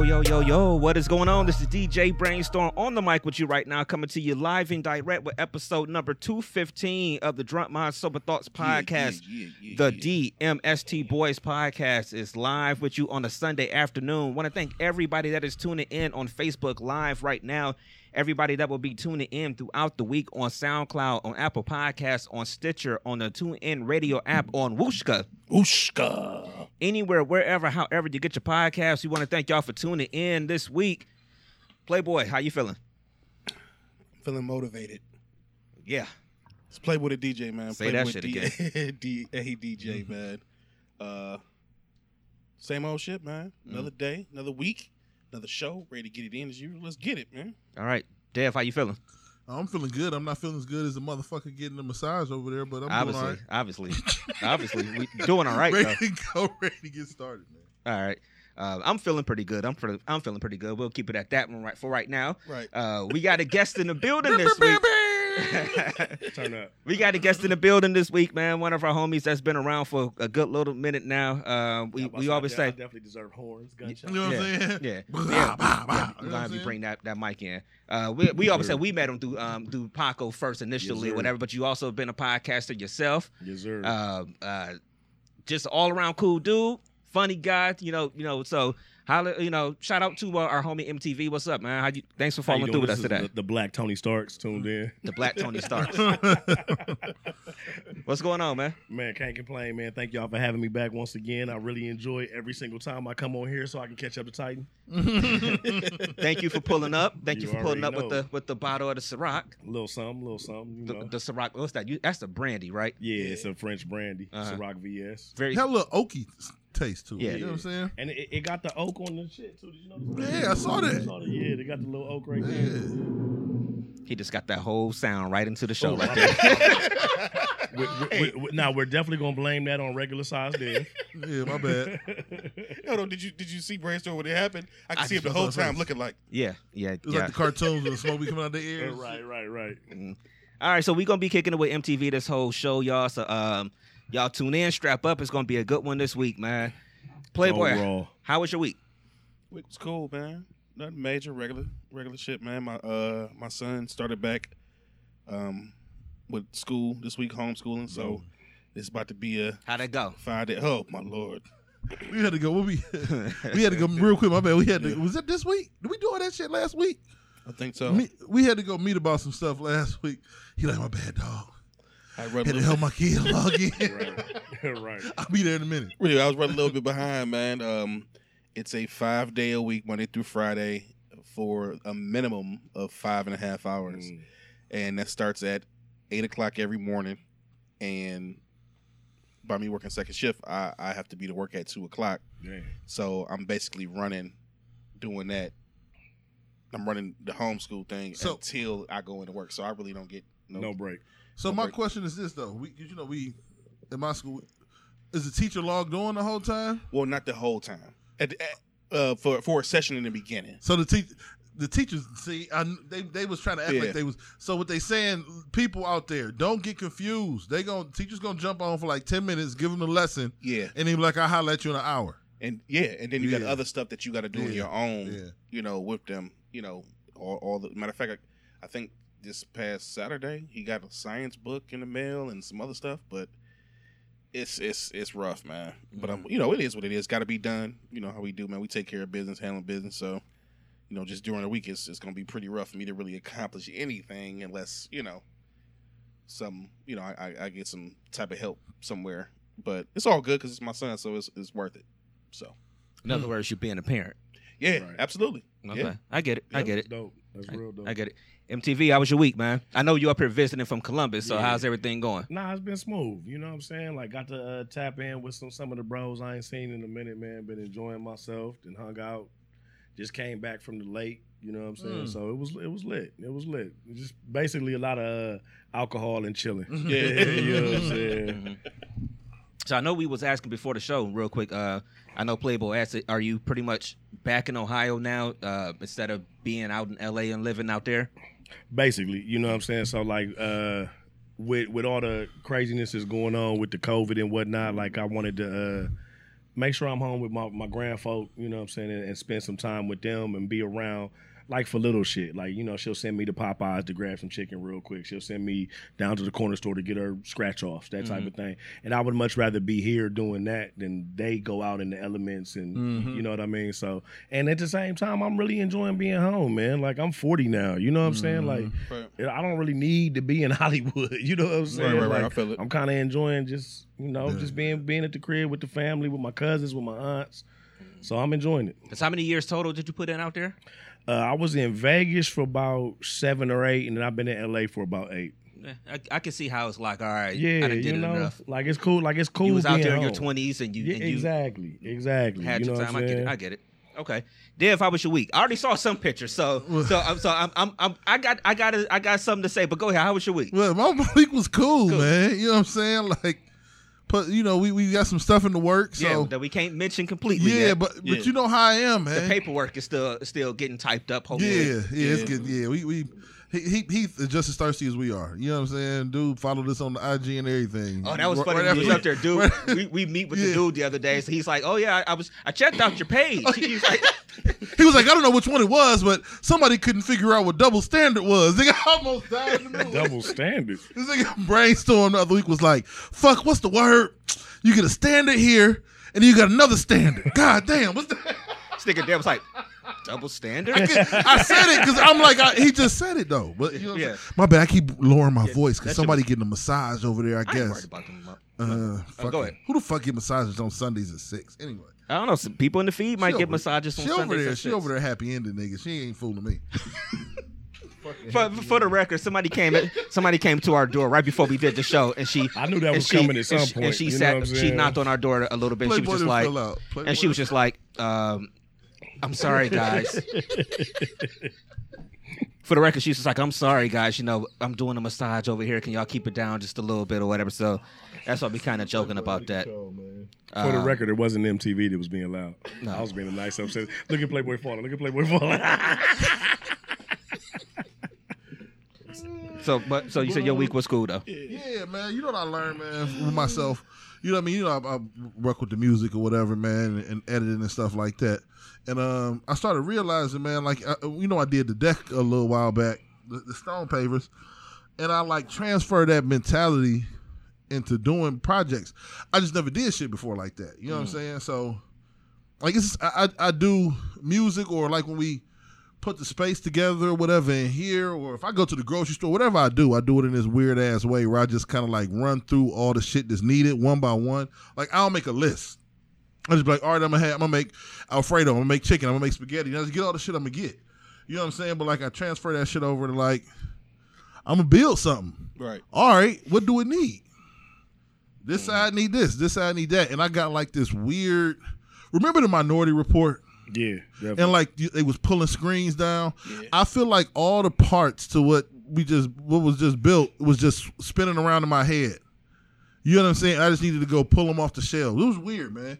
Yo, yo, yo, yo, what is going on? This is DJ Brainstorm on the mic with you right now, coming to you live and direct with episode number 215 of the Drunk Mind Sober Thoughts Podcast. Yeah, yeah, the yeah. DMST Boys Podcast is live with you on a Sunday afternoon. Want to thank everybody that is tuning in on Facebook Live right now. Everybody that will be tuning in throughout the week on SoundCloud, on Apple Podcasts, on Stitcher, on the TuneIn Radio app, on Wooshka Ooshka. anywhere, wherever, however you get your podcast. We want to thank y'all for tuning in this week. Playboy, how you feeling? Feeling motivated. Yeah, Let's play with a DJ, man. Say play that with shit D- again. D- hey, DJ, man. Uh, same old shit, man. Mm. Another day, another week, another show. Ready to get it in as usual. Let's get it, man. all right. Dev, how you feeling? I'm feeling good. I'm not feeling as good as the motherfucker getting the massage over there, but I'm obviously, doing obviously, obviously, we doing all all right. right. though. Ready to go, ready to get started, man. All right. Uh, I'm feeling pretty good. I'm pretty, I'm feeling pretty good. We'll keep it at that one right for right now. Right. Uh, we got a guest in the building this week. Turn up. we got a guest in the building this week, man. One of our homies that's been around for a good little minute now. Uh, we we always say, definitely deserve horns, gunshots. You know what I'm saying? yeah, Bah, yeah. bah, bah. yeah, You know we're gonna I'm be saying? bring that, that mic in. Uh, we we always said we met him through um through Paco first initially, Yes, sir. whatever. But you also have been a podcaster yourself. Yes, sir. Uh, uh, just all around cool dude, funny guy. You know, you know. So holla, you know, shout out to uh, our homie MTV. What's up, man? How you? Thanks for How you following doing? through with us today. The, the Black Tony Starks tuned in. The Black Tony Starks. What's going on, man? Man, can't complain, man. Thank y'all for having me back once again. I really enjoy every single time I come on here so I can catch up to Titan. Thank you for pulling up. Thank you, You for pulling up already with the with the bottle of the Ciroc. A little something, little something, you The, know. the Ciroc. What's that? You, that's the brandy, right? yeah, it's a French brandy, Uh-huh. Ciroc VS. Very. It had a little oaky taste to it. Yeah. You know what I'm saying? And it, it got the oak on the shit too. Did you know that? Yeah, I saw that. You saw that? Yeah, they got the little oak right there. He just got that whole sound right into the show Oh, right there. We- we- we- now we're definitely gonna blame that on regular size Dev. Yeah, my bad. Hold on. Did you did you see Brainstorm when it happened? I could I see him the whole time looking like. Yeah, yeah, It was yeah. like the cartoons with the smoke coming out their ears. right, right, right. All right, so we're gonna be kicking it with MTV this whole show, y'all. So um, y'all tune in, strap up. It's gonna be a good one this week, man. Playboy, Go raw. how was your week? Week was cool, man. Nothing major, regular, regular shit, man. My uh, my son started back, um, with school this week, homeschooling. So it's about to be a How'd it go? five day. Oh my lord! We had to go. We we had to go real quick. My bad. We had to. Was it this week? Did we do all that shit last week? I think so. Me, we had to go meet about some stuff last week. He like my bad dog. I run a Had to little, help my kid log in. Right, right. I'll be there in a minute. really, I was running a little bit behind, man. Um, it's a five day a week, Monday through Friday, for a minimum of five and a half hours, Mm. and that starts at eight o'clock every morning. And by me working second shift, I, I have to be to work at two o'clock. Damn. So I'm basically running, doing that. I'm running the homeschool thing So- until I go into work. So I really don't get no. No break. So my question is this though, we you know we in my school is the teacher logged on the whole time? Well, not the whole time. At, at, uh, for for a session in the beginning. So the te- the teachers see I, they they was trying to act Yeah. like they was so what they saying people out there don't get confused. They going teachers gonna jump on for like ten minutes, give them the lesson, Yeah, and then like I holler at you in an hour. and yeah, and then you got other stuff that you got to do on your own. Yeah. You know, with them. You know, all, all the matter of fact, I, I think this past Saturday he got a science book in the mail and some other stuff, but. It's it's it's rough, man. But I'm, mm. you know, it is what it is. Got to be done. You know how we do, man. We take care of business, handling business. So, you know, just during the week, it's, it's going to be pretty rough for me to really accomplish anything unless you know, some you know, I, I, I get some type of help somewhere. But it's all good because it's my son, so it's it's worth it. So In other hmm. words, you being a parent. Yeah, Right. absolutely. Okay, Yeah. I get it. I Yep, get it. Dope. That's I, real dope. I get it. MTV, how was your week, man? I know you up here visiting from Columbus, so Yeah. how's everything going? Nah, it's been smooth. You know what I'm saying? Like, got to uh, tap in with some some of the bros I ain't seen in a minute, man. Been enjoying myself and hung out. Just came back from the lake. You know what I'm saying? Mm. So it was it was lit. It was lit. Just basically a lot of uh, alcohol and chilling. Yeah. you know what I'm saying? Mhm. So I know we was asking before the show, real quick. Uh, I know Playboy asked, "Are you pretty much back in Ohio now uh, instead of being out in LA and living out there?" Basically you know what i'm saying? So like uh with with all the craziness that's going on with the covid and whatnot like i wanted to uh make sure i'm home with my my grandfolk you know what i'm saying and, and spend some time with them and be around like for little shit like you know she'll send me to popeyes to grab some chicken real quick she'll send me down to the corner store to get her scratch offs that type of thing and i would much rather be here doing that than they go out in the elements and Mhm. you know what i mean so and at the same time i'm really enjoying being home man like i'm 40 now you know what i'm saying like Right. I don't really need to be in Hollywood. You know what I'm saying? right, right. Like, I feel it. I'm kind of enjoying just you know Yeah. just being being at the crib with the family, with my cousins, with my aunts. So I'm enjoying it. it. 'Cause how many years total did you put in out there? Uh, I was in Vegas for about seven or eight, and then I've been in LA for about eight. I, I can see how it's like, all right, Yeah, I done did you know, enough. like it's cool. Like it's cool. you was out being there in your twenties and you, Yeah, and you exactly, exactly. had you know your what time. I'm I get it. I get it. Okay, Dev, how was your week? I already saw some pictures, so so I'm so I'm, I'm, I'm I got I got I got something to say. But go ahead. How was your week? Well, my week was cool, Cool. man. You know what I'm saying? Like, but you know, we, we got some stuff in the work, yeah, so that we can't mention completely. yeah, yet. but Yeah. but you know how I am, man. the paperwork is still still getting typed up. yeah, Hopefully, yeah, it's good. Yeah, we we he, he Heath is just as thirsty as we are. You know what I'm saying? Dude, follow this on the IG and everything. Oh, that was Right- funny. right when he was up there, dude. we, we meet with Yeah. the dude the other day. So he's like, "Oh yeah, I, I was I checked out your page." Oh, he's like, He was like, I don't know which one it was, but somebody couldn't figure out what double standard was. They almost died in the. Double standard. This nigga brainstorm the other week was like, fuck, what's the word? You get a standard here, and then you got another standard. God damn, what's that? this nigga Dev was like, "Double standard." I said it because I'm like, I, he just said it though. But you know, what I'm Yeah. my bad. I keep lowering my voice because somebody your- getting a massage over there. I I ain't guess. about them. Uh, fuck go ahead. Who the fuck get massages on Sundays at six? Anyway, I don't know. Some people in the feed might She get over- massages on she over there. She six. over there happy ending nigga. She ain't fooling me. For, for the record, somebody came at, somebody came to our door right before we did the show, and she I knew that was she- coming at some and she, point, And she you know sat, what I'm she knocked on our door a little bit. she was just like, and she was just like, um, "I'm sorry, guys." For the record, she's just like, "I'm sorry, guys. You know, I'm doing a massage over here. Can y'all keep it down just a little bit or whatever?" So that's why we kind of joking about that. For the Uh, record, it wasn't MTV that was being loud. No. I was being a nice upset. Look at Playboy falling. Look at Playboy falling. So, but so you said your week was cool though. Yeah, man. You know what I learned, man, with myself. You know what I mean? You know, I, I work with the music or whatever, man, and, and editing and stuff like that. And um, I started realizing, man, like I, you know, I did the deck a little while back, the, the Stone Pavers, and I like transfer that mentality into doing projects. I just never did shit before like that. You know what I'm saying? So, like, it's I, I I do music or like when we put the space together or whatever in here, or if I go to the grocery store, whatever I do, I do it in this weird ass way where I just kind of like run through all the shit that's needed one by one. Like I don't make a list. I just be like, all right, I'm gonna have, I'm gonna make Alfredo, I'm gonna make chicken, I'm gonna make spaghetti. I just get all the shit I'm gonna get. You know what I'm saying? But like I transfer that shit over to like, I'm gonna build something. Right. All right, what do it need? This mm-hmm. side need this, this side need that, and I got like this weird. Remember the Minority Report? Yeah, definitely. and like you- they was pulling screens down. Yeah. I feel like all the parts to what we just what was just built was just spinning around in my head. You know what I'm saying? I just needed to go pull them off the shelves. It was weird, man.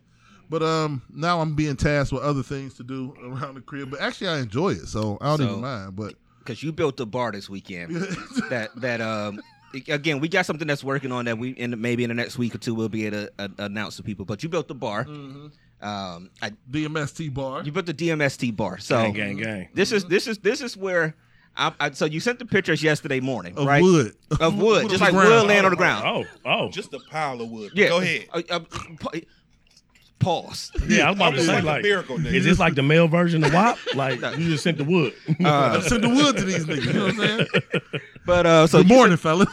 But um, now I'm being tasked with other things to do around the crib. But actually, I enjoy it, so I don't So- even mind. But because you built the bar this weekend. that that um again we got something that's working on that we in maybe in the next week or two we'll be able to uh, announce to people. But you built the bar. Um, I, DMST bar. you put the DMST bar. So gang, gang, gang. this is this is this is where. I, I, so you sent the pictures yesterday morning, of right? wood. Of wood, Wood just like the wood laying on the ground. Oh, oh. Just a pile of wood. yeah. Go ahead. Uh, uh, pa- pause. yeah, I was about to It's say, like a like, miracle, nigga. is this like the male version of WAP? Like, you just sent the wood. Uh, Send the wood to these niggas. You know what I'm saying? but uh, so Good you morning, fellas.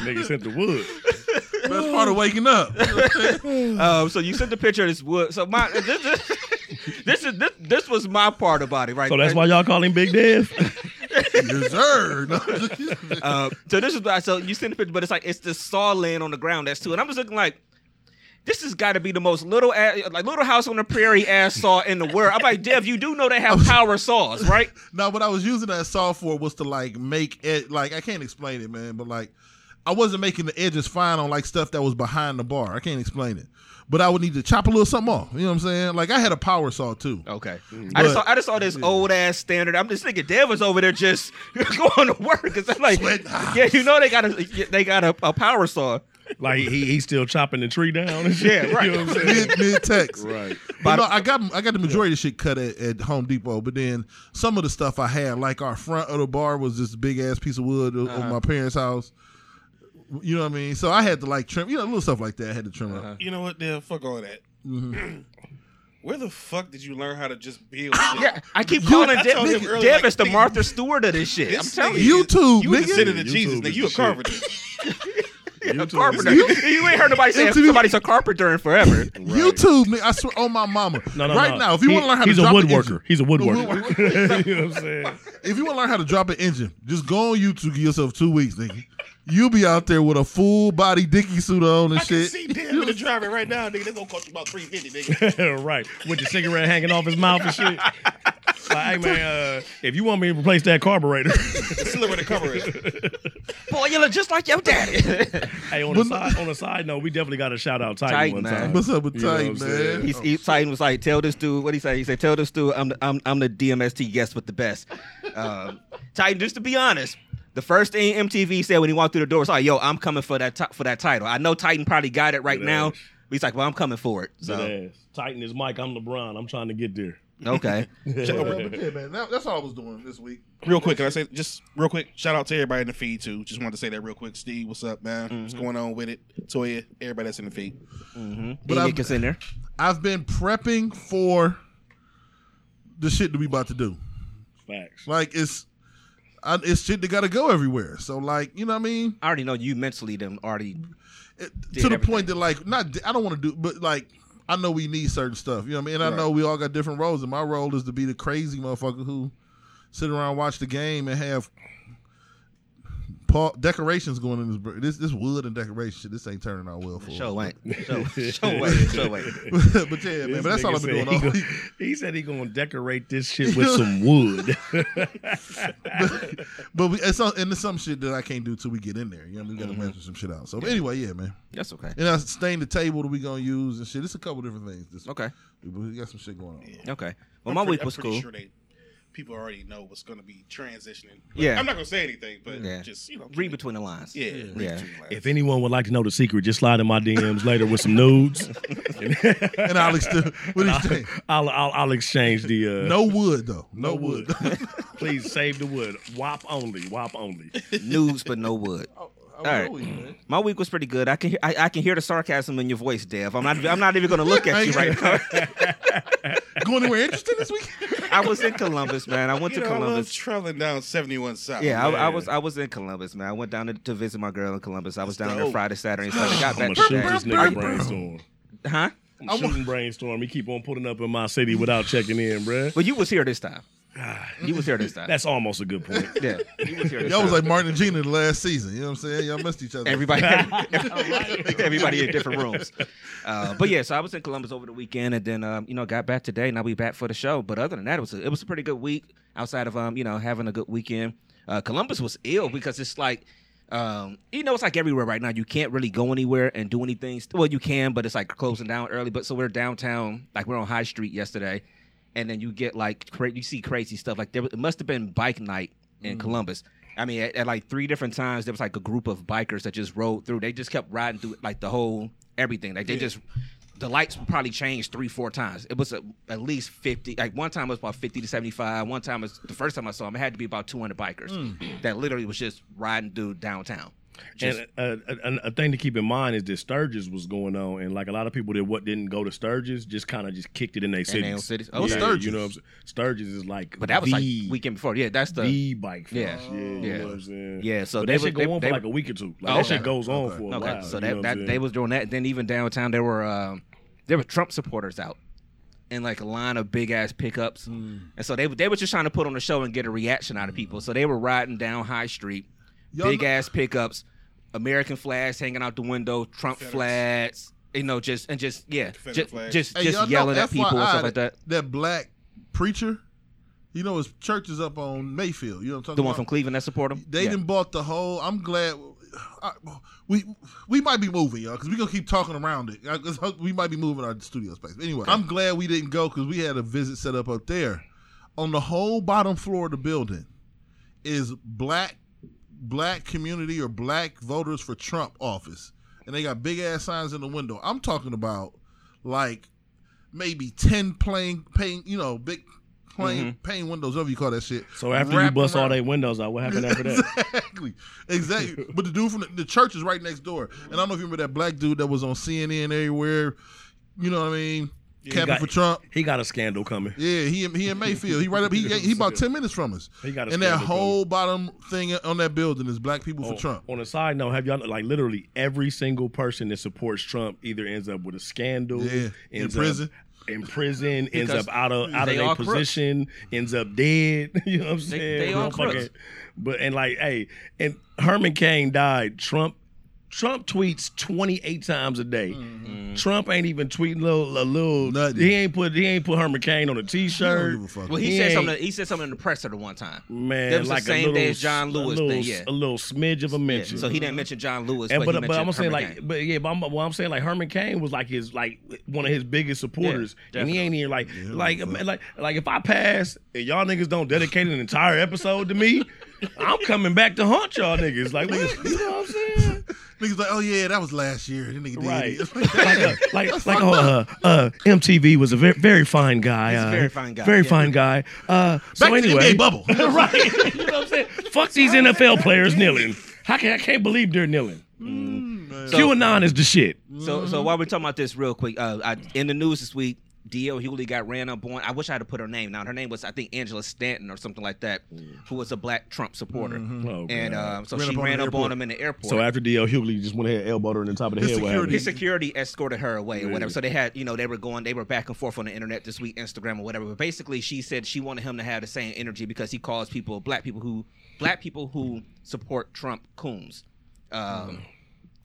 Nigga sent the wood. Best part of waking up. Um, so you sent the picture of this wood. So my this, this, this is this, this was my part about it, right? So that's why y'all call him Big Dev. yes, sir. Uh, so this is why. So you send the picture, but it's like it's the saw laying on the ground. That's too. And I'm just looking like. This has got to be the most little, ass, like little house on the prairie ass saw in the world. I'm like, Dev, you do know they have power saws, right? no, what I was using that saw for was to like make it. Like I can't explain it, man. But like, I wasn't making the edges fine on like stuff that was behind the bar. I can't explain it. But I would need to chop a little something off. You know what I'm saying? Like I had a power saw too. Okay. Mm-hmm. I just saw I just saw this old ass standard. I'm just thinking Dev was over there just going to work because I'm like, Sweat. yeah, you know they got a they got a, a power saw. like he he's still chopping the tree down. And shit. Yeah, right. You know what I'm saying? Mid mid text. Right. But no, I got I got the majority of shit cut at, at Home Depot. But then some of the stuff I had, like our front of the bar, was this big ass piece of wood of- of uh-huh. my parents' house. You know what I mean? So I had to like trim, you know, little stuff like that. I had to trim up. You know what? Yeah, fuck all that. Mm-hmm. Where the fuck did you learn how to just build shit? Yeah, I keep calling I Dev. told him Dev like, is the Martha Stewart of this shit. I'm telling nigga you. is- YouTube, You nigga. consider the YouTube Jesus, nigga. You a carpenter. A YouTube carpenter. is- You, ain't heard nobody say MTV somebody's a carpenter in forever. YouTube, nigga. I swear on my mama. No, no, right no. now, if you He- want to learn how to he's a drop an woodworker. engine- He's a woodworker. woodworker. you know what I'm saying? if you want to learn how to drop an engine, just go on YouTube. Give yourself two weeks, nigga. You'll be out there with a full body Dickie suit on and I can shit. see Dan in the driver right now, nigga. That's gonna cost you about three fifty, nigga. right. With the cigarette hanging off his mouth and shit. Like, hey man, uh, if you want me to replace that carburetor, Sliver the cover is. Boy, you look just like your daddy. hey, on the side on the side note, we definitely got to shout out Titan, Titan, one man. time. What's up with You Titan, what I'm saying? man? He's, he, Titan was like, tell this dude, what he say? He said, tell this dude, I'm the, I'm, I'm the DMST guest with the best. Um, Titan, just to be honest, the first thing MTV said when he walked through the door was like, yo, I'm coming for that ti- for that title. I know Titan probably got it right Good now. ass. But he's like, well, I'm coming for it. So, ass. Titan is Mike. I'm LeBron. I'm trying to get there. okay. Yeah, but yeah, man. That, that's all I was doing this week. Real quick, can I say just real quick? Shout out to everybody in the feed too. Just wanted to say that real quick. Steve, what's up, man? What's going on with it? Toya, everybody that's in the feed. Mm-hmm. But But I'm- Nick is in there. I've been prepping for the shit that we about to do. Facts. Like it's, I, it's shit that got to go everywhere. So like, you know what I mean? I already know you mentally them already. It- to the everything. point that like, not I don't want to do, but like. I know we need certain stuff, you know what I mean. And I know we all got different roles, and my role is to be the crazy motherfucker who sit around, watch the game, and have Paul, decorations going in this. br- This this wood and decoration shit. This ain't turning out well for us. Show ain't. Show, show ain't. Show ain't. but yeah, man. But that's all I've been doing he all gon- week. He said he gonna decorate this shit with some wood. But we, it's some, and there's some shit that I can't do till we get in there. You know, what I mean? we Mm-hmm. gotta measure some shit out. So but anyway, yeah, man. That's okay. And I stain the table that we gonna use and shit. It's a couple different things. This Okay. week. we got some shit going on. Okay. Well, I'm my pretty- week I'm was cool. Sure they, people already know what's going to be transitioning. But Yeah. I'm not going to say anything, but Yeah. just you know, Read between the lines. Yeah, read Yeah. the lines. if anyone would like to know the secret, just slide in my DMs later with some nudes. And I'll ex- what do you think? I'll, I'll I'll exchange the uh, No wood though. No, no wood. wood. Please save the wood. WAP only. WAP only. Nudes, but no wood. All right. My week was pretty good. I can hear, I, I can hear the sarcasm in your voice, Dev. I'm not I'm not even going to look at you right now. Going anywhere interesting this week? I was in Columbus, man. I went you to know, I love Columbus. traveling down 71 South. Yeah, I, I was I was in Columbus, man. I went down to, to visit my girl in Columbus. I was That's down there. Friday, Saturday, and Sunday. Got I'm back gonna this nigga brainstorm. Huh? I'm shooting brainstorm. He keep on putting up in my city without checking in, bruh. But you was here this time. You was here this time. That's almost a good point. yeah. You was here this Y'all was like Martin and Gina the last season. You know what I'm saying? Y'all missed each other. Everybody, everybody in different rooms. Uh, but yeah, so I was in Columbus over the weekend, and then um, you know got back today. and I'll be back for the show. But other than that, it was a, it was a pretty good week. Outside of um, you know having a good weekend, uh, Columbus was ill because it's like. Um, you know, it's like everywhere right now. You can't really go anywhere and do anything. Well, you can, but it's like closing down early. But so we're downtown, like we're on High Street yesterday, and then you get like cra- you see crazy stuff. Like there, was- it must have been bike night in mm. Columbus. I mean, at, at like three different times, there was like a group of bikers that just rode through. They just kept riding through like the whole everything. Like they just the lights probably changed three, four times. It was a, at least fifty. Like one time it was about fifty to seventy five. One time it was the first time I saw them, it had to be about two hundred bikers mm. that literally was just riding through downtown. Just- and uh, a, a, a thing to keep in mind is that Sturgis was going on, and like a lot of people that what didn't go to Sturgis just kind of just kicked it in their cities. their own cities? Yeah, Oh, Sturgis. You know, what I'm saying? Sturgis is like, but that was like the, weekend before. Yeah, that's the the bike fest. Yeah. Yeah, you Yeah. know what I'm. Yeah, so but they that were- shit go they- on they for like a week or two. Like, Oh, that okay. shit goes on Okay. for a Okay, while. so that, that they was doing that. Then even downtown, there were um, there were Trump supporters out in like a line of big ass pickups, Mm. and so they they were just trying to put on a show and get a reaction out of people. So they were riding down High Street, Y'all big know- ass pickups, American flags hanging out the window, Trump Confederates. flags, you know, just and just yeah, just flags. just, Hey, just y'all know yelling at people and FYI stuff like that. That black preacher, you know, his church is up on Mayfield. You know what I'm talking The about? one from Cleveland that support him. They yeah. didn't bought the whole. I'm glad. I, we we might be moving, y'all, because we gonna keep talking around it. 'cause We might be moving our studio space. Anyway, I'm glad we didn't go because we had a visit set up up there. On the whole bottom floor of the building is black black community or black voters for Trump office, and they got big ass signs in the window. I'm talking about like maybe ten plain pane, you know, big plain mm-hmm. pane windows, whatever you call that shit. So after you wrapped bust all around- their windows out, what happened after that? exactly, exactly. But the dude from the, the church is right next door, and I don't know if you remember that black dude that was on CNN everywhere. You know what I mean? Camping got- for Trump. He got a scandal coming. Yeah, he he in Mayfield. He right up. He he about ten minutes from us. He got a and that scandal whole bottom thing on that building is black people for oh, Trump. On a side note, have y'all like literally every single person that supports Trump either ends up with a scandal, Yeah, in prison. up in prison, ends up out of out of their all crooks. position, ends up dead. You know what I'm saying? they all Motherfucker. crooks. But and like, hey, and Herman Cain died. Trump. Trump tweets 28 times a day. Trump ain't even tweeting a little, a little Mm-hmm. Nothing. he ain't put he ain't put Herman Cain on a T-shirt. don't give a fuck. Well, he, He said ain't- something. He said something in the presser the one time. Man, That was the like same a little, day as John a Lewis little, thing, yeah. a little smidge of a Yeah, mention. so he didn't mention John Lewis, And, but, but he but I'm mentioned saying Herman like, Cain. but yeah, but I'm, well, I'm saying like Herman Cain was like his like one of his biggest supporters, and he ain't even like like like like if I pass and y'all niggas don't dedicate an entire episode to me, I'm coming back to haunt y'all niggas. Like, what? you know what I'm saying? Niggas like, oh yeah, that was last year. That nigga did Right, it. like, uh, like, like, oh, uh, uh, MTV was a very, very fine guy. He's a uh, very fine guy, Very yeah. fine guy. Uh, so Back to the anyway, NBA bubble. right? You know what I'm saying? Fuck these NFL players kneeling. I can't, I can't believe they're kneeling. So- QAnon is the shit. So, so while we're talking about this real quick, uh, I, in the news this week, D.L. Hughley got ran up on. I wish I had to put her name down. Her name was, I think, Angela Stanton or something like that, who was a black Trump supporter. Oh, and uh, so Ran she up ran up airport. on him in the airport. So after DL Hughley just went ahead and elbowed her in the top of the His head, security- his security escorted her away or whatever. So they had, you know, they were going, they were back and forth on the internet this week, Instagram or whatever. But basically, she said she wanted him to have the same energy because he calls people, black people who, black people who support Trump coons. Um,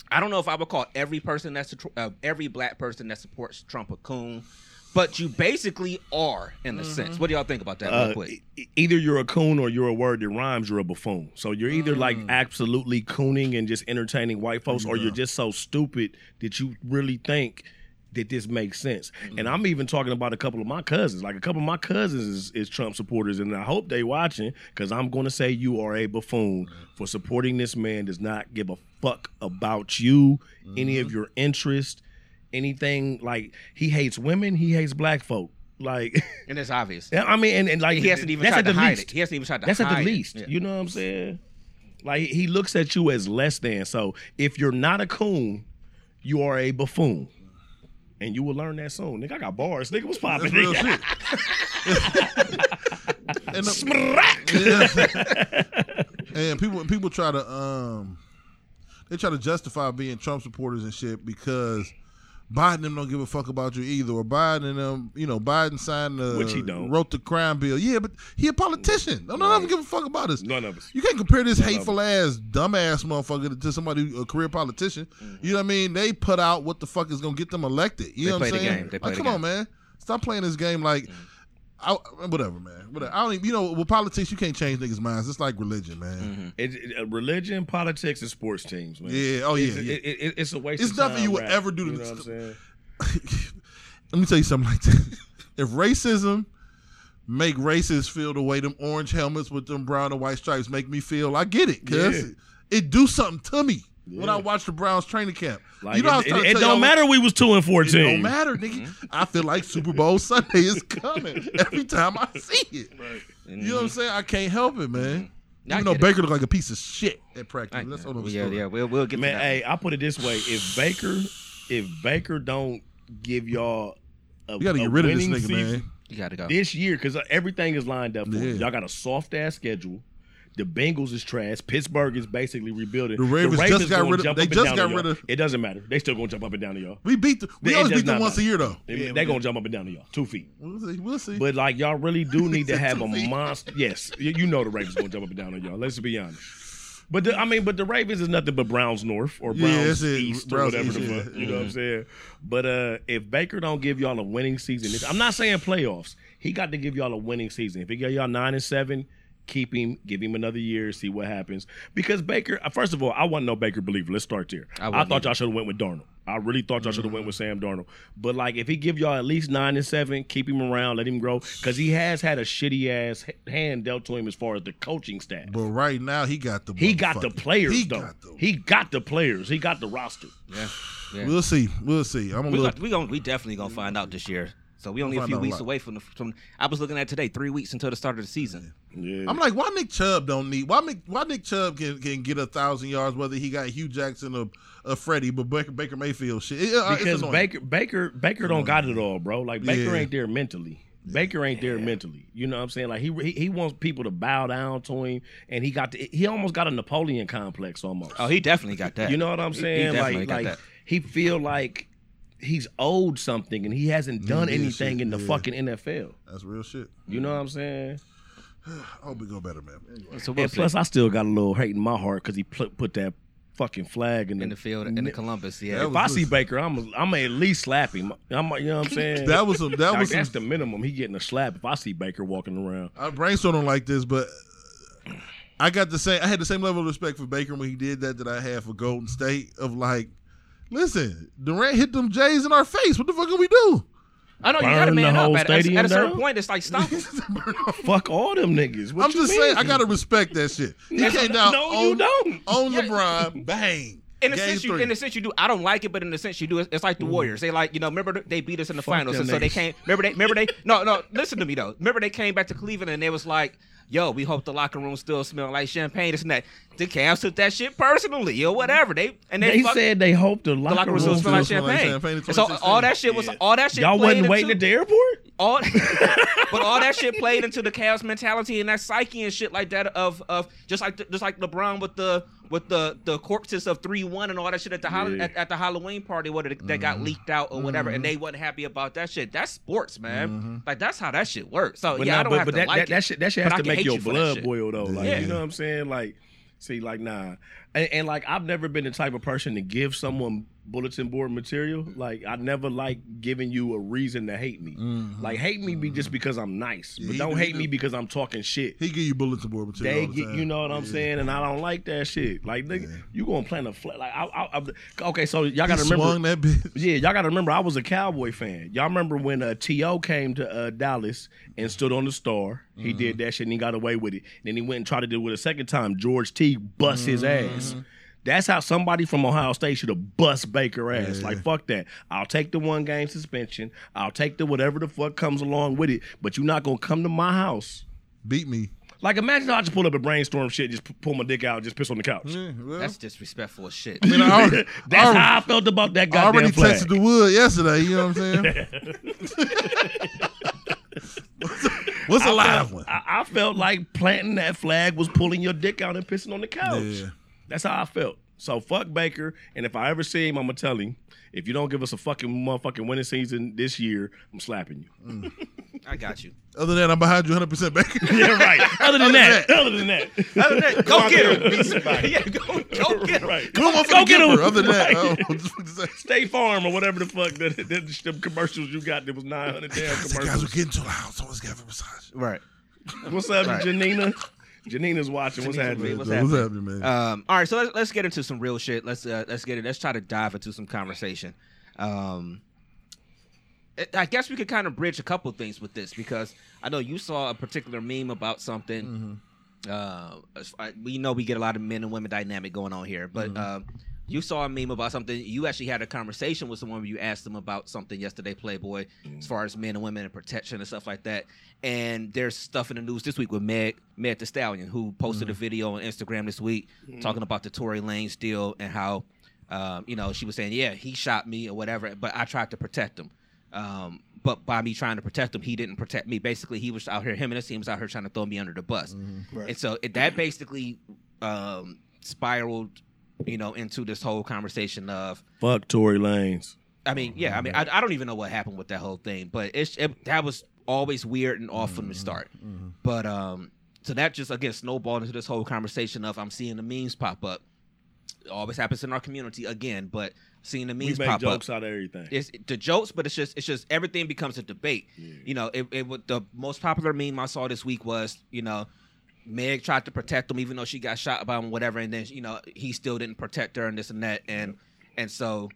I don't know if I would call every person that's a, tr- uh, every black person that supports Trump a coon, but you basically are in a sense. Mm-hmm. What do y'all think about that? real Uh, quick? e- either you're a coon or you're a word that rhymes. You're a buffoon. So you're either mm. like absolutely cooning and just entertaining white folks, or you're mm-hmm. just so stupid that you really think that this makes sense. And mm. I'm even talking about a couple of my cousins. Like a couple of my cousins is, is Trump supporters, and I hope they watching because I'm going to say you are a buffoon for supporting this man. Does not give a fuck about you, any of mm-hmm. your interest, anything. Like he hates women, he hates black folk. Like. and it's obvious. I mean, and, and like He hasn't even that's tried at to the hide least. it. He hasn't even tried to That's at the least. Yeah. You know what I'm saying? Like he looks at you as less than. So if you're not a coon, you are a buffoon. And you will learn that soon. Nigga, I got bars. Nigga, what's popping? That's real nigga? shit. and, the- and people people try to um they try to justify being Trump supporters and shit because Biden them don't give a fuck about you either, or Biden and them, you know, Biden signed the Which he don't. wrote the crime bill. Yeah, but he a politician. None of them give a fuck about us. None of us. You can't compare this None hateful ass, dumbass motherfucker to somebody a career politician. Mm-hmm. You know what I mean? They put out what the fuck is gonna get them elected. You They know what I'm the saying? game. They play like, the come on, man. Stop playing this game like. Mm-hmm. I, whatever, man. Whatever. I don't even, you know, with politics, you can't change niggas' minds. It's like religion, man. It, it- uh, religion, politics, and sports teams, man. Yeah. Oh, yeah. It's, yeah. It, it, it's a waste. It's nothing time you would ever do to You know what I'm saying? Let me tell you something like this. if racism make racists feel the way them orange helmets with them brown and white stripes make me feel, I get it. Cause Yeah. it do something to me when I watch the Browns training camp. Like you know, I was it, it, to it don't y'all- matter. We was two and fourteen. It fourteen. don't matter, nigga. Mm-hmm. I feel like Super Bowl Sunday is coming every time I see it. You know what I'm mm-hmm. saying? I can't help it, man. Mm-hmm. I Even though get it. Baker looked like a piece of shit at practice. I- That's all yeah, yeah, we'll we'll get Man, to that. hey, I put it this way: if Baker, if Baker don't give y'all, a, You got to a get rid of this nigga, season man. you got to go. this year, because everything is lined up for Yeah. you. Y'all got a soft ass schedule. The Bengals is trash. Pittsburgh is basically rebuilding. The Ravens just got rid of- they just got rid of- It doesn't matter. They still gonna jump up and down to y'all. We beat the, we It always beat them once a year though. They, they gonna jump up and down to y'all. Two feet. We'll see. We'll see. But like y'all really do need to have a feet. monster. Yes, you, know the Ravens gonna jump up and down on y'all. Let's be honest. But the, I mean, but the Ravens is nothing but Browns North or Browns it. East Browns or whatever East, the yeah. You know what I'm saying? But uh, if Baker don't give y'all a winning season, I'm not saying playoffs. He got to give y'all a winning season. If he got y'all nine and seven, keep him, give him another year, see what happens. Because Baker, uh, first of all, I wasn't no Baker believer. Let's start there. I I, thought either. y'all should have went with Darnold. I really thought y'all should have went with Sam Darnold. But like, if he give y'all at least nine and seven, keep him around, let him grow, because he has had a shitty ass hand dealt to him as far as the coaching staff. But right now he got the He got the players He though. got the- He got the players. He got the roster. yeah, yeah. We'll see. We'll see. I'm a we little. got, we going we definitely gonna find out this year. So we only a few out a weeks lot. away from the from. I was looking at today, three weeks until the start of the season. Yeah. I'm like, why Nick Chubb don't need? Why Nick, why Nick Chubb can, can get a thousand yards whether he got Hue Jackson or, or Freddie, but Baker, Baker Mayfield shit. It- uh, because. Baker Baker Baker don't got it all, bro. Like Baker Yeah. ain't there mentally. Baker ain't there mentally. You know what I'm saying? Like he, he he wants people to bow down to him, and he got the, he almost got a Napoleon complex almost. Oh, he definitely got that. You know what I'm He- he saying? definitely like got like that. he feel like he's owed something, and he hasn't done Yeah, anything shit, in the yeah. fucking NFL. That's real shit. You know what I'm saying? I hope we go better, man. Anyway. So And plus, I still got a little hate in my heart because he put, put that fucking flag in, in the field in the Columbus, yeah. If was- I see Baker, I'm I'm gonna at least slap him. I'm, you know what I'm saying? That was some. That Like, was some. that's the minimum. He getting a slap if I see Baker walking around. I brainstormed like this, but I got the same. I had the same level of respect for Baker when he did that that I had for Golden State. Of like, listen, Durant hit them Jays in our face. What the fuck can we do? I know you got to man up. At, at, at a certain down? point, it's like stop. Fuck all them niggas. What I'm you just mean? saying, I gotta respect that shit. He No, came down no, on, you don't. on Yeah. LeBron, bang. In a Game sense, you in a sense you do. I don't like it, but in a sense you do. It's, it's like the mm. Warriors. They like you know. Remember they beat us in the Fuck finals, them and so they came. Remember they. Remember they. No, no. Listen to me though. Remember they came back to Cleveland and they was like, "Yo, we hope the locker room still smell like champagne." This and that. The Cavs took that shit personally or whatever. They and they, They fuck- said they hoped the the locker, locker room room. still smell like champagne. champagne so all that shit was Yeah. all that shit. Y'all wasn't waiting into- at the airport. all but all that shit played into the Cavs mentality and that psyche and shit like that of of just like the, just like LeBron with the with the the corpses of three one and all that shit at the Yeah. at, at the Halloween party what that Mm-hmm. got leaked out or whatever and they wasn't happy about that shit. That's sports, man. Like that's how that shit works. So But yeah, nah, I don't but, have but to that, like that, that it. shit that shit has to make your you blood boil though. Like Yeah. you know what I'm saying? Like, see, like nah, and, and like I've never been the type of person to give someone bulletin board material. Like I never like giving you a reason to hate me. Like hate me be just because I'm nice, but don't do, hate he me because I'm talking shit. He give you bulletin board material. They the get, you know what I'm Yeah. saying, and I don't like that shit. Like, nigga, you gonna plant a flat? Like, I, I, I, okay, so y'all gotta remember. swung that bitch. Yeah, y'all got to remember, I was a Cowboy fan. Y'all remember when uh, T.O. came to uh, Dallas and stood on the star? He Mm-hmm. did that shit and he got away with it. Then he went and tried to do it a second time. George Teague bust his Mm-hmm. ass. That's how somebody from Ohio State should have bust Baker ass. Yeah. Like, fuck that. I'll take the one game suspension. I'll take the whatever the fuck comes along with it. But you're not going to come to my house. Beat me. Like, imagine I just pull up a brainstorm shit, just pull my dick out, just piss on the couch. Yeah, well, That's disrespectful as shit. I mean, I already, That's I already, how I felt about that guy. I already flag. texted the wood yesterday. You know what I'm saying? What's a I live felt, one? I, I felt like planting that flag was pulling your dick out and pissing on the couch. Yeah. That's how I felt. So fuck Baker, and if I ever see him, I'm gonna tell him. If you don't give us a fucking motherfucking winning season this year, I'm slapping you. Mm. I got you. Other than that, I'm behind you 100 percent back. yeah, right. Other than that, other than that, Other than that, go out get him. and beat somebody. yeah, go, go get him. right. Go, Go get him. Other than that, Right. oh, just want to say, State Farm or whatever the fuck that, that, that them commercials you got. There was 900 damn the guys were getting too loud, so let's get a massage. Right. What's up, Right. Janina? Janina's watching. What's Janina's happening? What's What's happening? happening, man? Um, all right, so let's, let's get into some real shit. Let's uh, let's get it. Let's try to dive into some conversation. Um, I guess we could kind of bridge a couple things with this because I know you saw a particular meme about something. Uh, as far- we know we get a lot of men and women dynamic going on here, but uh, you saw a meme about something. You actually had a conversation with someone where you asked them about something yesterday, Playboy, as far as men and women and protection and stuff like that. And there's stuff in the news this week with Meg Meg Thee Stallion, who posted a video on Instagram this week talking about the Tory Lanez deal and how, um, you know, she was saying, yeah, he shot me or whatever, but I tried to protect him. Um, but by me trying to protect him, he didn't protect me. Basically, he was out here. Him and his team was out here trying to throw me under the bus. Right. And so it, that basically um, spiraled, you know, into this whole conversation of. Fuck Tory Lanez. I mean, yeah. I mean, I, I don't even know what happened with that whole thing, but it's it, that was always weird and off from the start. But um, so that just again snowballed into this whole conversation of I'm seeing the memes pop up. It always happens in our community again, but seeing the We memes make pop up jokes out of everything. it's the jokes, but it's just it's just everything becomes a debate. You know, it, it would the most popular meme I saw this week was you know Meg tried to protect him even though she got shot by him, whatever, and then you know he still didn't protect her and this and that, and and so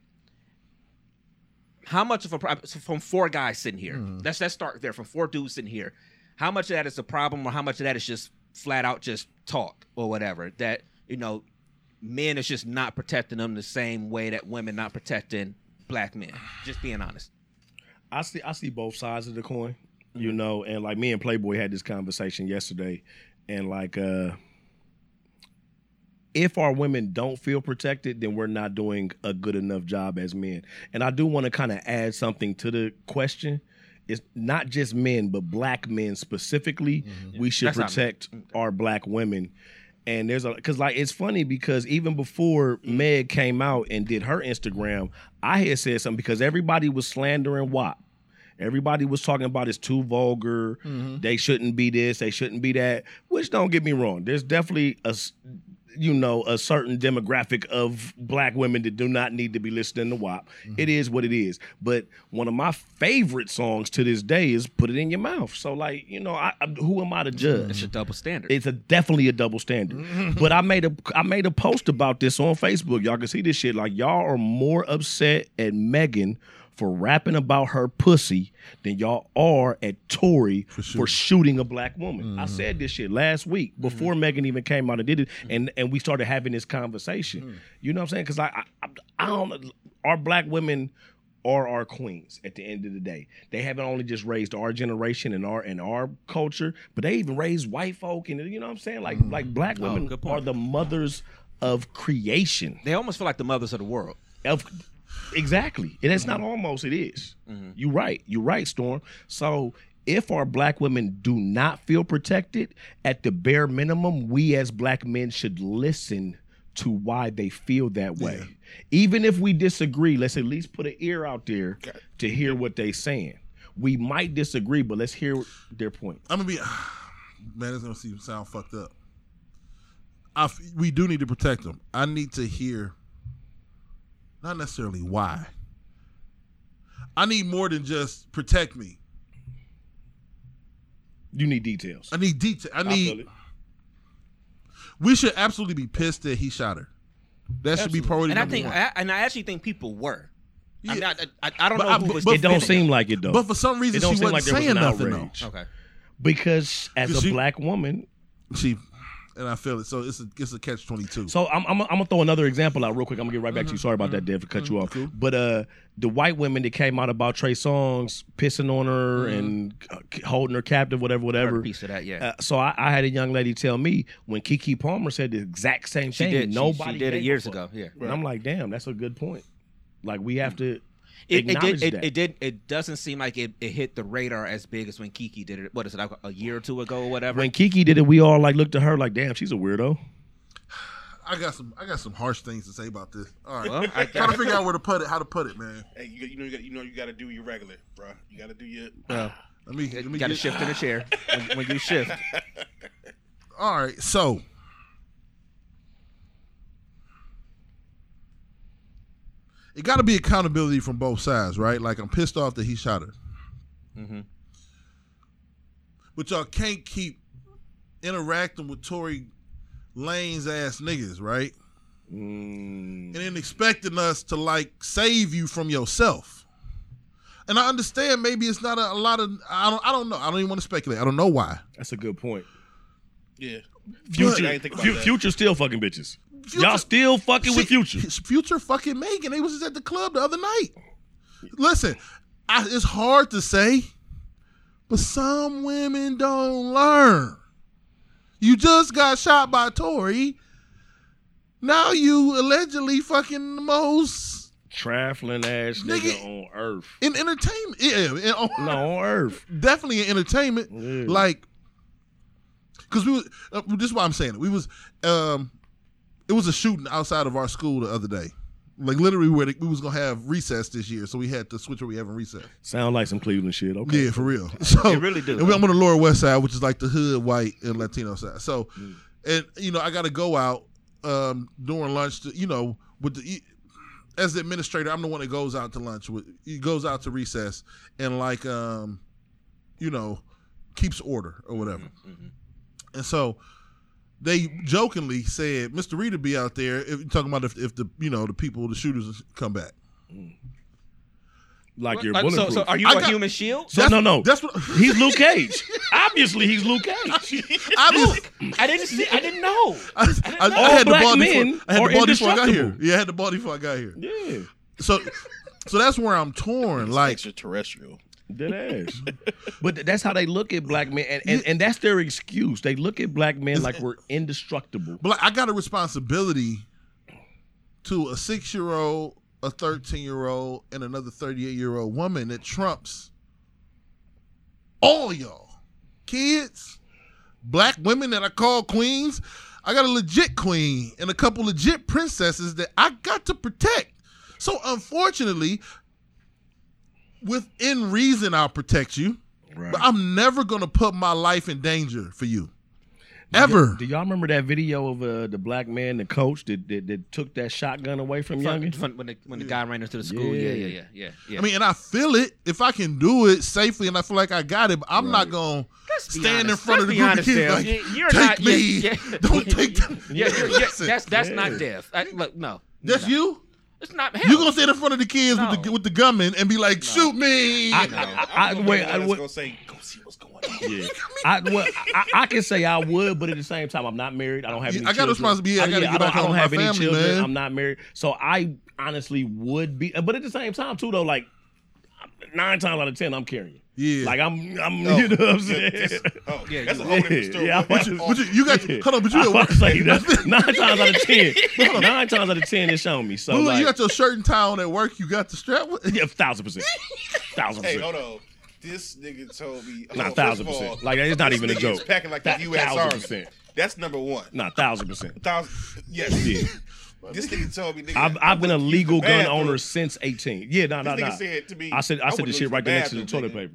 how much of a problem so from four guys sitting here? Mm-hmm. Let's let's start there from four dudes sitting here. How much of that is a problem, or how much of that is just flat out just talk or whatever that you know men is just not protecting them the same way that women not protecting black men. Just being honest. I see I see both sides of the coin, you mm-hmm. know, and like me and Playboy had this conversation yesterday, and like uh if our women don't feel protected, then we're not doing a good enough job as men. And I do want to kind of add something to the question. It's not just men, but black men specifically. We should That's protect our black women. And there's a because like it's funny because even before Meg came out and did her Instagram, I had said something because everybody was slandering WAP. Everybody was talking about it's too vulgar. Mm-hmm. They shouldn't be this. They shouldn't be that. Which don't get me wrong. There's definitely a you know a certain demographic of black women that do not need to be listening to WAP. Mm-hmm. It is what it is. But one of my favorite songs to this day is "Put It in Your Mouth." So like you know, I, I, who am I to mm-hmm. judge? It's a double standard. It's a definitely a double standard. but I made a I made a post about this on Facebook. Y'all can see this shit. Like y'all are more upset at Megan for rapping about her pussy than y'all are at Tory for, shooting a black woman. I mm-hmm. said this shit last week before mm-hmm. Megan even came out and did it, mm-hmm. and and we started having this conversation. You know what I'm saying? Because I, I I don't our black women are our queens at the end of the day. They haven't only just raised our generation and our and our culture, but they even raised white folk and you know what I'm saying? Like like black oh, women good point. are the mothers of creation. they almost feel like the mothers of the world. Of exactly. And it's not mm-hmm. almost it is. Mm-hmm. You're right. You're right, Storm. So if our black women do not feel protected, at the bare minimum, we as black men should listen to why they feel that way. Even if we disagree, let's at least put an ear out there to hear what they're saying. We might disagree, but let's hear their point. I'm gonna be man. It's gonna seem sound fucked up. I we do need to protect them. I need to hear, not necessarily why. I need more than just protect me. You need details. I need detail. I I feel need. it. we should absolutely be pissed that he shot her. That should be Absolutely. priority And I think, one. I, and I actually think people were. I, mean, I, I, I don't But know I- who but- was. but- It don't defending seem like it though. but for some reason, it don't she seem wasn't like there was saying an nothing outrage. though. Okay. because as a she- black woman, She, and I feel it. So it's a it's a catch twenty two. So I'm, I'm, I'm gonna throw another example out real quick. I'm gonna get right back Mm-hmm. to you. Sorry about that, Dev, for cut you off. Cool. But uh, the white women that came out about Trey Songz pissing on her Mm-hmm. and uh, holding her captive, whatever, Heard whatever. a piece of that, yeah. Uh, so I, I had a young lady tell me when Keke Palmer said the exact same she thing. did. Nobody she, did it years fuck. ago. Yeah. And I'm like, damn, that's a good point. Like we have to It, it did. It, it did. It doesn't seem like it, it hit the radar as big as when Keke did it. What is it? Like a year or two ago or whatever. when Keke did it, we all like looked at her like, damn, she's a weirdo. I got some I got some harsh things to say about this. All right, Well, I- trying to figure out where to put it, how to put it, man. Hey, you, you know you got you know you got to do your regular, bro. You got to do your. well, uh, Let me let me you got to shift in the chair when, when you shift. All right, so it got to be accountability from both sides, right? Like I'm pissed off that he shot her, Mhm. but y'all can't keep interacting with Tory Lanez ass niggas, right? Mm, And then expecting us to like save you from yourself. And I understand maybe it's not a, a lot of I don't I don't know I don't even want to speculate I don't know why that's a good point. Yeah. Future, I think about fu- that. future still fucking bitches. Future- Y'all still fucking with Future. Future fucking Megan. They was just at the club the other night. Listen, I, it's hard to say, but some women don't learn. You just got shot by Tory. Now you allegedly fucking the most Traveling ass Nigga. nigga on earth. in entertainment. Yeah, in- on- No, on earth. definitely in entertainment. Yeah. Like, cause we was, uh, this is why I'm saying it. We was, um, it was a shooting outside of our school the other day. Like literally, where they, we was gonna have recess this year, so we had to switch where we having recess. Sound like some Cleveland shit. Okay. Yeah, for real. So It really do, And we- I'm on the Lower West Side, which is like the hood, white, and Latino side. So, Mm. and you know, I got to go out um, during lunch. To, you know, with the as the administrator, I'm the one that goes out to lunch. With he goes out to recess and like, um, you know, keeps order or whatever. Mm-hmm, And so they jokingly said, "Mr. Reed will be out there." If, talking about if, if the you know the people, the shooters come back. Like you're Uh, so, bulletproof. so are you I a got- human shield? So, no, no. That's what He's Luke Cage. Obviously, he's Luke Cage. I was. I didn't see. I didn't know. I, I, I All had the black ball men before I had are the ball before I got here. indestructible. Yeah, I had the ball before I got here. Yeah. So, so that's where I'm torn. Like, extraterrestrial. Dead ass. but that's how they look at black men, and, and, and that's their excuse. They look at black men like we're indestructible. but like, I got a responsibility to a six year old, a thirteen year old, and another thirty eight year old woman that trumps all y'all kids, black women that I call queens. I got a legit queen and a couple legit princesses that I got to protect. So unfortunately, within reason, I'll protect you. Right. But I'm never gonna put my life in danger for you. Ever. Do y'all remember that video of uh, the black man, the coach, that, that that took that shotgun away from From, Youngin? when the when the guy ran into the school. Yeah, yeah, yeah, yeah. yeah. I mean, and I feel it if I can do it safely, and I feel like I got it. But I'm not gonna Let's be stand in front of Let's the be group of kids like, You- you're "Take not- yeah, me, yeah. don't take them." yeah, you're, yeah, that's that's Yeah. not death. I, look, no, that's you. It's not. You hell. gonna stand in front of the kids with the No. with the gunman and be like, "Shoot me!" I- No, I- I'm gonna wait, I that's would- gonna say, "Go see what's going on." Yeah, I, well, I, I can say I would, but at the same time, I'm not married. I don't have Yeah, any. I got children. responsibility. I gotta yeah, get I don't, I don't have my any family, children. man. I'm not married, so I honestly would be. But at the same time, too, though, like nine times out of ten, I'm carrying. Yeah. like I'm. I'm. Oh, you know what I'm yeah, saying? this- oh, Yeah, that's you- a whole different story. Yeah, But I'm- But you, you got hold on, but you I at work. say that nine times out of ten. Nine times out of ten, it's shown me. So Look, like, you got your shirt and tie on at work. You got the strap. With? yeah, thousand percent, thousand percent. Hey, percent. hold on. This nigga told me. Nah, oh, thousand first of percent. all, Like, it's not even a joke. Packing like That- the U.S. Thousand percent. That's number one. Nah, thousand percent. Thousand. Yes. Yeah. This nigga told me. Nigga, I've, I I've been a legal gun bathroom. owner since 18. Yeah, no, no, no. said to me. I said I said the shit right there next to the toilet nigga. paper.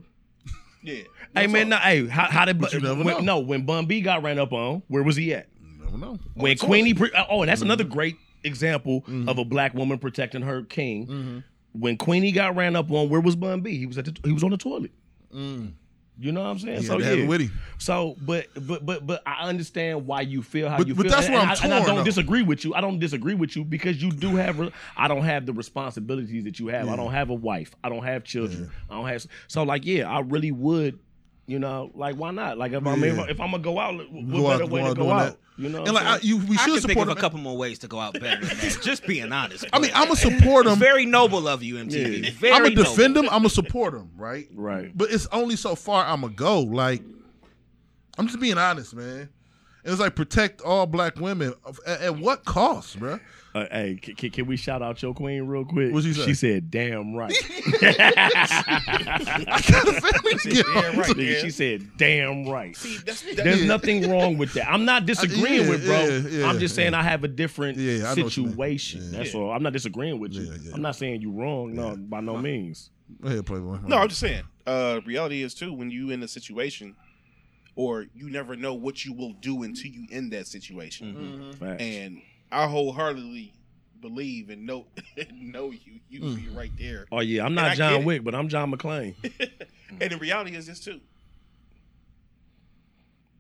Yeah. Hey man, no, hey, how, how did you never when, know. no when Bun B got ran up on? Where was he at? Never know. When the Queenie, pre- oh, and that's mm-hmm. another great example mm-hmm. of a black woman protecting her king. Mm-hmm. When Queenie got ran up on, where was Bun B? He was at the, he was on the toilet. Mm. You know what I'm saying? So had to have yeah. it with him. So, but but but but I understand why you feel how But- you but feel, that's and, where I'm I, and I don't though. disagree with you. I don't disagree with you because you do have. re- I don't have the responsibilities that you have. I don't have a wife. I don't have children. I don't have. So like, yeah, I really would. You know, like why not? Like if I'm Yeah. if, I'm gonna go out, what Go out- better way go to go doing out? that. You know, And like I'm I, saying? you, we I should can think support of a couple more ways to go out better than that. Just being honest. I mean, I'm gonna support him. very noble of you, MTV. Yeah. Very I'm gonna defend him. I'm gonna support him. Right. right. But it's only so far I'm gonna go. Like, I'm just being honest, man. And it's like protect all black women at, at what cost, bro? Uh, hey, can, can, can we shout out your queen real quick? What'd she say? She said, "Damn right." I got a family to get Yeah, on. right. Yeah. She said, "Damn right." See, that's, that, There's Yeah. nothing wrong with that. I'm not disagreeing yeah, with bro. yeah, yeah, I'm just saying yeah. I have a different Yeah, I know what you mean. situation. Yeah. That's all. I'm not disagreeing with you. Yeah, yeah. I'm not saying you wrong. No, by no means. Go ahead, Playboy. No, I'm just saying. Uh, reality is too when you in a situation, or you never know what you will do until you in that situation. Facts. And I wholeheartedly believe and know know you. You Mm. be right there. oh yeah, I'm not get John it. Wick, but I'm John McClane. And the reality is this too.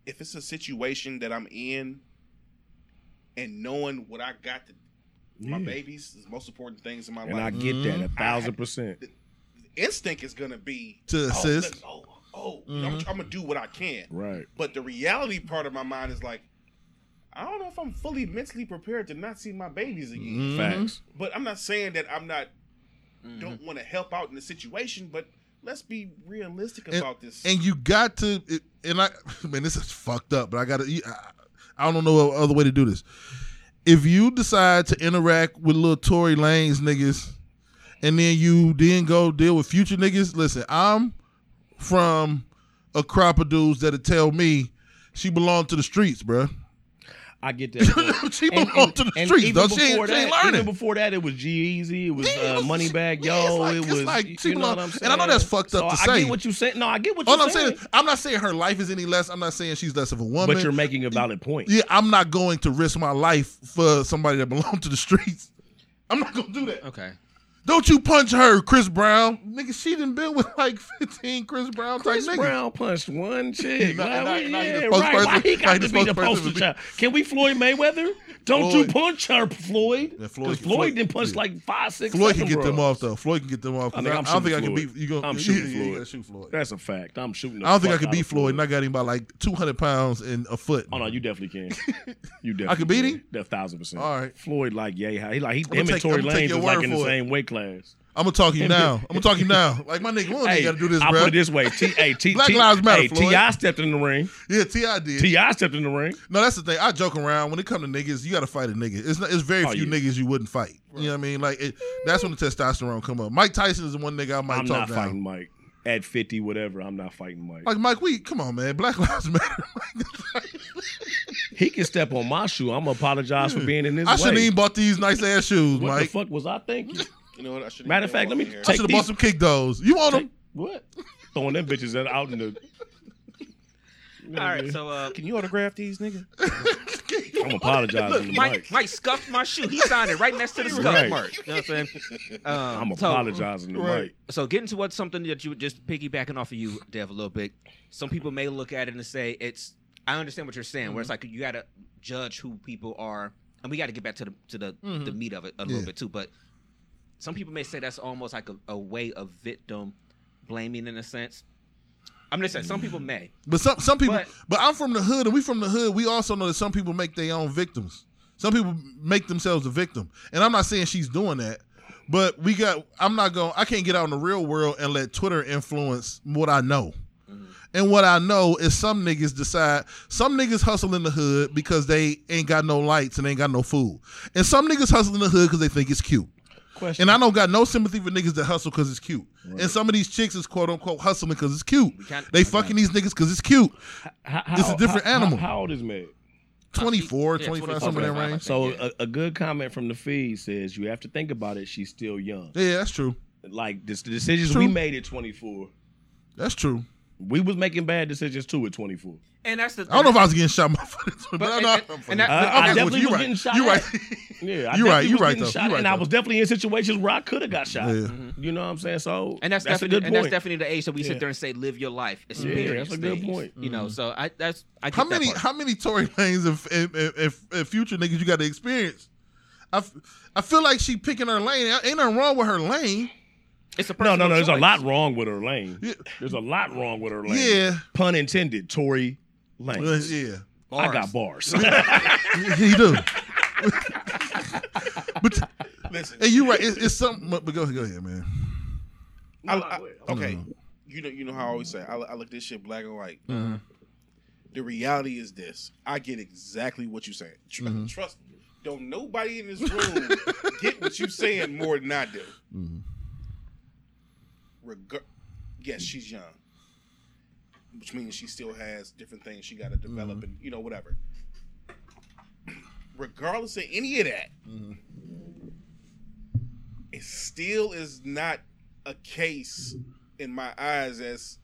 If it's a situation that I'm in, and knowing what I got to, my Yeah. babies is the most important things in my life. And I life. get that a thousand percent. the instinct is gonna be To oh, assist. look, Oh, oh, you know, I'm, I'm gonna do what I can. Right. But the reality part of my mind is like, I don't know if I'm fully mentally prepared to not see my babies again. Mm-hmm. Facts. But I'm not saying that I'm not Mm-hmm. don't want to help out in the situation, but let's be realistic And- about this. and you got to it- and i man this is fucked up but i gotta i, I don't know no other way to do this if you decide to interact with little tory Lanez niggas and then you then go deal with future niggas listen i'm from a crop of dudes that'll tell me she belonged to the streets bruh. I get that. she And- belonged and- to the and streets though she ain't, before she ain't learning Even before that, it was G-Eazy, it was Yeah, uh, it was- Moneybagg yeah, it's Yo, like- it it's was. like you she know what belong- I'm saying? and I know that's fucked up So to I say. get what you saying. No, I get what all you're i'm saying. saying i'm not saying her life is any less i'm not saying she's less of a woman But you're making a valid point. yeah, I'm not going to risk my life for somebody that belongs to the streets. I'm not gonna do that. Okay. Don't you punch her, Chris Brown. Nigga, she done been with like 15 Chris Brown type niggas. Chris niggas. Brown punched one chick. Not- Like, not- not yeah, the right. Why he got to be the poster child? Can we Floyd Mayweather? Don't Floyd. you punch her, Floyd? Yeah, Floyd, Floyd- Floyd, Floyd- didn't punch yeah. like five, six. Floyd can second get them off though. Floyd can get them off. I think I, I'm I don't think I can beat you. Gonna, I'm shooting yeah, Floyd. You shoot Floyd. That's a fact. I'm shooting. I don't think I can beat of Floyd. And I got him by like 200 pounds and a foot. Oh no, you definitely can. You definitely. Can. I can beat him? A thousand percent. All right. Floyd like yeah, high. He like he I'ma him take- and Tory Lanez is like in the same weight class. I'm gonna talk to you now. I'm gonna talk to you now. Like my nigga, we don't Hey, got to do this, I'll bro. put it this way. T, hey, T, Black Lives Matter, Hey. Ti stepped in the ring. Yeah, Ti did. Ti stepped in the ring. No, that's the thing. I joke around when it come to niggas. You got to fight a nigga. It's not, it's very Oh, few yeah. niggas you wouldn't fight. You know what I mean? Like it, that's when the testosterone come up. Mike Tyson is the one nigga I might I'm talk not down. fighting Mike at 50, whatever. I'm not fighting Mike. Like Mike, we come on, man. Black Lives Matter. he can step on my shoe. I'm gonna apologize for being in this I shouldn't even bought these nice ass shoes, what Mike. What the fuck was I thinking? you know what? I should. Matter of fact, let me I take should have these- bought some kick those. You want them? What? Throwing them bitches out- out in the. All right. So uh, Can you autograph these, nigga? I'm apologizing to Mike Mike. Mike scuffed my shoe. He signed it right next to the scuff Right. mark. You know what I'm saying? Um, I'm so- apologizing to Right. Mike. So getting to what something that you were just piggybacking off of you, Dev, a little bit. Some people may look at it and say it's. I understand what you're saying. Where it's like you got to judge who people are, and we got to get back to the to the the meat of it a little Yeah. bit too. But some people may say that's almost like a, a way of victim blaming in a sense. I'm just saying some people may. But some some people. But, But- I'm from the hood, and we from the hood. We also know that some people make their own victims. Some people make themselves a victim, and I'm not saying she's doing that. But we got. I'm not going. I can't get out in the real world and let Twitter influence what I know. Mm-hmm. And what I know is some niggas decide some niggas hustle in the hood because they ain't got no lights and ain't got no food. And some niggas hustle in the hood because they think it's cute. Question. And I don't got no sympathy for niggas that hustle because it's cute. And some of these chicks is quote unquote hustling because it's cute. can't- They fucking these niggas because it's cute. How- it's a different how- animal. How, old is Meg? 24, Yeah, 25, 24, somewhere in that range. So Yeah. a, a good comment from the feed says you have to think about it. She's still young. Yeah, that's true. Like this, the decisions True. we made at 24. That's true. We was making bad decisions too at 24. And that's the. I don't know if I was getting shot in my foot, but, But- I and- know. and- and that- I, I I definitely you was right. getting shot. You at. right. Yeah, I You definitely right, you was right, getting though. shot You at, right, and I though. was definitely in situations where I could have got shot. Yeah. Mm-hmm. You know what I'm saying? So and that's, that's a definitely good and that's definitely the age that we Yeah. sit there and say live your life. It's Yeah, experience that's a good things, point. You know, mm-hmm. so I that's I get How many part. how many Tory Lanez and future niggas you got to experience? I, f- I feel like she picking her lane. Ain't nothing wrong with her lane. It's a no, no, no. There's a lot wrong with her lane. Yeah. There's a lot wrong with her lane. Yeah. Pun intended. Tory Uh, Lanez. yeah. I got bars. He do. but Listen, and you're right. It's, it's something. But go, go ahead, man. I, I, okay. Mm-hmm. You know, you know how I always say I, I look this shit black and white. Mm-hmm. The reality is this: I get exactly what you're saying. Tr- mm-hmm. Trust me. Don't nobody in this room get what you're saying more than I do. Regar- yes, she's young, which means she still has different things she got to develop, mm-hmm. and you know whatever. Regardless of any of that, mm-hmm. it still is not a case in my eyes as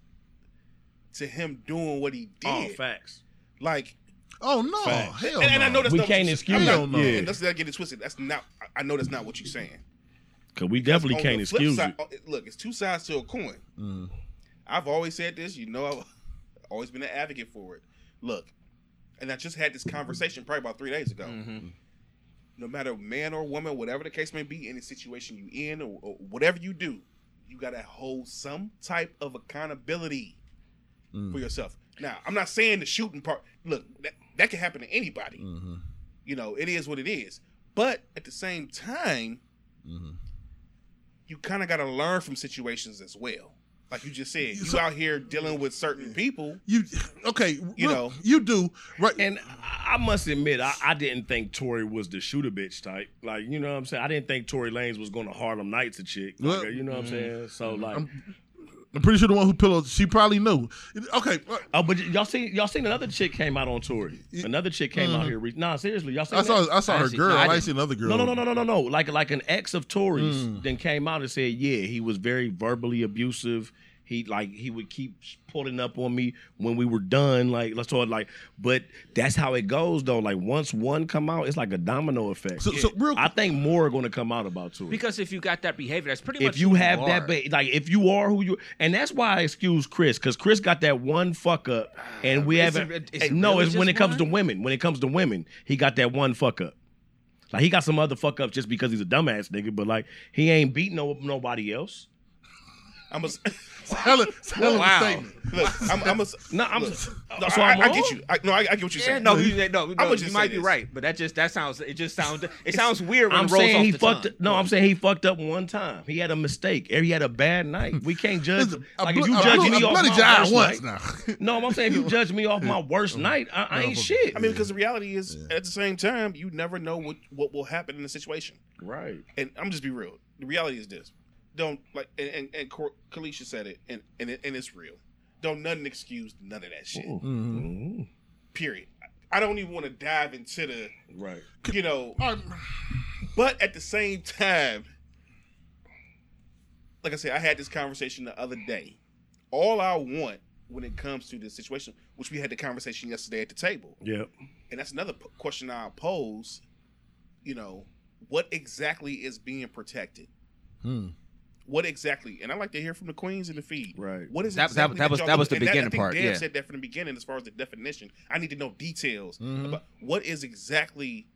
to him doing what he oh, did. facts. like, Oh no, Facts. hell and, and no. I know that's We not can't excuse I'm it. not- Hell. Yeah. Let's not get it twisted. That's not. I- I know that's not what you're saying. Cause we definitely On can't excuse side- it. uh, Look, it's two sides to a coin. I've always said this. You know, I've always been an advocate for it. Look, and I just had this conversation probably about three days ago. No matter man or woman, whatever the case may be, any situation you in or, or whatever you do, you gotta hold some type of accountability for yourself. Now, I'm not saying the shooting part. Look, that, that can happen to anybody. Mm-hmm. You know, it is what it is. But at the same time, Mhm. You kind of got to learn from situations as well. Like you just said, you So- out here dealing with certain people. You okay? You look, know. you do right. And I I must admit, I, I didn't think Tory was the shooter bitch type. Like, you know what I'm saying? I didn't think Tory Lanez was going to Harlem Nights a chick. Like, Well, you know what I'm mm-hmm. saying? So, mm-hmm. like, I'm pretty sure the one who pillowed, she probably knew. Okay, uh, oh, but y'all seen y'all seen another chick came out on Tory. Another chick came out here. Re- nah, seriously, y'all seen I that? saw I saw her girl. no, I I, seen another girl. No, no, no, no, no, no, no. Like like an ex of Tory's then came out and said, yeah, he was very verbally abusive. He like he would keep pulling up on me when we were done. Like let's talk like, but that's how it goes though. Like once one come out, it's like a domino effect. So- so real- I think more are going to come out about Tory. Because if you got that behavior, that's pretty much if you who have that, are. ba- like if you are who you, and that's why I excuse Chris because Chris got that one fuck up, ah, and we haven't. it- is it no, really it's when it comes to women. When it comes to women, he got that one fuck up. Like he got some other fuck ups just because he's a dumbass nigga, but like he ain't beat no nobody else. I'm a, Hell, of- hell of a Wow. statement. look, I'm, I'm a, No, I'm. look, so no, so I, I'm I wrong? get you. I, no, I, I get what you're Yeah, saying. no, you, no, no, I'ma you just might say be this. right, but that just that sounds it just sounds it sounds weird when I'm it rolls saying off he the fucked. tongue. No, I'm saying he fucked up one time. He had a mistake. He had a bad night. We can't judge. Listen, like I if you blo- judge blo- me I off my your worst once night. now. No, I'm saying if you judge me off my worst mm. night, I, I ain't shit. I mean, because the reality is, at the same time, you never know what, what will happen in the situation. right. And I'm just be real. The reality is this: don't like, and and, and Cor- Kalisha said it, and and, it, and it's real. Don't nothing excuse none of that shit. Mhm. Period. I don't even want to dive into the, Right. you know, All right. but at the same time, like I said, I had this conversation the other day. All I want when it comes to this situation, which we had the conversation yesterday at the table, Yep. and that's another p- question I'll pose. You know, what exactly is being protected? Hmm. What exactly? And I like to hear from the queens in the feed. Right. What is That- that- exactly that was- y'all that was the and beginning I think part, Dave yeah. said that from the beginning as far as the definition. I need to know details Mm-hmm. about what is exactly.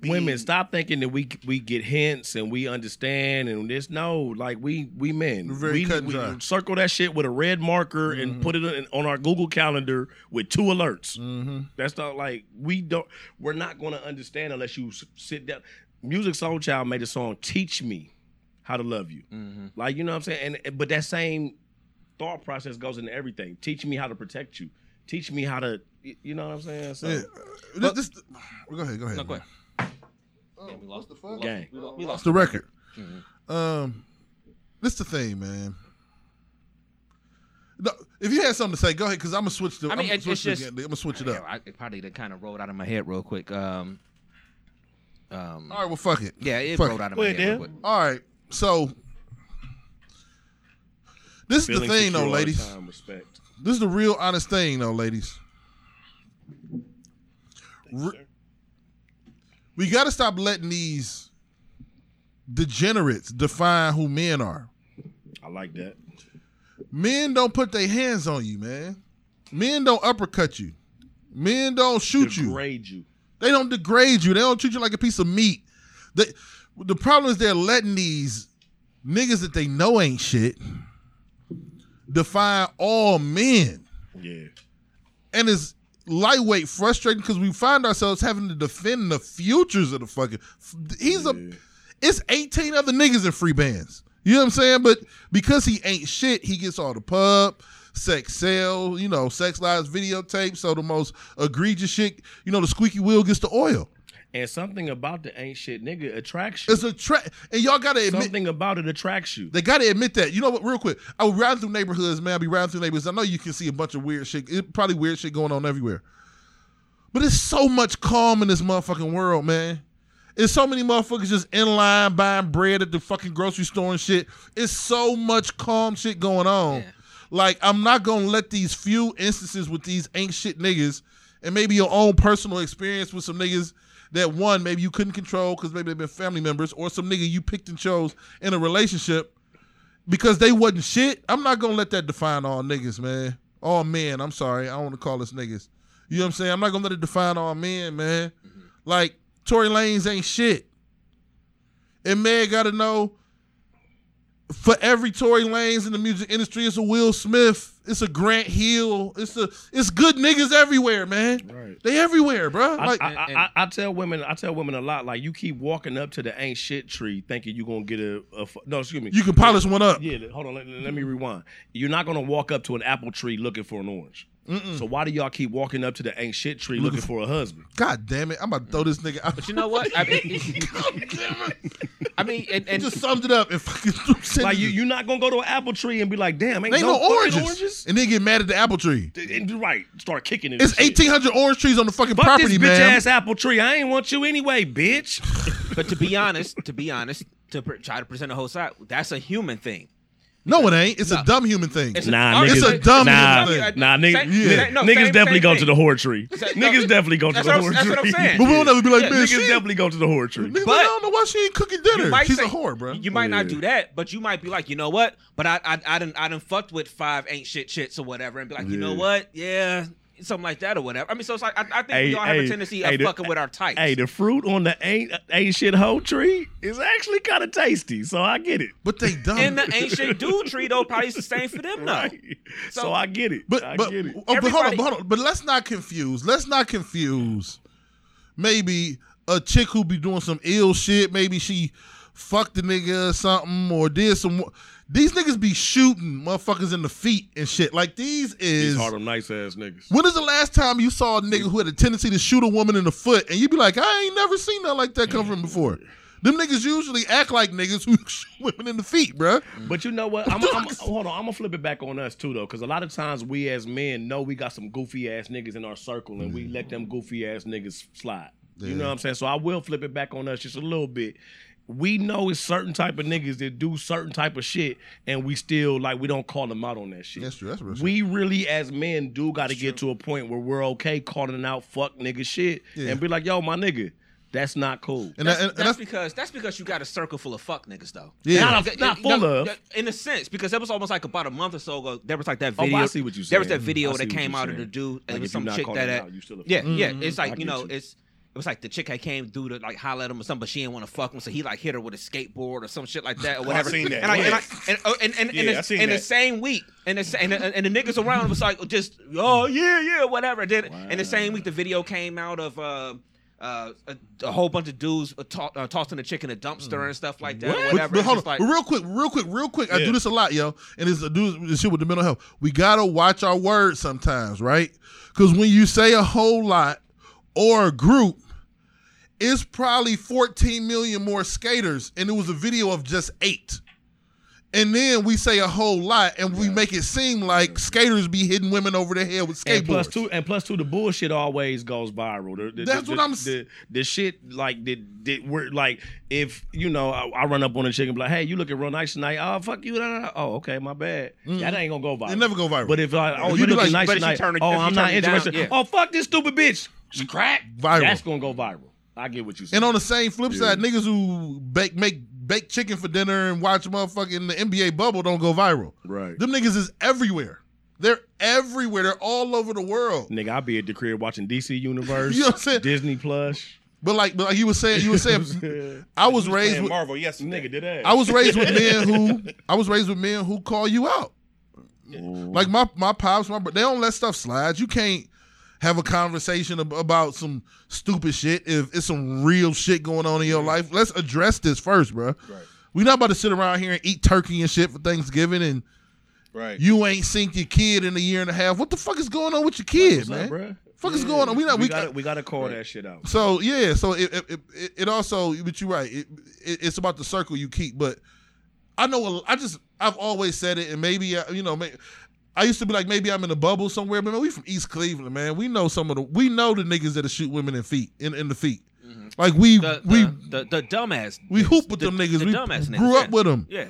being- Women, stop thinking that we we get hints and we understand and this. No, like we we men, We're very we, cut and we dry. circle that shit with a red marker and put it in, on our Google calendar with two alerts. Mm-hmm. That's not like we don't. We're not going to understand unless you sit down. Musiq Soulchild made a song, "Teach Me How to Love You." Mm-hmm. Like you know what I'm saying, and but that same thought process goes into everything. Teach me how to protect you. Teach me how to. You know what I'm saying? So, Yeah. This, this, go ahead. Go ahead. No, go ahead. Oh, what the fuck? gang. We Lost lost the record. Um, this the thing, man. No, if you had something to say, go ahead. Because I'm gonna switch the. I mean, I'm, it- gonna it's switch just- the, I'm gonna switch it up. I, it probably did kind of rolled out of my head real quick. Um, um, All right. Well, fuck it. yeah, it Fuck rolled out of my ahead, head. Real quick. All right. So this is the thing, though, ladies. time, respect. This is the real honest thing, though, ladies. Thanks, sir. We got to stop letting these degenerates define who men are. I like that. Men don't put their hands on you, man. Men don't uppercut you. Men don't shoot you. Degrade you. They don't degrade you. They don't treat you like a piece of meat. They, the problem is they're letting these niggas that they know ain't shit define all men. Yeah. And it's lightweight, frustrating because we find ourselves having to defend the futures of the fucking. He's a. It's 18 other niggas in Freebandz. You know what I'm saying? But because he ain't shit, he gets all the pub, sex sale, you know, sex lives videotape. So the most egregious shit, you know, the squeaky wheel gets the oil. And something about the ain't shit nigga attracts you. It's a track, and y'all gotta admit. something about it attracts you. They gotta admit that. You know what? Real quick, I was ride through neighborhoods, man. I be riding through neighborhoods. I know you can see a bunch of weird shit. It, probably weird shit going on everywhere. But it's so much calm in this motherfucking world, man. It's so many motherfuckers just in line buying bread at the fucking grocery store and shit. It's so much calm shit going on. Yeah. Like, I'm not gonna let these few instances with these ain't shit niggas and maybe your own personal experience with some niggas that one, maybe you couldn't control because maybe they've been family members, or some nigga you picked and chose in a relationship because they wasn't shit. I'm not gonna let that define all niggas, man. All men. I'm sorry. I don't want to call us niggas. You know what I'm saying? I'm not gonna let it define all men, man. Mm-hmm. Like Tory Lanez ain't shit. And man gotta know for every Tory Lanez in the music industry, it's a Will Smith, it's a Grant Hill, it's a it's good niggas everywhere, man. Right. They everywhere, bro. I, Like I, I, I, I tell women, I tell women a lot. Like you keep walking up to the ain't shit tree, thinking you're gonna get a, a no, excuse me. you can polish one up. Yeah, hold on. Let, let me rewind. You're not gonna walk up to an apple tree looking for an orange. So why do y'all keep walking up to the ain't shit tree looking for a husband? God damn it! I'm about to throw this nigga out. But you know what? I mean, I mean, and, and just summed it up and fucking sent Like you, you're not gonna go to an apple tree and be like, "Damn, ain't, ain't no, no, oranges. oranges?" and then get mad at the apple tree. And, and right, start kicking it. It's and shit. 1,800 orange trees on the fucking Fuck property, this bitch man. ass apple tree. I ain't want you anyway, bitch. but to be honest, to be honest, to pr- try to present a whole side, that's a human thing. No, it ain't. It's No. a dumb human thing. It's a- Nah, niggas. It's a dumb nah, human thing. nah, niggas. Same- Yeah. same- no, niggas same- definitely same go thing. to the whore tree. No, niggas definitely go to that's the what whore I'm- that's tree. what I'm saying. but we'll never be like, Yeah, man, Niggas she, definitely go to the whore tree. nigga, But- I don't know why she ain't cooking dinner. She's say, a whore, bro. You might not do that, but you might be like, you know what? But I, I, I didn't, I didn't fucked with five ain't shit shits or whatever, and be like, you know what? Yeah, something like that or whatever. I mean, so it's like I, I think Hey, we all have hey, a tendency hey, of the- fucking with our types. Hey, the fruit on the ain't ain't shit hoe tree is actually kind of tasty, so I get it. But they dumb. and the ancient dude tree though probably is the same for them though. Right. So, So- I get it. But I but, get it. oh, but hold on, but hold on. But let's not confuse. Let's not confuse. Maybe a chick who be doing some ill shit. Maybe she fucked a nigga or something, or did some. These niggas be shooting motherfuckers in the feet and shit. Like these is. These Harlem nice ass niggas. When is the last time you saw a nigga who had a tendency to shoot a woman in the foot and you'd be like, I ain't never seen nothing like that come from before? Them niggas usually act like niggas who shoot women in the feet, bruh. But you know what? I'm, I'm, hold on. I'm gonna flip it back on us too, though, because a lot of times we as men know we got some goofy ass niggas in our circle, and we let them goofy ass niggas slide. You know what I'm saying? So I will flip it back on us just a little bit. We know it's certain type of niggas that do certain type of shit, and we still like we don't call them out on that shit. That's true. That's real shit. We really, as men, do got to get to a point where we're okay calling out fuck nigga shit Yeah. and be like, "Yo, my nigga, that's not cool." And, That's, that, and, and that's that's because that's because you got a circle full of fuck niggas though. Yeah. Not, That- a, not that- full no, of. that- in a sense, because there was almost like about a month or so ago. There was like that video. Oh, I see what you're There was saying. that video I see that what came you're out of the saying. dude. Like, it was if you're some not chick calling that. it out, you still a yeah, fuck. yeah. Mm-hmm. It's I like you get know, you. it's it was like the chick had came through to like holler at him or something, but she didn't want to fuck him, so he like hit her with a skateboard or some shit like that or whatever. seen that. And I, and, I, Yeah. and, oh, and, and, Yeah, and I the- seen in the same week, and the, and, the, and the niggas around was like just oh yeah yeah whatever. Then in the same week, the video came out of. Uh, uh, a, a whole bunch of dudes uh, to, uh, tossing a chick in a dumpster and stuff like that. Or whatever. but It's hold on, like- real quick, real quick, real quick. I do this a lot, yo, and it's a do this shit with the mental health. We gotta watch our words sometimes, right? Because when you say a whole lot or a group, it's probably 14 million more skaters, and it was a video of just eight. And then we say a whole lot, and we make it seem like skaters be hitting women over the head with skateboards. And plus two, and plus two, the bullshit always goes viral. The, the, That's the, what the, I'm s- The, the shit like the, the we're like if you know I, I run up on a chick and be like, hey, you looking real nice tonight? Oh fuck you! Oh okay, my bad. Mm-hmm. That ain't gonna go viral. It never go viral. But if I oh If you, you be looking like- nice she tonight? turn it- oh I'm not turn it down, interested. yeah. Oh fuck this stupid bitch. She crack. Viral. That's gonna go viral. I get what you saying. And on the same flip side, niggas who bake make bake chicken for dinner and watch motherfucking the NBA bubble don't go viral. right. Them niggas is everywhere. They're everywhere. They're all over the world. Nigga, I be at the crib watching DC Universe, You know what I'm saying? Disney Plus. But like, but like you were saying, you were saying, I was raised with, Marvel Yes, Nigga did that. I was raised with men who, I was raised with men who call you out. Mm. Like my my pops, my bro- they don't let stuff slide. You can't have a conversation ab- about some stupid shit if it's some real shit going on in your life. Let's address this first, bro. Right. We're not about to sit around here and eat turkey and shit for Thanksgiving and Right. you ain't synced your kid in a year and a half. What the fuck is going on with your kid, man? up, bruh? Fuck is going on? We not we we gotta we gotta call that shit out. So yeah, so it it, it, it also, but you're right. It, it, it's about the circle you keep. But I know, a- I just I've always said it, and maybe uh, you know, may, I used to be like maybe I'm in a bubble somewhere, but man, we from East Cleveland, man. We know some of the we know the niggas that shoot women in feet in, in the feet. Mm-hmm. Like we the, we the, the, the dumbass. we niggas. hoop with The- them niggas. The we dumbass niggas. grew up yeah. with them, Yeah.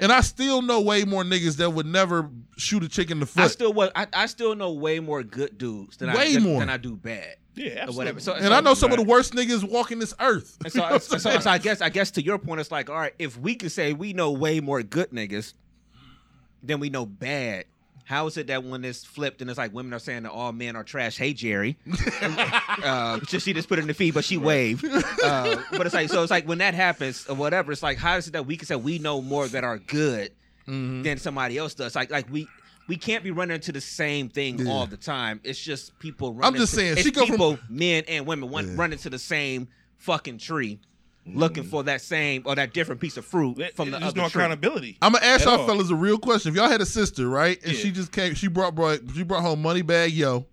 and I still know way more niggas that would never shoot a chick in the foot. I still wa- I, I still know way more good dudes than I than, more. than I do bad. Yeah, Or whatever. So, and so- I know some of the worst niggas walking this earth. And so, so, so, so I guess I guess to your point, it's like, all right, if we can say we know way more good niggas than we know bad, how is it that when it's flipped and it's like women are saying that all men are trash? Hey Jerry, uh, just she just put it in the feed, but she waved. Uh, but it's like so it's like when that happens or whatever, it's like how is it that we can say we know more that are good Mm-hmm. than somebody else does? Like like we. We can't be running into the same thing Yeah. all the time. It's just people. Running I'm just to- saying, she go from- people, men and women, one, Yeah. running to the same fucking tree, looking mm. for that same or that different piece of fruit from the There's other no tree. accountability. I'm gonna ask At y'all all. fellas a real question. If y'all had a sister, right, and Yeah. she just came, she brought, brought she brought home Moneybagg Yo.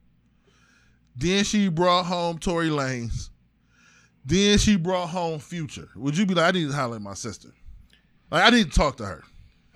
Then she brought home Tory Lanez. Then she brought home Future. Would you be like, I need to holler at my sister? Like I need to talk to her.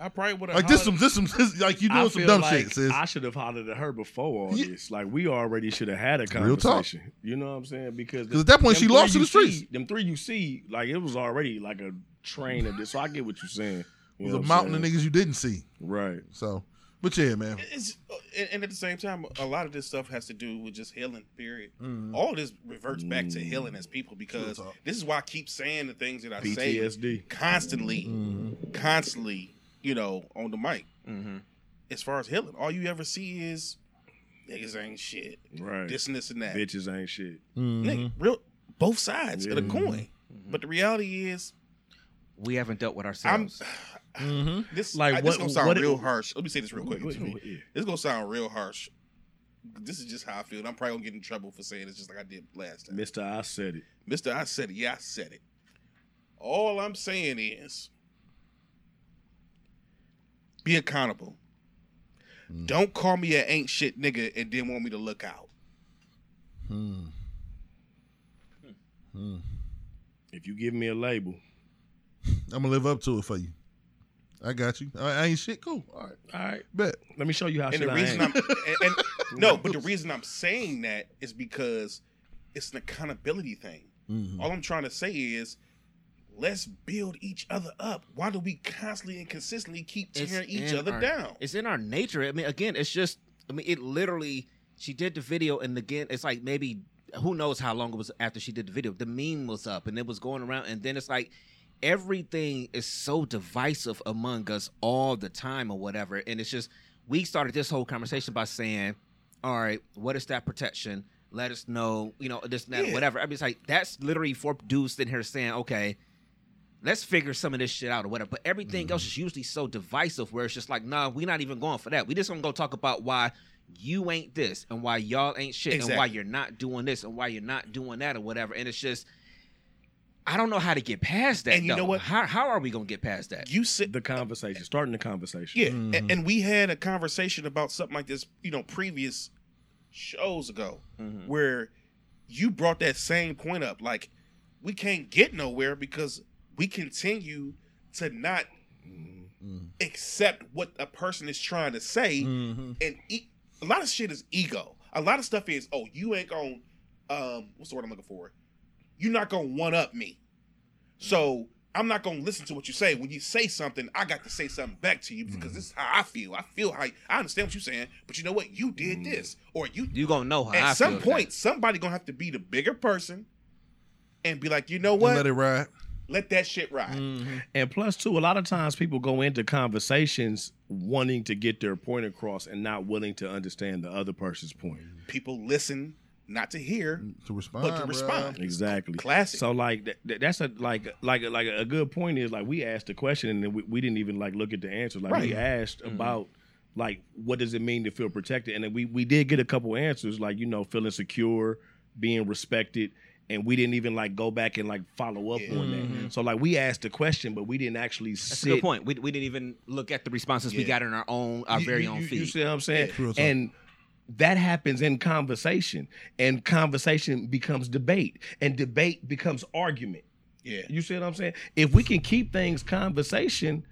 I probably would have. Like this some this some this, like you I doing some feel dumb like shit, sis. I should have hollered at her before all Yeah. this. Like we already should have had a Real talk. conversation. You know what I'm saying? Because 'Cause at that point, she lost to the streets. see- them three you see, like it was already like a train of this. So I get what you're saying. It was a what I'm mountain of niggas you didn't see. Right. So, but yeah, man. It's, and, and at the same time, a lot of this stuff has to do with just healing. Period. Mm-hmm. All this reverts back to healing as people because this is why I keep saying the things that I say PTSD. constantly, Mm-hmm. constantly. You know, on the mic. Mm-hmm. As far as healing, all you ever see is niggas ain't shit. Right. This and this and that. Bitches ain't shit. Mm-hmm. Nigga, real both sides of the Yeah. coin. Mm-hmm. But the reality is, We haven't dealt with I'm ourselves. Mm-hmm. this Like, like what- this gonna sound what- real harsh. Let me say this real quick. Go ahead, yeah. This gonna sound real harsh. This is just how I feel. and I'm probably gonna get in trouble for saying it's just like I did last time. Mister, I said it. Mister, I said it. Yeah, I said it. All I'm saying is be accountable. Hmm. Don't call me an ain't shit nigga and then want me to look out. Hmm. Hmm. If you give me a label, I'm gonna live up to it for you. I got you. I, I ain't shit. Cool. All right. all right. Bet. Let me show you how And the reason ain't. I'm and, and- no, but the reason I'm saying that is because it's an accountability thing. Mm-hmm. All I'm trying to say is let's build each other up. Why do we constantly and consistently keep It's tearing each other our- down? It's in our nature. I mean, again, it's just. I mean, it literally. She did the video, and again, it's like maybe who knows how long it was after she did the video. The meme was up, and it was going around, and then it's like everything is so divisive among us all the time, or whatever. And it's just we started this whole conversation by saying, "All right, what is that protection? Let us know, you know, this, and that, Yeah. whatever." I mean, it's like that's literally four dudes in here saying, "Okay." Let's figure some of this shit out or whatever. But everything else is usually so divisive where it's just like, nah, we're not even going for that. We just gonna go talk about why you ain't this and why y'all ain't shit and why you're not doing this and why you're not doing that or whatever. And it's just I don't know how to get past that. And you know what? How how are we gonna get past that? You sit the conversation, starting the conversation. Yeah, Mm-hmm. and, and we had a conversation about something like this, you know, previous shows ago, Mm-hmm. where you brought that same point up. Like, we can't get nowhere because we continue to not accept what a person is trying to say, Mm-hmm. and e- a lot of shit is ego. A lot of stuff is, oh, you ain't gonna, um, what's the word I'm looking for? You're not gonna one up me. So I'm not gonna listen to what you say. When you say something, I got to say something back to you because this is how I feel. I feel how I understand what you're saying, but you know what? You did this, or you. You gonna know how I At some feel, point, somebody gonna have to be the bigger person and be like, you know And what? Let it ride. Let that shit ride. Mm-hmm. And plus, too, a lot of times people go into conversations wanting to get their point across and not willing to understand the other person's point. People listen not to hear, To respond. but to bruh. respond. Exactly. Classic. So like that, that- that's a like like like a good point is like we asked a question and then we, we didn't even like look at the answers. Like we Right. asked mm-hmm. about like what does it mean to feel protected, and then we we did get a couple answers like you know feeling secure, being respected. And we didn't even like go back and like follow up Yeah. on that. Mm-hmm. So like we asked the question, but we didn't actually That's sit a good point. We, we didn't even look at the responses we got in our own our you- very you- own you, feed. You see what I'm saying? Real talk. And that happens in conversation, and conversation becomes debate, and debate becomes argument. Yeah. You see what I'm saying? If we can keep things conversation,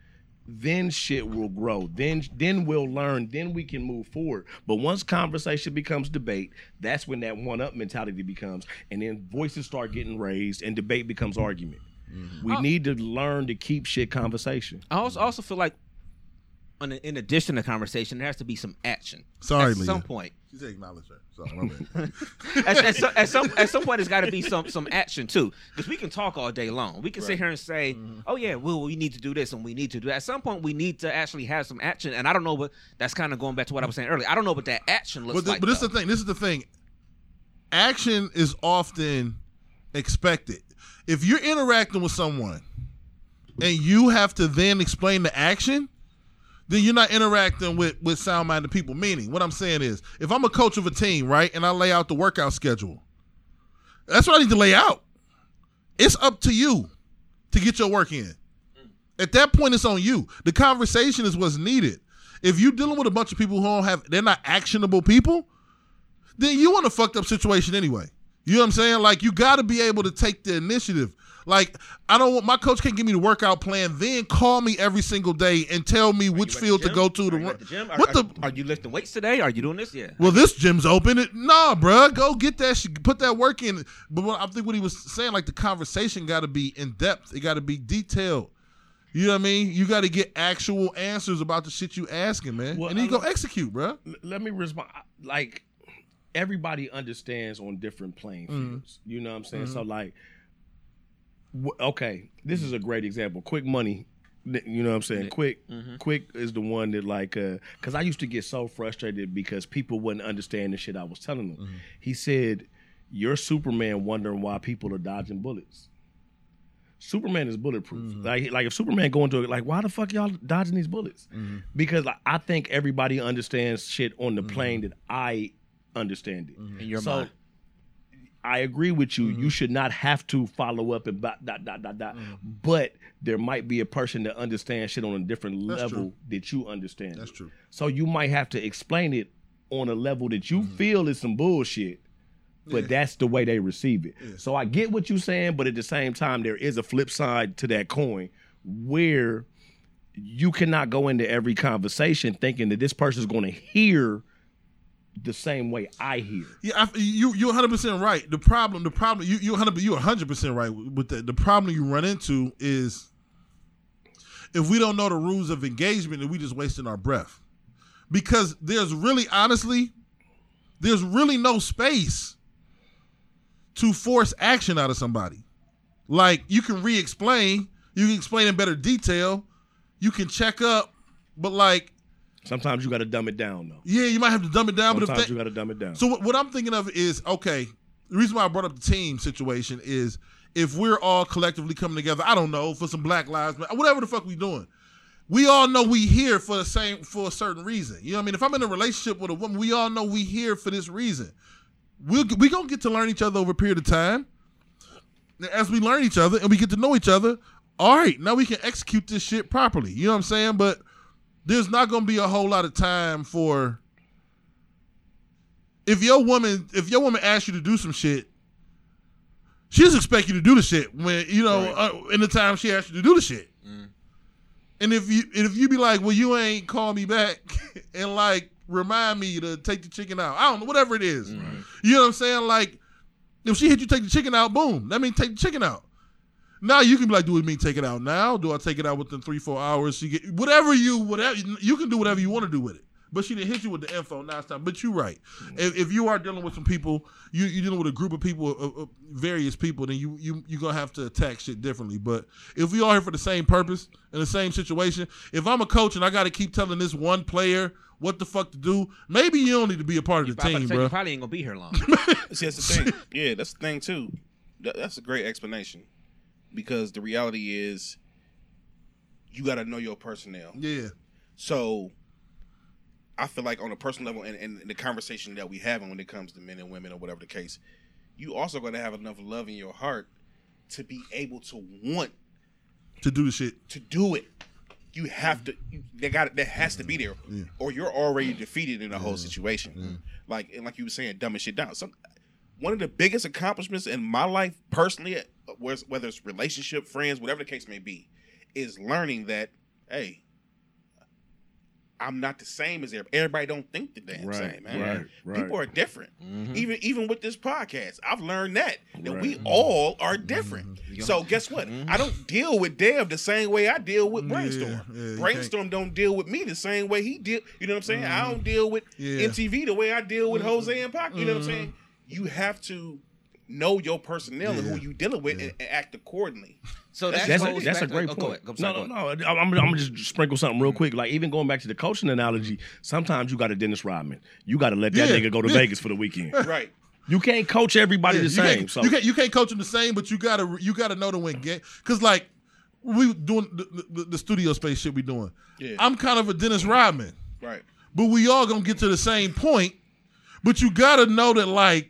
then shit will grow. Then then we'll learn. Then we can move forward. But once conversation becomes debate, that's when that one up mentality becomes, and then voices start getting raised, and debate becomes argument. Mm-hmm. We Oh. need to learn to keep shit conversation. I also also feel like, in, in addition to conversation, there has to be some action. Sorry, at some point. She said acknowledge her. So at, at, some, at some at some point, there's got to be some some action too, because we can talk all day long. We can sit here and say, Mm-hmm. "Oh yeah, well we need to do this and we need to do that." At some point, we need to actually have some action. And I don't know what that's kind of going back to what I was saying earlier. I don't know what that action looks but, like. but this is the thing. This is the thing. Action is often expected. If you're interacting with someone and you have to then explain the action, then you're not interacting with with sound minded people. Meaning, what I'm saying is, if I'm a coach of a team, right, and I lay out the workout schedule, that's what I need to lay out. It's up to you to get your work in. At that point, it's on you. The conversation is what's needed. If you're dealing with a bunch of people who don't have, they're not actionable people, then you want a fucked up situation anyway. You know what I'm saying? Like you got to be able to take the initiative. Like I don't want my coach can't give me the workout plan, then call me every single day and tell me which You at the field to go to. Are To run. the gym? Are, What are, the? are you lifting weights today? Are you doing this? Yeah. Well, this gym's open. It, nah, bruh, go get that. Shit, put that work in. But what, I think what he was saying, like the conversation got to be in depth. It got to be detailed. You know what I mean? You got to get actual answers about the shit you asking, man, Well, and then you go execute, bruh. L- let me respond. Like everybody understands on different playing Mm-hmm. You know what I'm saying? So like, okay, this is a great example. Quick money. You know what I'm saying? Quick, mm-hmm. quick is the one that like, uh, because I used to get so frustrated because people wouldn't understand the shit I was telling them. Mm-hmm. He said, "You're Superman, wondering why people are dodging bullets." Superman is bulletproof. Mm-hmm. Like, like if Superman going to it, like, why the fuck y'all dodging these bullets? Because like, I think everybody understands shit on the plane that I understand it. In your so, mind. I agree with you. You mm-hmm. should not have to follow up and dot dot dot dot dot. Mm-hmm. But there might be a person that understands shit on a different That's level true. that you understand. That's true. So you might have to explain it on a level that you mm-hmm. feel is some bullshit. But that's the way they receive it. So I get what you're saying, but at the same time, there is a flip side to that coin where you cannot go into every conversation thinking that this person is going to hear the same way I hear. Yeah, I, you you 100 percent right. The problem, the problem, you you 100 you 100 percent right with that. The problem you run into is if we don't know the rules of engagement, then we just wasting our breath. Because there's really, honestly, there's really no space to force action out of somebody. Like you can re-explain, you can explain in better detail, you can check up, but like, Sometimes you got to dumb it down, though. yeah, you might have to dumb it down. but if Sometimes that, you got to dumb it down. so what, what I'm thinking of is okay. The reason why I brought up the team situation is if we're all collectively coming together, I don't know for some Black Lives Matter, whatever the fuck we doing. We all know we here for the same for a certain reason. You know what I mean? If I'm in a relationship with a woman, we all know we here for this reason. We'll we gonna get to learn each other over a period of time. As we learn each other and we get to know each other, all right, now we can execute this shit properly. You know what I'm saying? But there's not gonna be a whole lot of time for if your woman if your woman asks you to do some shit, she just expect you to do the shit when you know Right. uh, in the time she asks you to do the shit. And if you and if you be like, well, you ain't call me back and like remind me to take the chicken out. I don't know, whatever it is. You know what I'm saying? Like, if she hit you take the chicken out, boom, that means take the chicken out. Now you can be like, do it mean take it out now? Do I take it out within three, four hours? She get whatever you whatever you can do whatever you want to do with it. But she didn't hit you with the info. Now it's time. But you're right. If, if you are dealing with some people, you you're dealing with a group of people, uh, uh, various people, then you you you're gonna have to attack shit differently. But if we all here for the same purpose in the same situation, if I'm a coach and I got to keep telling this one player what the fuck to do, maybe you don't need to be a part of the I'm about to team, bro. You probably ain't gonna be here long. See, that's the thing. yeah, that's the thing too. That's a great explanation because the reality is you got to know your personnel. Yeah, So I feel like on a personal level and, and the conversation that we have when it comes to men and women or whatever the case, you also got to have enough love in your heart to be able to want to do the shit. to do it. You have to. You, they got. That has to be there, or you're already defeated in the whole situation. Like and like you were saying, dumbing shit down. Some one of the biggest accomplishments in my life personally, whether it's relationship, friends, whatever the case may be, is learning that hey, I'm not the same as everybody. Everybody don't think the damn Right, same, man. right, right. People are different. Mm-hmm. Even even with this podcast, I've learned that that we Right. all are mm-hmm. different. Mm-hmm. So guess what? I don't deal with Dev the same way I deal with Brainstorm. yeah, you Brainstorm don't deal with me the same way he deal. You know what I'm saying? I don't deal with Yeah. MTV the way I deal with Jose and Pac. You know what I'm saying? You have to know your personnel and who Yeah. you dealing with and, and act accordingly. So that That's a, that's a great oh, point. Go ahead. Go, no, no, no. I'm, I'm gonna just sprinkle something real quick. Like even going back to the coaching analogy, sometimes you got a Dennis Rodman. You got to let that Yeah, nigga go to yeah. Vegas for the weekend. Right. You can't coach everybody Yeah, the you same. Can't, so you can't you can't coach them the same, but you gotta you gotta know to win game. Cause like we doing the, the, the studio space shit we doing. Yeah. I'm kind of a Dennis Rodman, Right. but we all gonna get to the same point. But you gotta know that like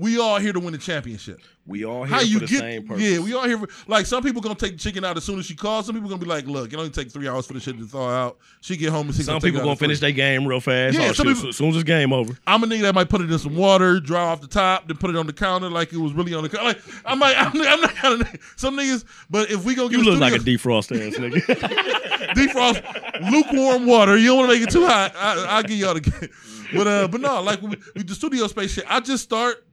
we all here to win the championship. we all here How for you the get? Yeah, we all here. For, like some people gonna take the chicken out as soon as she calls. Some people gonna be like, "Look, it only take three hours for the shit to thaw out." She get home and she Some people gonna finish their game real fast. Yeah, oh, some shit, people- as soon as it's game over. I'm a nigga that might put it in some water, dry off the top, then put it on the counter like it was really on the counter. Like I'm like I'm, I'm not kind of some niggas, but if we go get You look like a defrost ass nigga. defrost lukewarm water, you don't want to make it too hot. I, I'll give y'all the. But uh, but no, like with the studio space shit, I just start.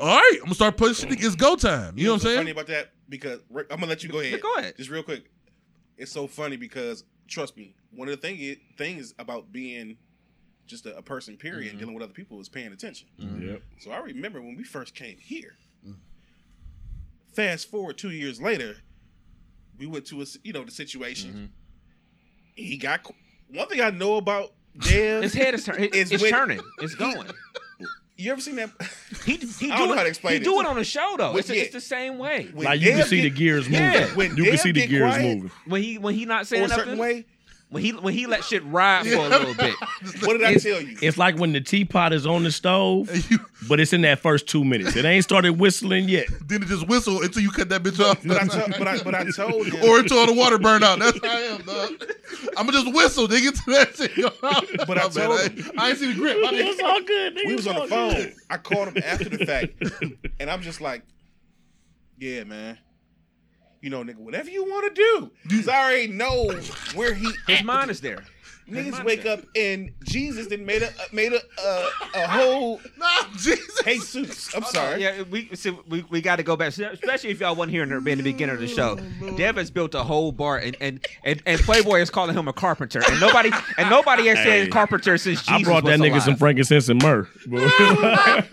All right, I'm gonna start pushing. Oh. shit. It's go time. You know what I'm what's Funny saying? about that because I'm gonna let you go ahead. go ahead. Just real quick. It's so funny because trust me, one of the thing is, things about being just a, a person, period, and dealing with other people is paying attention. Mm-hmm. yep. So I remember when we first came here. Mm. Fast forward two years later, we went to a you know the situation. Mm-hmm. He got one thing I know about Dev. His head is turning. It's It's, when- turning. It's going. you ever seen that? He he I do don't know it. how to explain it. he it. do it on the show though. When- It's, yeah. it's the same way. When Like you can Dev see the get- gears moving. Yeah, when you can Dev see the get gears quiet, moving. When he when he not saying Or a certain nothing. way. When he when he let shit ride for a little bit. What did I tell you? It's like when the teapot is on the stove, but it's in that first two minutes. It ain't started whistling yet. Then it just whistle until you cut that bitch off, But I, told, but I, but I told him. or until all the water burn out. That's how I am, dog. I'm gonna just whistle. They get to that shit. Go out. But I oh, My bad. told I, him. I ain't see the grip. My It's nigga. all good. nigga. we was It's on the phone. good. I called him after the fact, and I'm just like, "Yeah, man. You know, nigga, whatever you want to do, because I already know where he. His at. mind is there. Niggas wake up and Jesus then made a made a a, a whole Nah, Jesus. Jesus. I'm sorry. Yeah, we so we, we got to go back, especially if y'all wasn't here in the, in the beginning of the show. Dev has built a whole bar, and, and, and, and Playboy is calling him a carpenter, and nobody and nobody has Hey. said carpenter since Jesus I brought that was nigga alive. some frankincense and myrrh.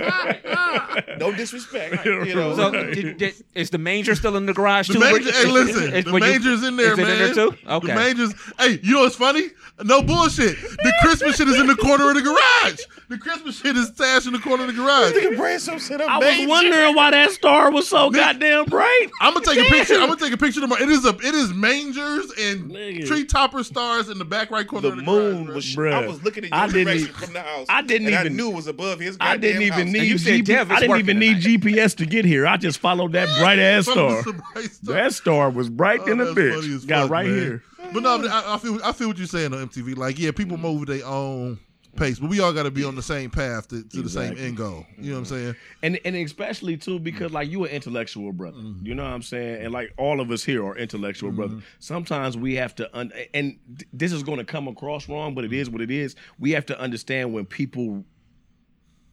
No disrespect. You know. So did, did, is the manger still in the garage The too? manger, hey, listen, is- the were you- manger's in there, is it in there too? Okay. The manger's, hey, you know what's funny? No bullshit. The Christmas shit is in the corner of the garage. The Christmas shit is stashed in the corner of the garage. Nigga Branson set up I was wondering why that star was so goddamn bright. I'm gonna take a picture. I'm gonna take a picture tomorrow. It is a, it is mangers and Nigga. tree topper stars in the back right corner. The of the moon garage, was. Bruh. I was looking at I your direction even- from the house. I didn't and even- I knew it was above his. I didn't even house. And need you said GP I didn't working even need tonight. GPS to get here. I just followed that bright ass star. Bright star. That star was bright Oh, than a bitch. Got fuck, right man. here. But no, I, I feel I feel what you're saying on MTV. Like, yeah, people mm-hmm. move at their own pace, but we all got to be on the same path to, to the same end goal. You know what I'm mm-hmm. saying? And and especially too because like you an intellectual brother. Mm-hmm. You know what I'm saying? And like all of us here are intellectual brothers. Mm-hmm. Sometimes we have to un- and this is going to come across wrong, but it is what it is. We have to understand when people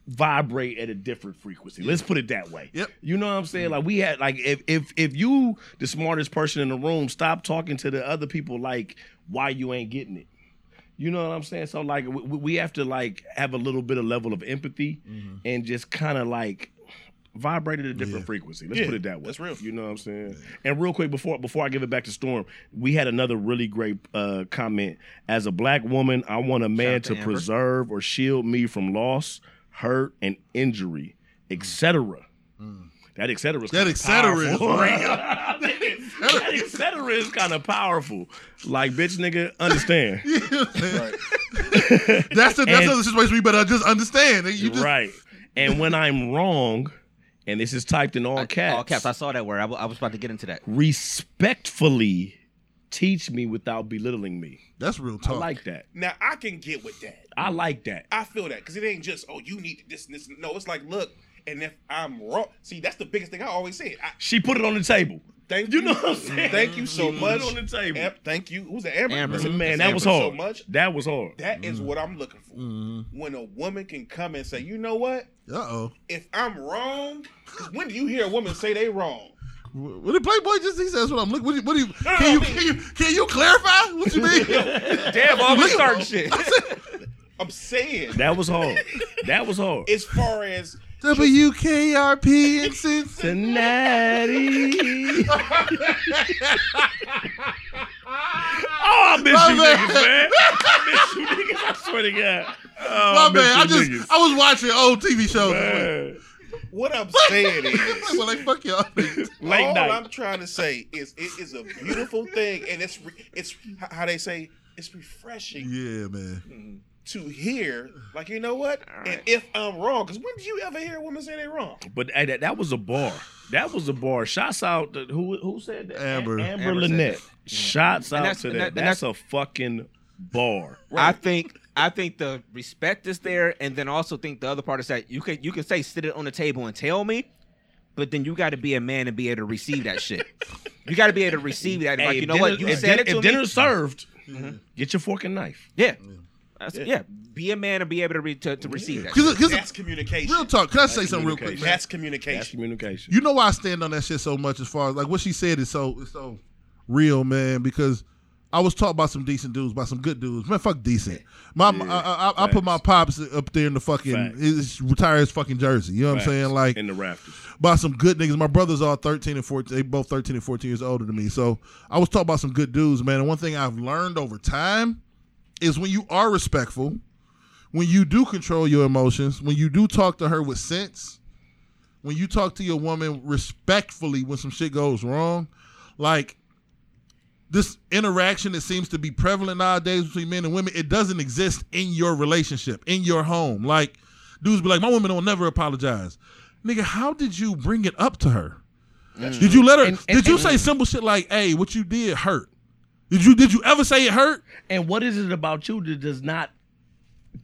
vibrate at a different frequency. Let's put it that way. Yep. You know what I'm saying? Like we had like if if if you the smartest person in the room, stop talking to the other people like why you ain't getting it. You know what I'm saying? So like we, we have to like have a little bit of level of empathy and just kind of like vibrate at a different Yeah. frequency. Let's Yeah, put it that way. that's real. You know what I'm saying? And real quick before before I give it back to Storm, we had another really great uh, comment. As a black woman, I want a man out to to preserve or shield me from loss, hurt, and injury, etc. That etc. is That kinda et cetera is real. that etc. is kind of powerful. Like bitch, nigga, understand. Right. That's the that's And- the situation we better just understand. You just right. And when I'm wrong, and this is typed in all caps, All caps. I saw that word. I, w- I was about to get into that. respectfully teach me without belittling me. that's real talk. I like that. Now I can get with that. I like that. I feel that because it ain't just oh you need this and this. No, it's like look, and if I'm wrong, see that's the biggest thing I always say. I, She put it on the table. Thank You you. know what I'm saying? Thank you so much. on the table. Am- thank you. Who's the Amber? Amber. Listen, Man, thank that was Amber hard. So much. That was hard. That is what I'm looking for. When a woman can come and say, you know what? Uh oh. If I'm wrong, 'cause when do you hear a woman say they wrong? What did Playboy just? He says what I'm looking. What do you? What do you can you can you can you clarify what you mean? Damn, all we starting shit. I'm saying That was hard. That was hard. as far as WKRP in Cincinnati. Cincinnati. oh, I miss My you man. niggas, man. I miss you niggas. I swear to God. Oh, My I miss man, I you just niggas. I was watching old TV shows. Man. What I'm saying is well, like fuck y'all. niggas. Late all night. I'm trying to say is it is a beautiful thing, and it's re- it's how they say it's refreshing Yeah, man. to hear. Like you know what? And if I'm wrong, because when did you ever hear a woman say they're wrong? But hey, that, that was a bar. That was a bar. Shouts out to who who said that? Amber. Amber, Amber Lynette. that. Shouts And out to that. that- and That's a fucking bar. I think I think the respect is there, and then also think the other part is that you can you can say sit it on the table and tell me, but then you got to be a man and be able to receive that shit. You got to be able to receive that. like you if know what? You if said din- it to if me. dinner's served, mm-hmm. get your fork and knife. yeah. That's- yeah, be a man and be able to re- to, to receive that. Cause, cause That's communication. real talk. Can I say something real quick, man? That's That's communication. communication. You know why I stand on that shit so much as far as like what she said is so is so real, man. Because I was taught by some decent dudes, by some good dudes. Man, fuck decent. My Yeah, I, I, I put my pops up there in the fucking Facts. his retire his fucking jersey. You know what I'm saying? Like in the rafters. by some good niggas. My brothers are 13 and 14. They both 13 and 14 years older than me. So I was taught by some good dudes, man. And one thing I've learned over time is when you are respectful, when you do control your emotions, when you do talk to her with sense, when you talk to your woman respectfully when some shit goes wrong, like this interaction that seems to be prevalent nowadays between men and women, it doesn't exist in your relationship, in your home. Like, dudes be like, my woman will never apologize. Nigga, how did you bring it up to her? Did you let her? And- and- did you and- say simple shit like, "Hey, what you did hurt"? Did you did you ever say it hurt? And what is it about you that does not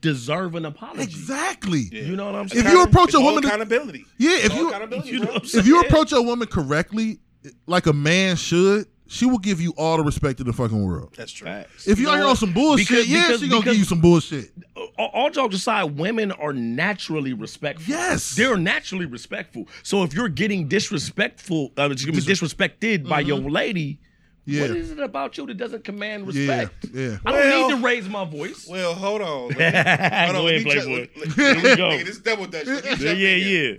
deserve an apology? Exactly. You know what I'm saying? If you approach It's a all woman, accountability. yeah, if All you accountability, You know bro. what I'm if you approach a woman correctly, like a man should, she will give you all the respect in the fucking world. That's true. Facts. If you, know out here on some bullshit, Because- yeah, because- she gonna give you some bullshit. all, all jokes aside, women are naturally respectful. Yes. they're naturally respectful. So if you're getting disrespectful, uh, excuse me, disrespected by your lady, Yeah. what is it about you that doesn't command respect? yeah. I don't Well- need to raise my voice. Well, hold on. Let me, Go hold on. ahead, let me ju- Playboy. let- Here we go. Nigga, this double dutch. Yeah, yeah, yeah.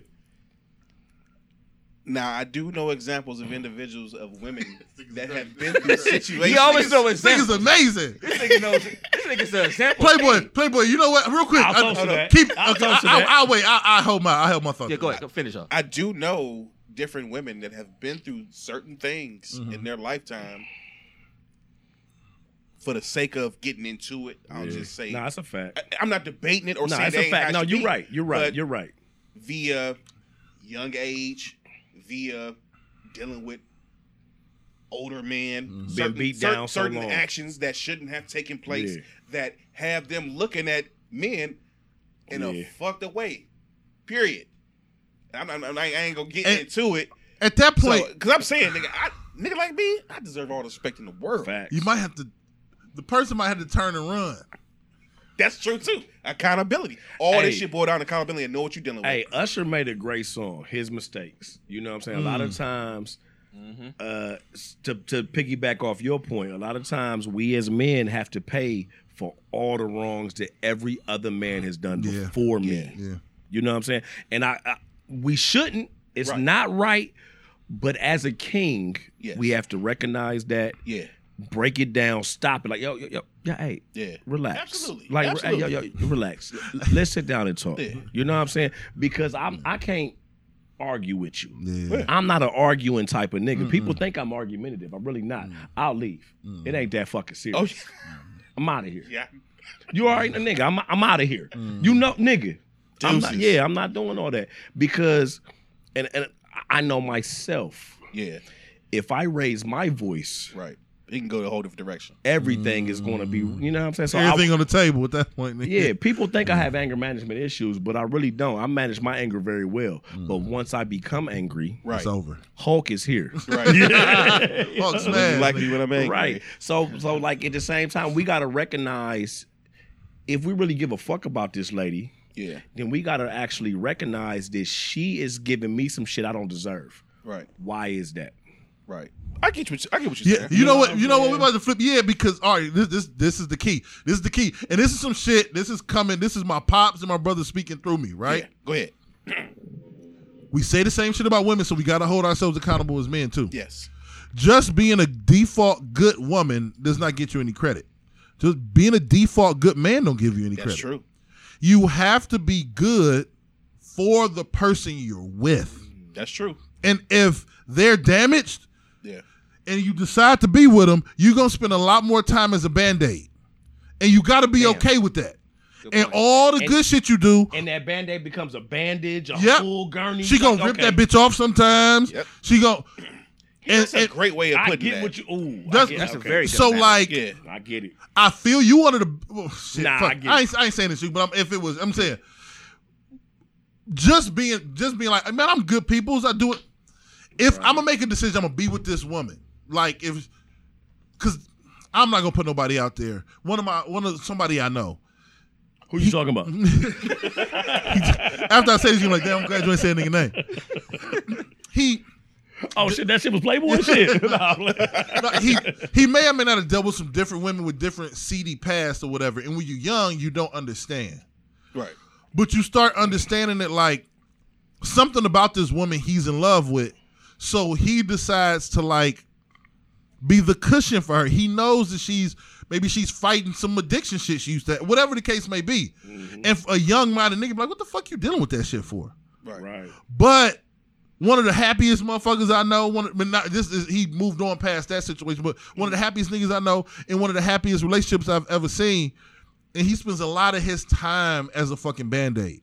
Now, I do know examples of individuals of women that have been through situations. He always know This nigga's amazing. This nigga knows. This nigga's an example. Playboy, Playboy. You know what? Real quick, I'll I- toast to that. keep. I'll okay, toast I, that. I, will wait. I, I hold my. I hold my thought. Yeah, go ahead. Go finish up. I do know different women that have been through certain things Mm-hmm. in their lifetime for the sake of getting into it. I'll just say, No, that's a fact. I, am not debating it or No, saying that's a fact. No, you're be, right. You're right. You're right. Via young age, via dealing with older men, mm-hmm. certain, beat cer- down so certain long. actions that shouldn't have taken place Yeah. that have them looking at men in a fucked up way. Period. I'm, I'm, I'm- I ain't gonna get And- into it. At that point, So, cause I'm saying, nigga, I, nigga like me, I deserve all the respect in the world. Facts. you might have to. The person might have to turn and run. That's true too. Accountability. All Hey. this shit boiled down to accountability and know what you're dealing with. Hey, Usher made a great song, His Mistakes. You know what I'm saying? A lot Mm. of times, uh, to, to piggyback off your point, a lot of times we as men have to pay for all the wrongs that every other man has done Yeah. before me. Yeah. You know what I'm saying? And I, I we shouldn't. It's Right. not right. But as a king, Yes. we have to recognize that, Yeah. Break it down, stop it. Like, yo, yo, yo, yeah, hey, Yeah. relax. Absolutely. Like, Absolutely. Hey, yo, yo, relax. Let's sit down and talk. Yeah. You know what I'm saying? Because I'm I can't argue with you. Yeah. I'm not an arguing type of nigga. People think I'm argumentative. I'm really not. Mm. I'll leave. It mm. ain't that fucking serious. Oh, yeah. I'm out of here. yeah. You all right, nigga? I'm I'm out of here. Mm. You know, nigga. I'm not, yeah, I'm not doing all that because, and and I know myself. Yeah. If I raise my voice, Right. It can go a whole different direction. everything is going to be. You know what I'm saying? So I- Everything on the table at that point. nigga. Yeah, people think I have anger management issues, but I really don't. I manage my anger very well. But mm. once I become angry, Right. It's over. Hulk is here. Right. Fuck You smash. like me when I'm angry. right. So so like at the same time, we gotta recognize if we really give a fuck about this lady, Yeah. then we gotta actually recognize that she is giving me some shit I don't deserve. Right. Why is that? Right. I get what you, I get what you're Yeah, saying. you know what? You know what? We about to flip. Yeah, because all right, this this this is the key. This is the key, and this is some shit. This is coming. This is my pops and my brother speaking through me. Right? Yeah. Go ahead. We say the same shit about women, so we got to hold ourselves accountable as men too. Yes. Just being a default good woman does not get you any credit. Just being a default good man don't give you any That's credit. That's true. You have to be good for the person you're with, That's true. and if they're damaged. And you decide to be with them, you're gonna spend a lot more time as a band-aid. And you gotta be Damn. okay with that. Good and point. all the And- good shit you do, And that band-aid becomes a bandage, a Yep. full gurney. she gonna rip Okay. that bitch off sometimes. Yep. She gonna and, That's a great way of I putting get that. what you. Ooh, I That's- That's a very good so like yeah. I get it. I feel you wanted to oh, shit, Nah, fuck. I get I, ain't, I ain't saying this but I'm, if it was, I'm saying just being just being like, man, I'm good peoples. I do it. If I'm gonna make a decision, I'm gonna be with this woman. Like if, cause I'm not gonna put nobody out there. One of my one of somebody I know. Who you talking about? After I say this, you're like, damn, I'm glad you ain't saying nigga name. He Oh shit, that shit was Playboy shit. No, he he may or may not have dealt with some different women with different seedy past or whatever. And when you're young, you don't understand. Right. But you start understanding it like something about this woman he's in love with. So he decides to like be the cushion for her. He knows that she's maybe she's fighting some addiction shit she used to whatever the case may be. Mm-hmm. And a young minded nigga be like, what the fuck you dealing with that shit for? Right. right. But one of the happiest motherfuckers I know, one of, but not this is he moved on past that situation, but one of the mm-hmm. happiest niggas I know and one of the happiest relationships I've ever seen. And he spends a lot of his time as a fucking band-aid.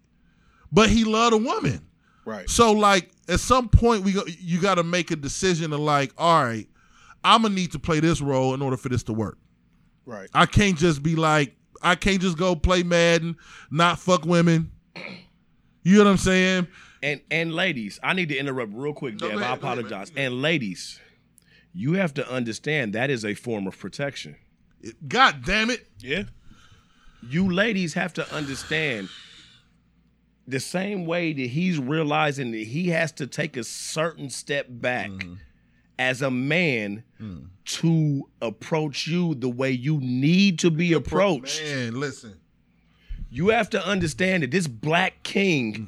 But he loved a woman. Right. So like at some point we go, you got to make a decision of like, all right, I'm gonna need to play this role in order for this to work. Right. I can't just be like, I can't just go play Madden, not fuck women. You know what I'm saying? And and ladies, I need to interrupt real quick, No, I go ahead, apologize. and ladies, you have to understand that is a form of protection. God damn it. Yeah. You ladies have to understand the same way that he's realizing that he has to take a certain step back Mm-hmm. As a man Mm. to approach you the way you need to be approached. Man, listen. You have to understand that this black king hmm.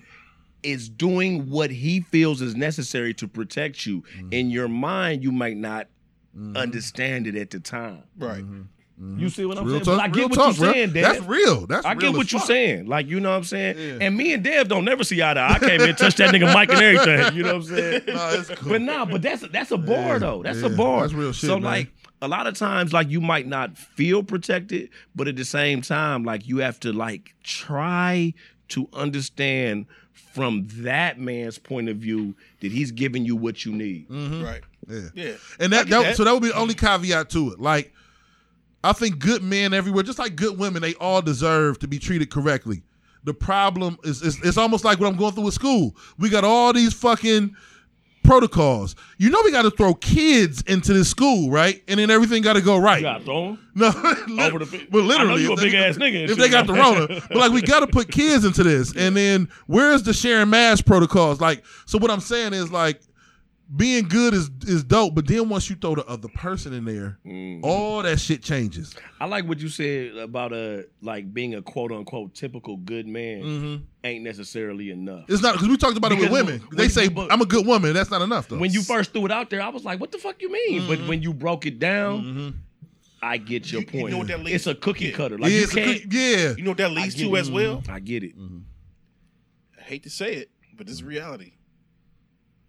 is doing what he feels is necessary to protect you. Hmm. In your mind, you might not mm-hmm. understand it at the time. Right. Mm-hmm. Mm-hmm. You see what I'm Real saying? talk, but I get what talk, you're bro. saying, Dad. That's real. That's I real get as what you're saying. Like, you know what I'm saying? Yeah. And me and Dev don't never see eye to eye. I came in, touched that nigga Mike and everything. You know what I'm saying? No, it's cool. But nah, but that's that's a bar Yeah, though. That's yeah, a bar. that's real shit, So man. like a lot of times, like you might not feel protected, but at the same time, like you have to like try to understand from that man's point of view that he's giving you what you need. Mm-hmm. Right. Yeah. Yeah. And I that, that, so that would be the only caveat to it. Like, I think good men everywhere, just like good women, they all deserve to be treated correctly. The problem is, is it's almost like what I'm going through with school. We got all these fucking protocols. You know, we got to throw kids into this school, right? And then everything got to go right. You got to throw him? No, Over the but I literally, know you a if they- big ass nigga If they got the Rona, but like we got to put kids into this, and then where's the sharing mask protocols? Like, so what I'm saying is like, being good is is dope, but then once you throw the other person in there, Mm-hmm. all that shit changes. I like what you said about uh like being a quote unquote typical good man ain't necessarily enough. It's not because we talked about it with women. when- they say but- I'm a good woman. That's not enough though. when you first threw it out there, I was like, "What the fuck you mean?" But when you broke it down, I get your You- you point. know what that leads- it's a cookie Yeah. cutter. Like yeah, you it's a can't. good- yeah, You know what that leads to it. as well? I get it. I hate to say it, but this is reality.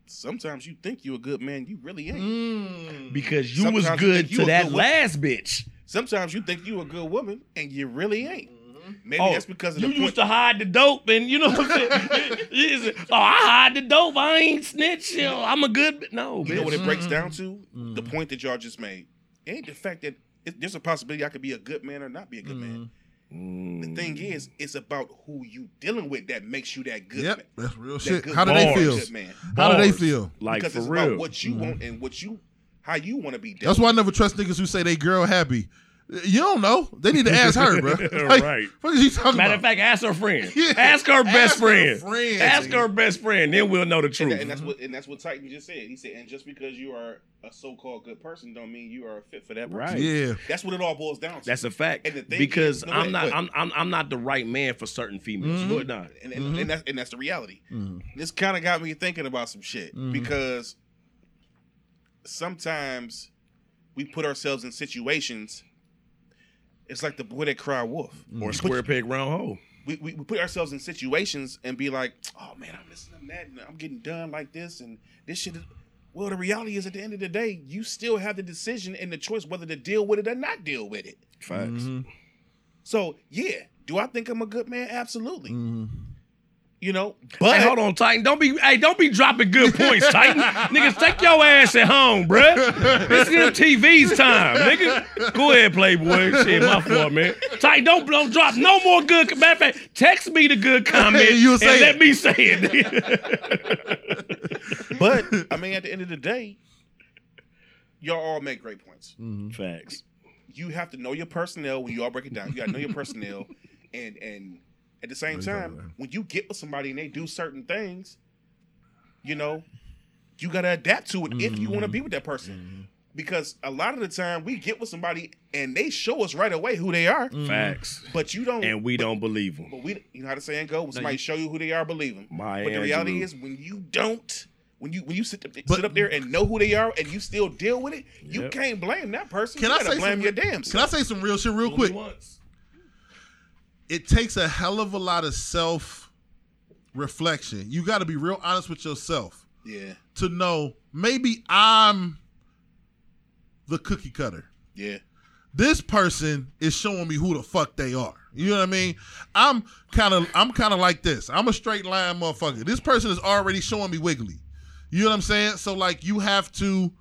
Sometimes you think you're a good man, you really ain't. Mm. Because you Sometimes was good think you to that good last bitch. Sometimes you think you a good woman and you really ain't. Mm-hmm. Maybe Oh, that's because of you the point. used to hide the dope, and you know what I'm saying. You used to, oh, I hide the dope. I ain't snitch. You know, I'm a good. No, you know what it breaks down to? Mm-hmm. The point that y'all just made. ain't the fact that it, there's a possibility I could be a good man or not be a good man. Mm-hmm. Mm. The thing is, it's about who you dealing with that makes you that good. Yep, man. that's real That shit. How do they feel? Man. How do they feel? Like because for it's real. about what you want and what you how you want to be. Dealt That's why I never trust niggas who say they girl happy. You don't know. They need to ask her, bro. Like, Right. What is she talking Matter about? of fact, ask her friend. Yeah. Ask her best Ask her friend. friend, Ask her best friend. Then we'll know the And, truth. that- and that's what and that's what Titan just said. He said, and just because you are a so-called good person, don't mean you are a fit for that. Person. Right. yeah. That's what it all boils down to. That's a fact. And the thing because is- no, I'm not. I'm, I'm I'm not the right man for certain females. Mhm. But not. and, and, and mm-hmm. that's and that's the reality. Mm-hmm. This kind of got me thinking about some shit mm-hmm. because sometimes we put ourselves in situations. It's like the boy that cried wolf. Or We square peg round hole. we, we, we put ourselves in situations and be like, "Oh man, I'm to that, and I'm getting done like this, and this shit." Is... Well, the reality is, at the end of the day, you still have the decision and the choice whether to deal with it or not deal with it. Facts. Mm-hmm. So, yeah, do I think I'm a good man? Absolutely. Mm-hmm. You know, but hey, hold on, Titan. Don't be hey, don't be dropping good points, Titan. Niggas, take your ass at home, bruh. This is TV's time, nigga. Go ahead, Playboy. Shit, my fault, man. Titan, don't don't drop no more good. Matter of fact, text me the good comment You'll and say let me say it. but I mean, at the end of the day, y'all all make great points. Mm-hmm. Facts. You have to know your personnel when you all break it down. You got to know your personnel, and and at the same time, when you get with somebody and they do certain things, you know, you got to adapt to it if you want to be mm-hmm. with that person. Mm-hmm. Because a lot of the time we get with somebody and they show us right away who they are, mm-hmm. Facts. but you don't. And we don't believe them. But we, you know how the saying go: when somebody you- show you who they are, believe them. My but the reality is, when you don't, when you when you sit up, But- sit up there and know who they are, and you still deal with it, you Yep. can't blame that person. Can you I gotta say blame some, your damn Can I say some real shit real quick? It takes a hell of a lot of self reflection. You got to be real honest with yourself yeah, to know maybe I'm the cookie cutter. yeah, this person is showing me who the fuck they are. You know what I mean? I'm kind of I'm kind of like this. I'm a straight line motherfucker. This person is already showing me wiggly. You know what I'm saying? So like you have to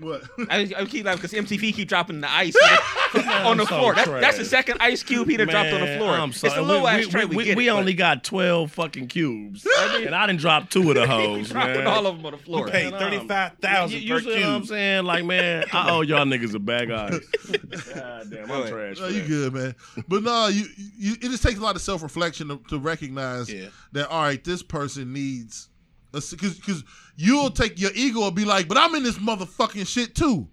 what? I, I keep laughing because MTV keep dropping the ice on the so floor. That, that's the second ice cube he done dropped on the floor. I'm it's sorry. a little we, ass we, tray. We, We, get we it, only but got 12 fucking cubes. and I didn't drop two of the hoes, dropping man. all of them on the floor. pay Man, I'm- thirty five thousand You, per you see what I'm saying? Like, man, I owe y'all niggas a bag of ice. God damn, I'm ahead. trash. No, you good, man. But no, you, you it just takes a lot of self reflection to, to recognize Yeah. that all right, this person needs because because you'll take your ego and be like, but I'm in this motherfucking shit too,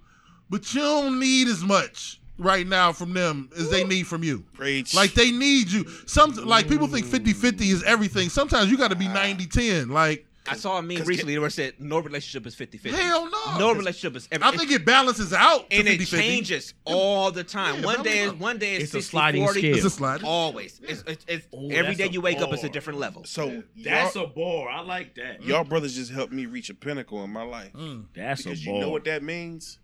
but you don't need as much right now from them as they need from you. Preach. Like they need you. Some like people think 50-50 is everything. Sometimes you got to be ah. 90-10. Like I saw a meme recently where it said no relationship is 50-50. hell no. No relationship is ever. I think it balances out. To and it 50-50. changes all the time. Yeah, one day is one day is It's a sliding 40. scale. It's a slide. Always. It's, it's, it's Ooh, every that's day a you wake up, it's a different level. so. That's a bar. I like that. y'all brothers just helped me reach a pinnacle in my life mm. That's because a you know what that means.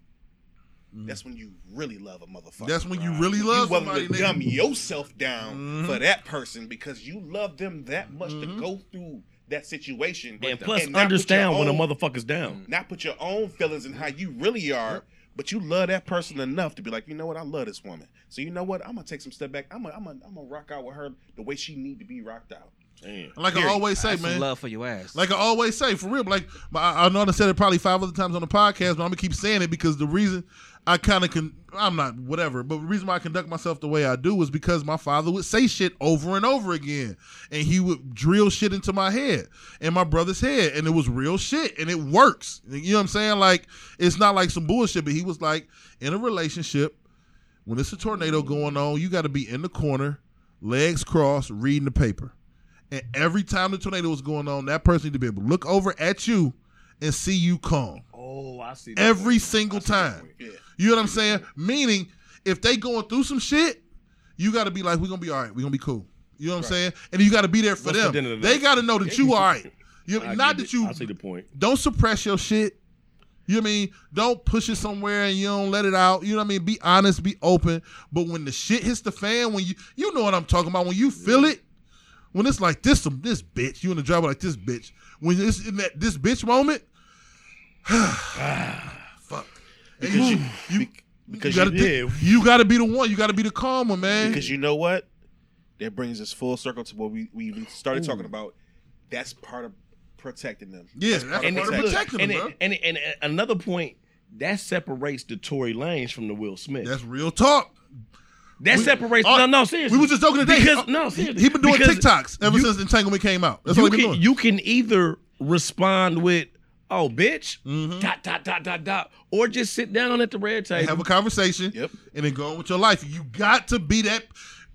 Mm. That's when you really love a motherfucker. That's when you really love you somebody. to nigga. dumb yourself down Mhm. for mm-hmm. that person because you love them that much to mm-hmm. go through that situation and plus, understand your when a motherfucker's down. Mm. not put your own feelings and how you really are, but you love that person enough to be like, you know what, I love this woman. So you know what, I'm gonna take some step back. I'm gonna, I'm gonna, I'm gonna rock out with her the way she need to be rocked out. Damn. Like I always say, That's some man. love for your ass. Like I always say, for real. Like I, I know I said it probably five other times on the podcast, but I'm gonna keep saying it because the reason I kind of can, I'm not whatever, but the reason why I conduct myself the way I do is because my father would say shit over and over again, and he would drill shit into my head and my brother's head, and it was real shit, and it works. You know what I'm saying? Like it's not like some bullshit, but he was like, in a relationship, when it's a tornado going on, you got to be in the corner, legs crossed, reading the paper. And every time the tornado was going on, that person need to be able to look over at you and see you calm. Oh, I see. Every single time. Yeah. You know what I'm saying? Meaning, if they going through some shit, you got to be like, we're gonna be all right. We're gonna be cool. You know what I'm saying? And you got to be there for What's them. dinner They got to know that you all right. You not that you I see the point. don't suppress your shit. You know what I mean? Don't push it somewhere and you don't let it out. You know what I mean? Be honest, be open. But when the shit hits the fan, when you you know what I'm talking about, when you feel it, when it's like this some this bitch, you in the driver like this bitch. When it's in that this bitch moment. because you, you- because you you, gotta, yeah. you gotta be the one. You gotta be the calm one, man. because you know what? That brings us full circle to what we we even started talking about. That's part of protecting them. yeah, That's that's part and, of part of protecting. protecting and, them, bro. it- and, and, and another point that separates the Tory Lanez from the Will Smith. That's real talk. that we- separates. uh, no, no, seriously. We was just talking today. Because Uh, no, he, seriously. he been doing Because TikToks ever you- since Entanglement came out. That's what you he been can doing. you can either respond with "Oh, bitch," Mm-hmm. dot dot dot dot dot, or just sit down at the red table. have a conversation, Yep. and then go on with your life. You got to be that.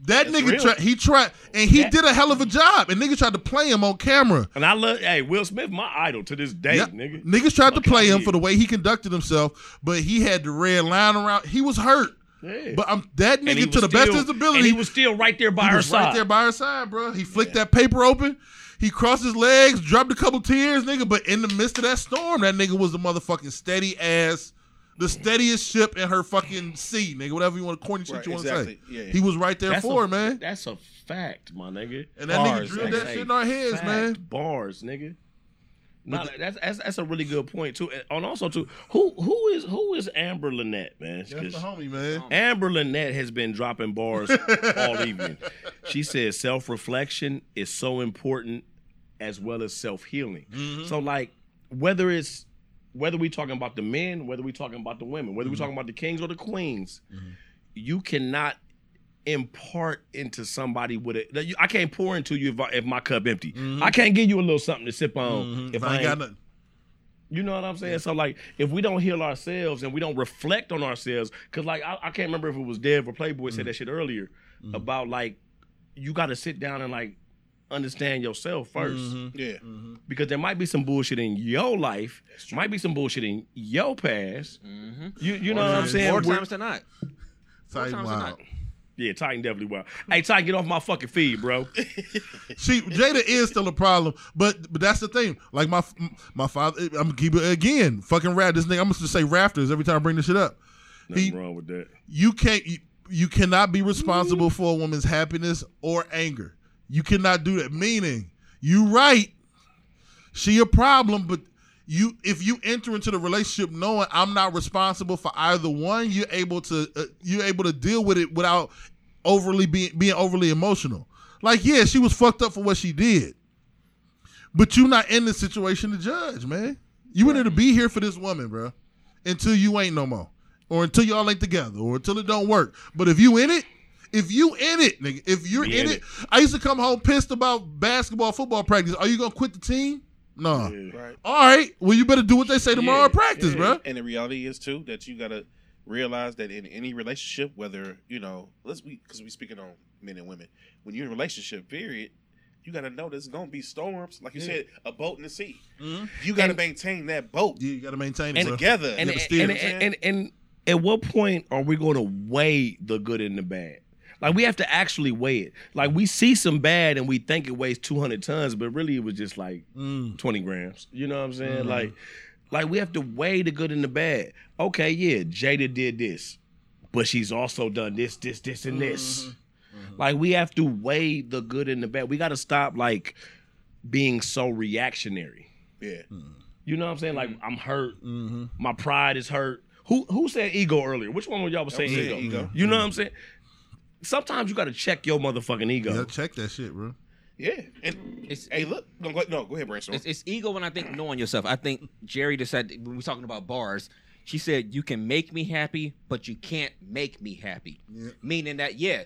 That That's nigga, try, he tried, and he That- did a hell of a job. And niggas tried to play him on camera. and I love, hey, Will Smith, my idol to this day, Yep. nigga. Niggas tried to play him for the way he conducted himself, but he had the red line around. He was hurt, Yeah. but I'm that nigga to the best of his ability. and he was still right there by He her was side. right there by her side, bro. He flicked that paper open. He crossed his legs, dropped a couple tears, nigga. But in the midst of that storm, that nigga was the motherfucking steady ass, the steadiest ship in her fucking sea, nigga. Whatever you want, corny shit Right, you want exactly. to say. Yeah, yeah. He was right there That's for a, her, man. That's a fact, my nigga. And that Bars, nigga drilled that's that shit in our heads, fact. man. Bars, nigga. Nah, that's, that's that's a really good point too. And and also too, who who is who is Amber Lynette, man? That's 'Cause the homie, man. Amber Lynette has been dropping bars all evening. She says self reflection is so important as well as self healing. So like whether it's whether we talking about the men, whether we talking about the women, whether we talking about the kings or the queens, you cannot impart into somebody with it. I can't pour into you if, I, if my cup empty. Mm-hmm. I can't give you a little something to sip on mm-hmm. If I ain't got nothing. you know what I'm saying? So like, if we don't heal ourselves and we don't reflect on ourselves, because like I, I can't remember if it was Dev or Playboy said mm-hmm. that shit earlier about like you got to sit down and like understand yourself 1st Yeah. because there might be some bullshit in your life, might be some bullshit in your past. You you know what I'm saying? More We're- times than not. Tight times wild. tonight. Yeah, Titan definitely well. Hey, Titan, get off my fucking feed, bro. See, Jada is still a problem, but but that's the thing. Like my my father, I'm gonna keep it again. Fucking rap. This nigga, I'm gonna say rafters every time I bring this shit up. Nothing He- wrong with that. you can't you, you cannot be responsible for a woman's happiness or anger. You cannot do that. Meaning, you right, she a problem, but you if you enter into the relationship knowing I'm not responsible for either one, you're able to uh, you're able to deal with it without overly being being overly emotional. Like, yeah, she was fucked up for what she did, but you're not in the situation to judge, man. You there to be here for this woman, bro, until you ain't no more, or until y'all ain't together, or until it don't work. But if you in it, if you in it, nigga, if you're in in it, I used to come home pissed about basketball, football practice. Are you gonna quit the team? No. Right. All right. Well, you better do what they say tomorrow Yeah, at practice, yeah. bro. And the reality is too that you gotta realize that in any relationship, whether you know, let's we because we speaking on men and women, when you're in a relationship, period, you gotta know there's gonna be storms. Like you said, a boat in the sea. Mm-hmm. You gotta And- maintain that boat You gotta maintain it, And bro. together. and, gotta and, steer and, it. and, and at what point are we going to weigh the good and the bad? Like we have to actually weigh it. Like we see some bad and we think it weighs 200 tons, but really it was just like Mm. 20 grams. You know what I'm saying? Mm-hmm. Like, like we have to weigh the good and the bad. Okay, yeah, Jada did this, but she's also done this, this, this, and this. Mm-hmm. Like we have to weigh the good and the bad. We got to stop like being so reactionary. yeah. You know what I'm saying? Like I'm hurt. Mm-hmm. My pride is hurt. Who who said ego earlier? Which one of y'all was saying ego? saying ego. You know what I'm saying? Sometimes you got to check your motherfucking ego. Yeah, check that shit, bro. Yeah. And It's- hey, look, no, go, no, go ahead, Brainstorm. It's, it's ego when I think knowing yourself. I think Jerry just said when we were talking about bars. She said you can make me happy, but you can't make me happy. Yeah. Meaning that yeah,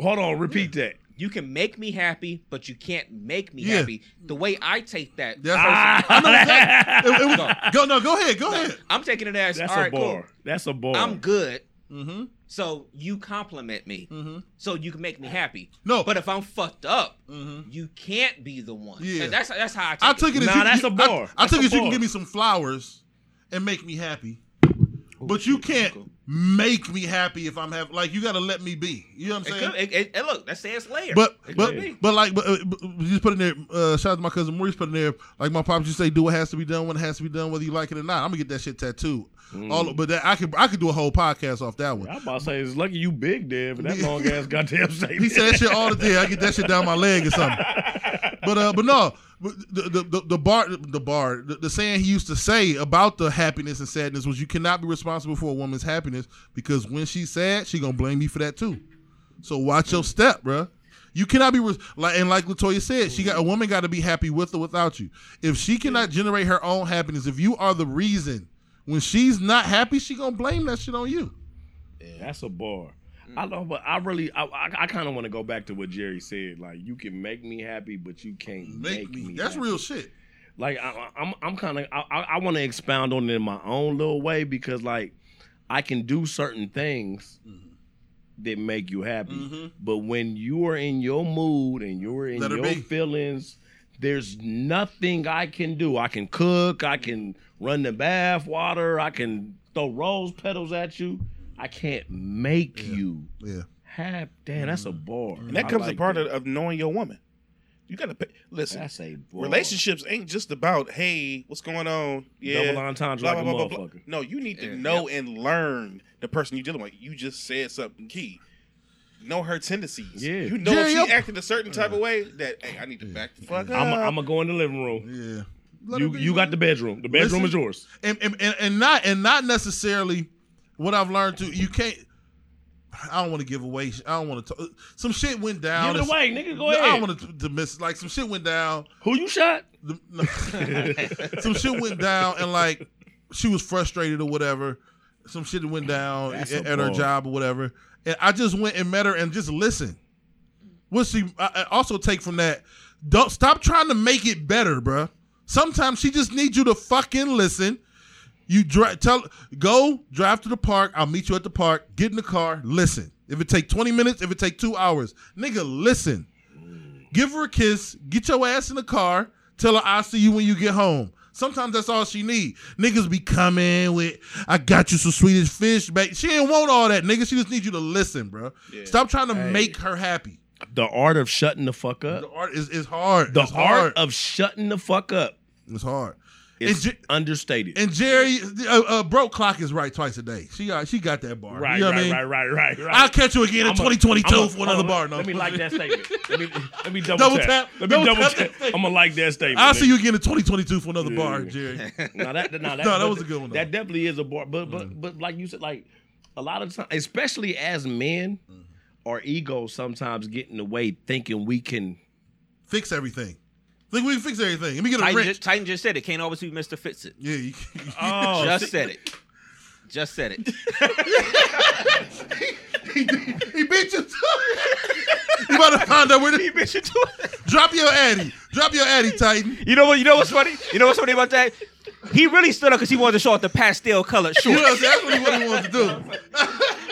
Hold on, repeat that. you can make me happy, but you can't make me Yeah. happy. The way I take that, That's Ah, I know exactly. It- it was- No. go no, go ahead, go ahead. I'm taking it as That's all a right, bar. cool. That's a bar. I'm good. Mm-hmm. So you compliment me, Mm-hmm. so you can make me happy. No. but if I'm fucked up, Mm-hmm. you can't be the one. Yeah. And that's that's how I take I took it as Nah, you, that's you- a bar. I, I That's took it as you can give me some flowers and make me happy, but you can't make me happy if I'm happy. Like you got to let me be. You know what I'm saying? could, it, it, it- look, that's Sans Slayer. But but but like but, uh, but just put in there. Uh, shout out to my cousin Maurice. Put in there like my pops used to say, do what has to be done when it has to be done, whether you like it or not. I'm gonna get that shit tattooed. All but that I could I could do a whole podcast off that one. I'm about to say it's lucky you big, Dev, and that long ass goddamn statement. He said that shit all the day. I get that shit down my leg or something. But uh, but no, the, the, the, the bar, the bar, the, the saying he used to say about the happiness and sadness was, "You cannot be responsible for a woman's happiness because when she's sad, she gonna blame you for that too." So watch your step, bruh. You cannot be like and like Latoya said, she got a woman got to be happy with or without you. If she cannot generate her own happiness, if you are the reason when she's not happy, she gonna blame that shit on you. That's a bar. Mm. I know, but I really, I, I, I kind of want to go back to what Jerry said. Like, you can make me happy, but you can't make, Make me. me. That's happy. real shit. Like, I, I'm, I'm kind of, I, I, I want to expound on it in my own little way because, like, I can do certain things mm-hmm. that make you happy, mm-hmm. but when you are in your mood and you're in Let your feelings, there's nothing I can do. I can cook, I can run the bath water, I can throw rose petals at you. I can't make you Yeah. happy. Damn, that's a mm-hmm. bar. And that I comes like a part of, of knowing your woman. You gotta pay. Listen, That's a bar. relationships ain't just about hey, what's going on? Yeah, Double entendre like a motherfucker. No, you need to Yeah. know and learn the person you're dealing with. You just said something key. Know her tendencies. Yeah. you know Jerry, if yep. she acted a certain type of way that hey, I need to back the fuck up. I'm I'm gonna go in the living room. Yeah. Let You you got the bedroom. The bedroom Listen. is yours. and, and, and, and not and not necessarily what I've learned to you can't. I don't want to give away. I don't want to. Talk. Some shit went down. Give it away, nigga. Go No, I don't want to, to miss. Like some shit went down. Who you shot? The- no. some shit went down, and like she was frustrated or whatever. Some shit went down That's at, at her job or whatever, and I just went and met her and just listened. What she I, I also take from that? Don't stop trying to make it better, bruh. Sometimes she just needs you to fucking listen. You drive, tell, go drive to the park. I'll meet you at the park. Get in the car. Listen. If it take twenty minutes, if it take two hours, nigga, listen. Give her a kiss. Get your ass in the car. Tell her I'll see you when you get home. Sometimes that's all she need. Niggas be coming with, I got you some Swedish fish, babe. She ain't want all that, nigga. She just needs you to listen, bro. Stop trying to Hey. make her happy. The art of shutting the fuck up. The art is, is hard. The it's art hard. of shutting the fuck up it's hard. Jer- understated. And Jerry, uh, uh, broke clock is right twice a day. She got she got that bar. right, you know right, what I mean? right, right, right, right. I'll catch you again in I'm a- 2022 for another bar. No, Let me like that statement. Let me let me double, Double tap. tap. Let me Double double tap tap. I'm gonna like that statement. I'll see you again in 2022 for another bar, Jerry. no, that, no, that, No, that was a good one, though. That definitely is a bar, but but but like you said, like a lot of times, especially as men, our egos sometimes get in the way, thinking we can. Fix everything. Think we can fix everything. Let me get a Titan wrench. just, Titan just said it. Can't always be Mr. Fitz it. yeah, you, Oh, just said it. Just said it. he, he beat you. you about to find out where He the, mentioned to it. drop your addy. Drop your addy, Titan. You know what? You know what's funny? You know what's funny about that? He really stood up because he wanted to show off the pastel colored You know shorts. what I'm saying? That's what he, what he wants to do.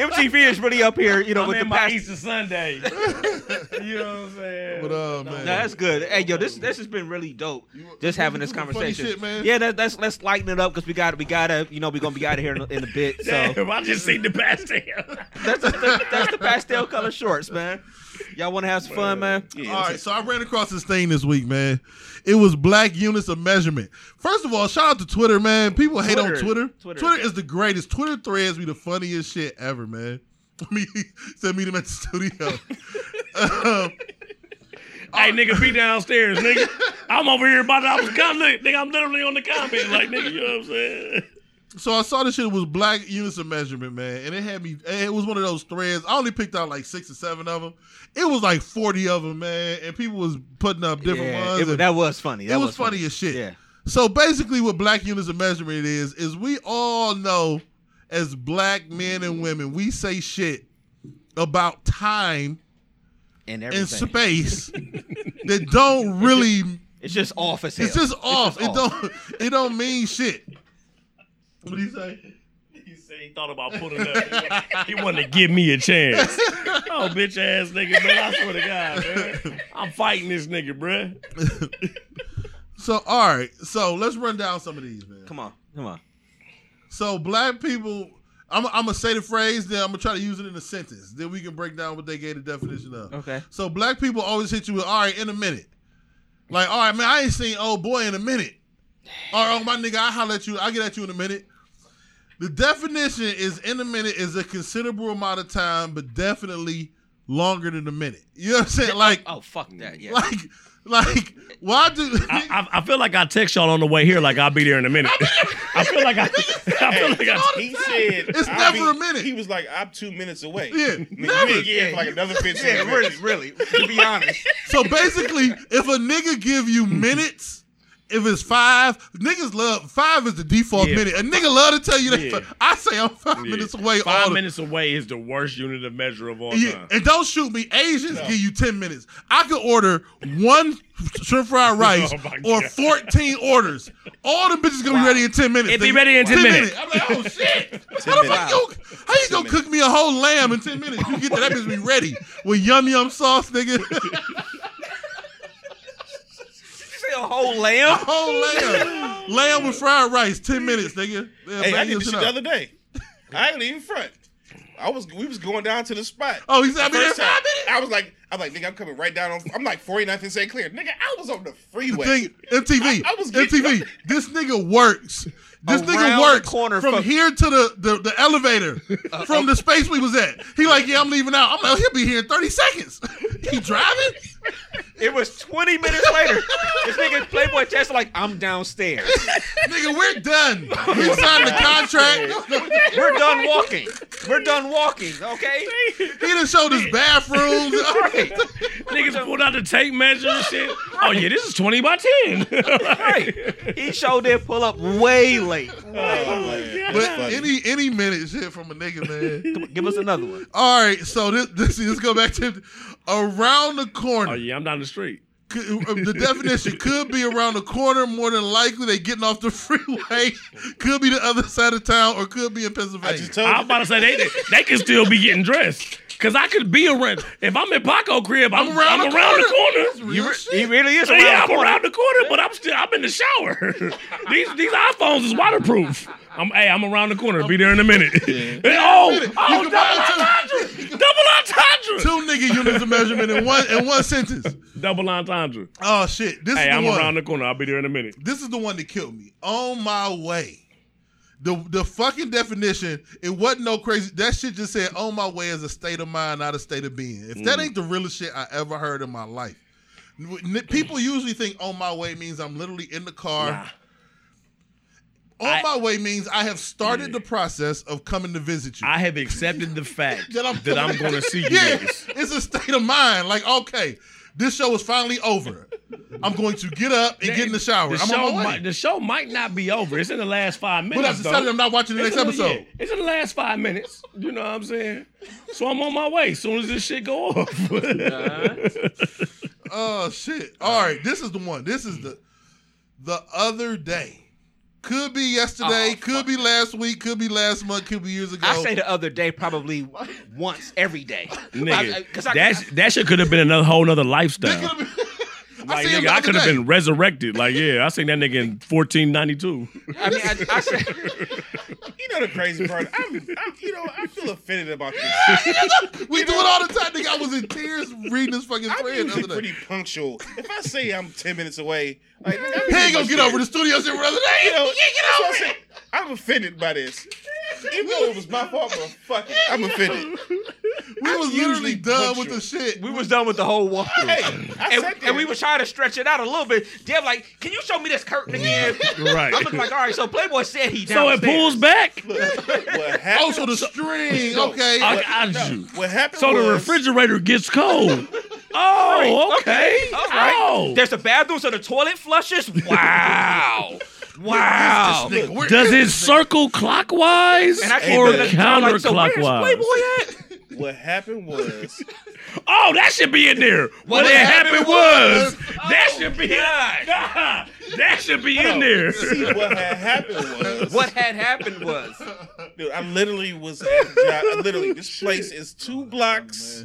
MTV is really up here, you know, I'm with in the my past. Easter Sunday. you know what I'm saying? But uh, man, No, that's good. Hey, yo, this this has been really dope. Just having this you funny conversation, shit, man. Yeah, that, that's let's lighten it up because we got we gotta you know we're gonna be out of here in, a- in a bit. So Damn, I just seen the pastel. that's the, that's the pastel color shorts, man. Y'all want to have some fun, man? Yeah, All right, so I ran across this thing this week, man. It was black units of measurement. First of all, shout out to Twitter, man. People hate on Twitter- Twitter. Twitter Twitter, is- is the greatest. Twitter threads be the funniest shit ever, man. Me, said meet him at the studio. um, hey, nigga, be downstairs, nigga. I'm over here about to, I was comment, nigga. I'm literally on the comment, like, nigga, you know what I'm saying? So I saw this shit. It was black units of measurement, man, and it had me. It was one of those threads. I only picked out like six or seven of them. It was like forty of them, man, and people was putting up different Yeah, ones. it- that was funny. That it was, funny, as shit. Yeah. So basically, what black units of measurement is is we all know as black men and women, we say shit about time And and space that don't really. It's just off as hell. It's just off. just it don't. It don't mean shit. What do you say? He said he thought about putting up. He wanted to give me a chance. Oh, bitch ass nigga, man. I swear to God, man. I'm fighting this nigga, bruh. So all right. So let's run down some of these, man. Come on, come on. So black people. I'm, I'm gonna say the phrase, then I'm gonna try to use it in a sentence. Then we can break down what they gave the definition of. Okay. So black people always hit you with, all right, in a minute. Like, all right, man, I ain't seen old boy in a minute. All right, oh, my nigga, I holler at you. I'll get at you in a minute. The definition is in a minute is a considerable amount of time, but definitely longer than a minute. You know what I'm saying? Like, Oh fuck that. Yeah. like, like, why do? I, I, I feel like I text y'all on the way here, like I'll be there in a minute. I feel like I, I feel like I, He said It's I'll never be- a minute. He was like, I'm two minutes away. Yeah, Nigga, never. You ain't like another 15 yeah, minutes. really, really. To be honest. so basically, if a nigga give you minutes. If it's five, niggas love five is the default Yeah. minute. A nigga love to tell you that. Yeah. I say I'm five Yeah. minutes away. all Five the- minutes away is the worst unit of measure of all Yeah, time. and don't shoot me. Asians give you ten minutes. I could order one shrimp fried oh rice Oh or God. fourteen orders. All the bitches gonna be ready in ten minutes. It be ready in 10 minutes. I'm like, oh shit. how the fuck you, how you gonna cook me a whole lamb in ten minutes? You get that, that bitch be ready with yum yum sauce, nigga. You say a whole lamb? whole lamb, lamb with fried rice, ten minutes, nigga. Yeah, Hey, I did your this shit shit the other day. I ain't even front. I was we was going down to the spot. Oh, he said, "I'll be there First five time, minutes." I was like, I'm like, nigga, I'm coming right down on. I'm like 49th and St. Clair. Nigga, I was on the freeway. thing, MTV, I- I was getting- MTV. This nigga works. This Around nigga the works corner from from- here to the, the, the elevator uh, oh. from the space we was at. He like, yeah, I'm leaving out. I'm like, oh, he'll be here in 30 seconds. he driving? It was 20 minutes later. This nigga Playboy Chester like, I'm downstairs. nigga, we're done. He signed the contract. We're done walking. We're done walking, okay? he done showed his bathrooms. Right. Niggas pulled out the tape measure and shit. Oh yeah, this is twenty by ten. Right. He showed their pull up way late. Oh, man. But funny. any any minute shit from a nigga, man. Give us another one. All right, so this, this let's go back to around the corner. oh yeah, I'm down the street. could, uh, the definition could be around the corner. More than likely, they getting off the freeway. Could be the other side of town, or could be in I Pennsylvania. just told I'm you. about to say they they can still be getting dressed. Cause I could be around. If I'm in Paco crib, I'm, I'm around I'm the around the corner. corner. Real He really is around yeah, the I'm corner. around the corner, but I'm still I'm in the shower. these these iPhones is waterproof. I'm hey, I'm around the corner. Be there in a minute. oh, You oh, double entendre, double entendre, Two nigga units of measurement in one in one sentence. double entendre. Oh shit! This Hey, is the I'm one. around the corner. I'll be there in a minute. this is the one that killed me. On my way. The the fucking definition, it wasn't no crazy. That shit just said on my way is a state of mind, not a state of being. If Mm. that ain't the realest shit I ever heard in my life. People usually think on my way means I'm literally in the car. Nah. On I- my way means I have started the process of coming to visit you. I have accepted the fact That I'm- that I'm going to see you yeah, it's a state of mind. Like, okay, this show is finally over. I'm going to get up and get in the shower. The I'm show, on my the show might not be over. It's in the last five minutes. but. I've decided though. I'm not watching the It's next in the- episode. yeah, it's in the last five minutes. You know what I'm saying? So I'm on my way. As soon as this shit go off. Oh shit! All right, this is the one. This is the the other day. Could be yesterday. Oh, could be last week. Could be last month. Could be years ago. I say the other day, probably once every day. Nigga, Because I, that that shit could have been another whole nother lifestyle. I Like seen nigga, I could have been resurrected. Like yeah, I seen that nigga in 1492. I mean, I, I said, You know the crazy part? I'm, I'm you know, I feel offended about this. shit. We do it all the time. Nigga, I was in tears reading this fucking I'm thread the usually other day. pretty punctual. If I say I'm ten minutes away, like nigga, I'm He ain't gonna get over the studio shit the other day. You know, you get over what it. I'm offended by this. Even though it was my fault, but fuck it, I'm offended. We was literally usually done with punctual. the shit. we was done with the whole walkthrough. Hey, I and, sat and we were trying to stretch it out a little bit. Deb like, can you show me this curtain again? Right. I'm looking like, all right. So Playboy said he So it pulls back. Look, what happened? Oh, so the string. Okay. I got you. what happened? So the refrigerator gets cold. Oh, okay. All right. Oh. There's a bathroom, so the toilet flushes. Wow. Wow. This nigga, where Does is it this nigga? circle clockwise And I can't or believe it. I'm like, so where's counterclockwise? Playboy at? What happened was Oh, that should be in there. What, What happened happened was, was- that oh, should be Nah, that should be in there. see what had happened was What had happened was Dude, I literally was at the job. Literally, this place is two blocks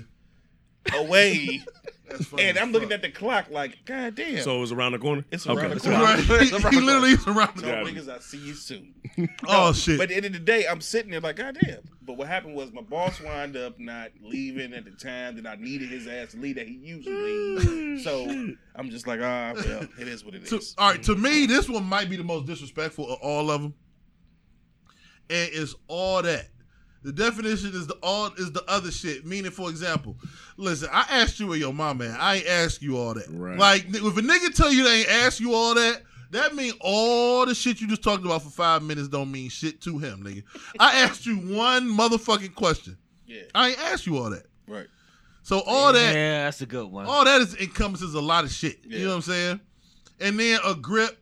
oh, away, That's funny and I'm looking at the clock like, God damn. So it was around the corner. It's around the corner. Right. He, he literally is around the so Yeah. niggas, I see you soon. Oh shit. But at the end of the day, I'm sitting there like, God damn. But what happened was my boss wound up not leaving at the time that I needed his ass to leave that he usually leaves. So I'm just like, ah, well, it is what it To, is. all right, to me, this one might be the most disrespectful of all of them. And it's all that. The definition is the all is the other shit. Meaning, for example, listen, I asked you where your mom at. I ain't ask you all that. Right. Like if a nigga tell you they ain't ask you all that, that mean all the shit you just talked about for five minutes don't mean shit to him, nigga. I asked you one motherfucking question. Yeah. I ain't asked you all that. Right. So all that Yeah, that's a good one. all that is encompasses a lot of shit. Yeah. You know what I'm saying? And then a grip,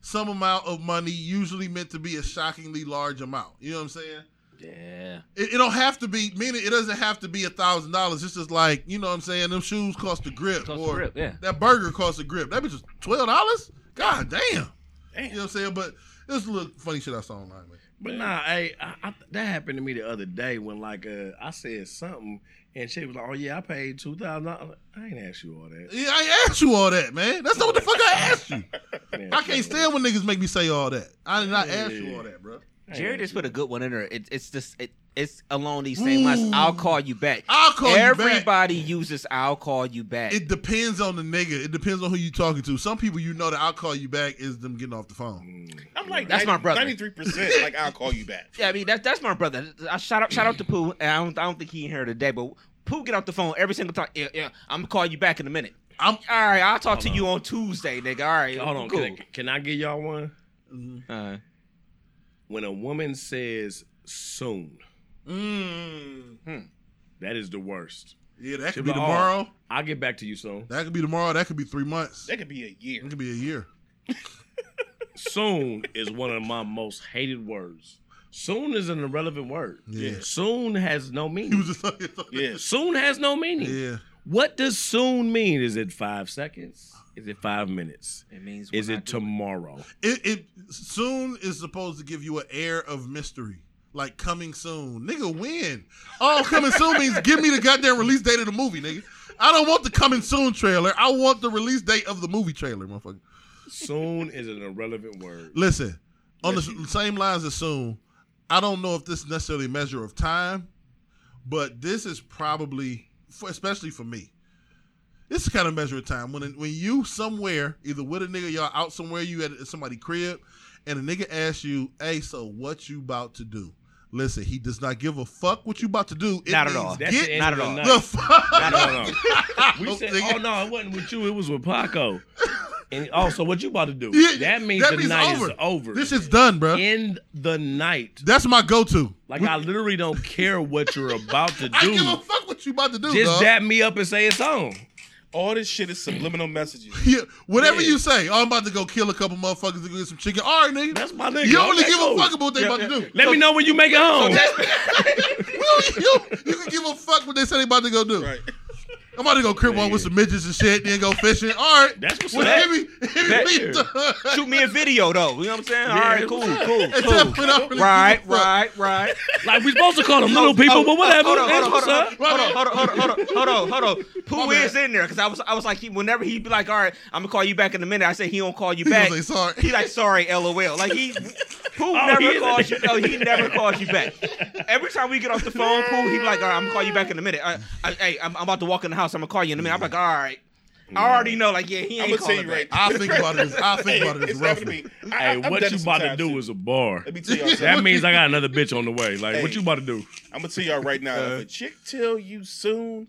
some amount of money, usually meant to be a shockingly large amount. You know what I'm saying? Yeah. It, it don't have to be. Meaning, it doesn't have to be a thousand dollars. It's just like you know what I'm saying. Them shoes cost a grip, Cost a or grip, yeah. that burger cost a grip. That bitch was twelve dollars. God damn. Damn. You know what I'm saying? But this little funny shit I saw online, man. But nah, hey, I, I, that happened to me the other day when like uh, I said something and she was like, "Oh yeah, I paid two thousand dollars." I ain't asked you all that. Yeah, I ain't asked you all that, man. That's not what the fuck I asked you. Man, I can't stand when niggas make me say all that. I did not ask you all that, bro. I ain't Jerry just put a good one in there. It, it's just it, it's along these same lines. Ooh. I'll call you back. I'll call you back. Everybody uses "I'll call you back." It depends on the nigga. It depends on who you're talking to. Some people you know that I'll call you back is them getting off the phone. I'm like That's my brother. Ninety three percent. Like I'll call you back. yeah, I mean that's that's my brother. I shout out shout out to Pooh. And I don't I don't think he in here today, but Pooh get off the phone every single time. Yeah, yeah. I'm gonna call you back in a minute. I'm All right, I'll talk to you on Tuesday, nigga. All right, Hold on, cool. can, I, can I give y'all one? Uh, When a woman says soon, mm, that is the worst. yeah, that She could be be like, tomorrow. I'll get back to you soon. That could be tomorrow. That could be three months. That could be a year. It could be a year. Soon is one of my most hated words. Soon is an irrelevant word. Yeah. Soon has no He meaning. was just like, Yeah. Soon has no meaning. yeah. What does soon mean? Is it five seconds? Is it five minutes? it means Is it tomorrow? It, it soon is supposed to give you an air of mystery. Like coming soon. Nigga, when? Oh, coming soon means give me the goddamn release date of the movie, nigga. I don't want the coming soon trailer. I want the release date of the movie trailer, motherfucker. Soon is an irrelevant word. Listen, on the s- same lines as soon, I don't know if this is necessarily a measure of time, but this is probably, for, especially for me, this is kind of measure of time when when you somewhere, either with a nigga, y'all out somewhere, you at somebody crib, and a nigga asks you, "Hey, so what you about to do?" Listen, he does not give a fuck what you about to do. It Not at all. That's Get not at all. the fuck. No, no, no. We said, oh no, it wasn't with you. It was with Paco. And oh, also, what you about to do? Yeah, that means that the means night over. is over. This is done, bro. in the night. That's my go-to. Like I literally don't care what you're about to do. I give a fuck what you about to do. Just dog. dap me up and say it's on. All this shit is subliminal messages. Yeah, whatever Yeah. you say. Oh, I'm about to go kill a couple motherfuckers to get some chicken. All right, nigga. That's my nigga. You Okay, give cool. a fuck about what they about to do. Let me know when you make it home. you, you, you can give a fuck what they say they about to go do. Right. I'm about to go crib one with some midgets and shit, then go fishing. All right. That's what's well, up. hit me, hit me, That- hit Shoot me a video though. You know what I'm saying? All Yeah, right, cool, what's cool, cool. that point, I don't really Right, give a right, right. like we supposed to call them little people, oh, but whatever. Hold on, hold on, hold on, hold on, hold on, hold on, hold on, hold on. Pooh My bad. is in there because I was, I was like, he, whenever he'd be like, all right, I'm gonna call you back in a minute. I say he don't call you He back. gonna sorry. He like, sorry, lol. Like he, Pooh Oh, never he calls you. No, he never calls you back. Every time we get off the phone, Pooh, he be like, all right, I'm gonna call you back in a minute. I, I, hey, I'm, I'm about to walk in the house. I'm gonna call you in a minute. I'm like, all right. I already know, like, yeah, he I'm ain't gonna tell you right. I think about it. as- I think about it as it's happened roughly. me. I, Hey, I've what you about to do too. is a bar. Let me tell y'all. That means I got another bitch on the way. Like, what you about to do? I'm gonna tell y'all right now. Uh, if a chick tell you soon,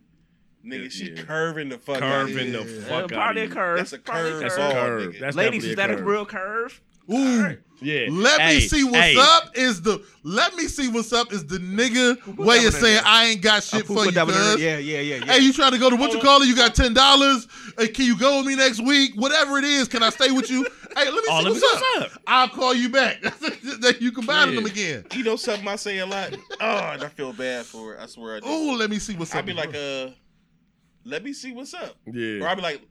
nigga, she Yeah. curving the fuck out. Curving the of you. Uh, fuck out probably a of you. curve. That's a Probably curve. That's a ball, curve. nigga. That's Ladies, definitely is that a curve. real curve? Ooh. Yeah. Let Hey, me see what's hey. up is the let me see what's up is the nigga way of saying. I ain't got Uh, shit for you, that one in there. cuz. Yeah, yeah, yeah, yeah. Hey, you trying to go to what you call it? You got ten dollars. Hey, can you go with me next week? Whatever it is, can I stay with you? Hey, let me Oh, see let me what's, see up. what's up. I'll call you back. that you combining Yeah. them again. You know something I say a lot. Oh, and I feel bad for it. I swear I do. Oh, let me see what's up. I'd be like, uh, let me see what's up. Or Yeah. I'd be like,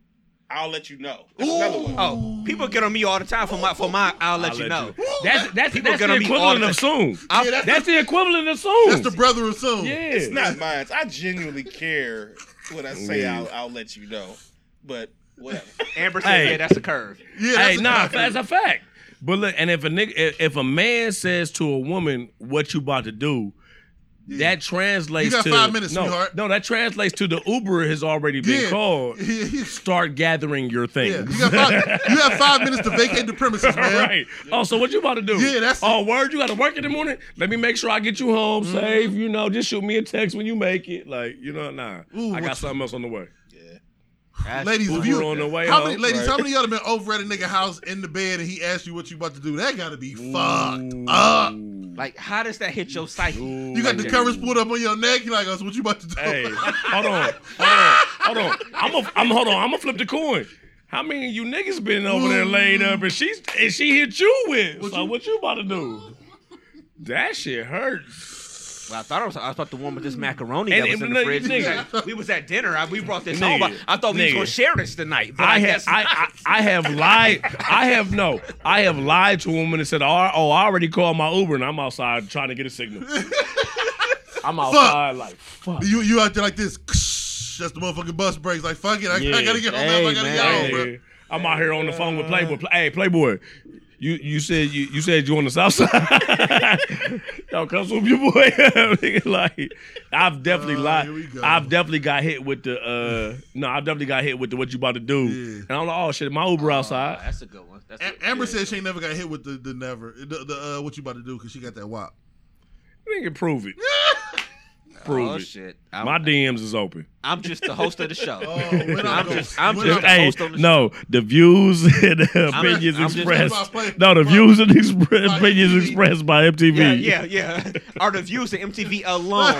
I'll let you know. That's another one. Oh, people get on me all the time for my for my. I'll let I'll you know. That's that's, People that's get the on me all equivalent the of soon. Yeah, that's, That's the equivalent of soon. that's the brother of soon. yeah. It's not mine. I genuinely care what I say I'll, I'll let you know. But whatever. Amber said, Hey. "Yeah, that's a curve." Yeah, Hey, that's a- nah, that's a fact. But look, and if a nigga, if, if a man says to a woman, "What you about to do?" That translates You got to five minutes, no, sweetheart. no, that translates to the Uber has already been Yeah. called. Yeah, yeah. Start gathering your things. Yeah, you, got five, you have five minutes to vacate the premises, man. right. Oh, so what you about to do? Yeah, that's- Oh, word, you got to work in the morning. Let me make sure I get you home Mm-hmm. safe. You know, just shoot me a text when you make it. Like, you know, nah. Ooh, I what got you- something else on the way. That's Ladies, if you, on the way how home, many ladies, right. how many of y'all have been over at a nigga house in the bed and he asked you what you about to do? That gotta be fucked up. Like, how does that hit your psyche? You got the covers pulled up on your neck. You're like, oh, so what you about to do? Hey, hold on, hold on, hold on. I'm a, I'm hold on. I'm gonna flip the coin. How many of you niggas been over there laid up and she's and she hit you with? so what you about to do? That shit hurts. Well, I thought I was, I was about the one with this macaroni And- that was and in the fridge. nigga. We was at dinner. I, we brought this Nigga, home. I, I thought we was nigga. gonna share this tonight. But I I, have guess I, I I have lied. I have no. I have lied to a woman and said, "Oh, oh, I already called my Uber and I'm outside trying to get a signal." I'm outside like fuck. You you out there like this? That's the motherfucking bus brakes. Like fuck it, I, I gotta get home. Hey, I gotta man. get home, Hey, bro. I'm out here on the phone with Playboy. Hey, Playboy. You you said you you said you on the south side. Y'all come swoop your boy. Nigga, like I've definitely Oh, lied. here we go. I've definitely got hit with the uh no, I've definitely got hit with the what you about to do. Yeah. And I'm like, oh shit, my Uber outside. that's a good one. That's a, A- Amber said she ain't never got hit with the, the never the, the uh, what you about to do because she got that wop. Nigga, prove it. prove oh it. shit. I'm, My DMs is open. I'm just the host of the show. Oh, I'm just- I'm just- I'm- Hey, host on the no, the views and the opinions I'm just- expressed. I'm just- no, the views and expre- opinions MTV. expressed by MTV. Yeah, yeah, yeah. Are the views of MTV alone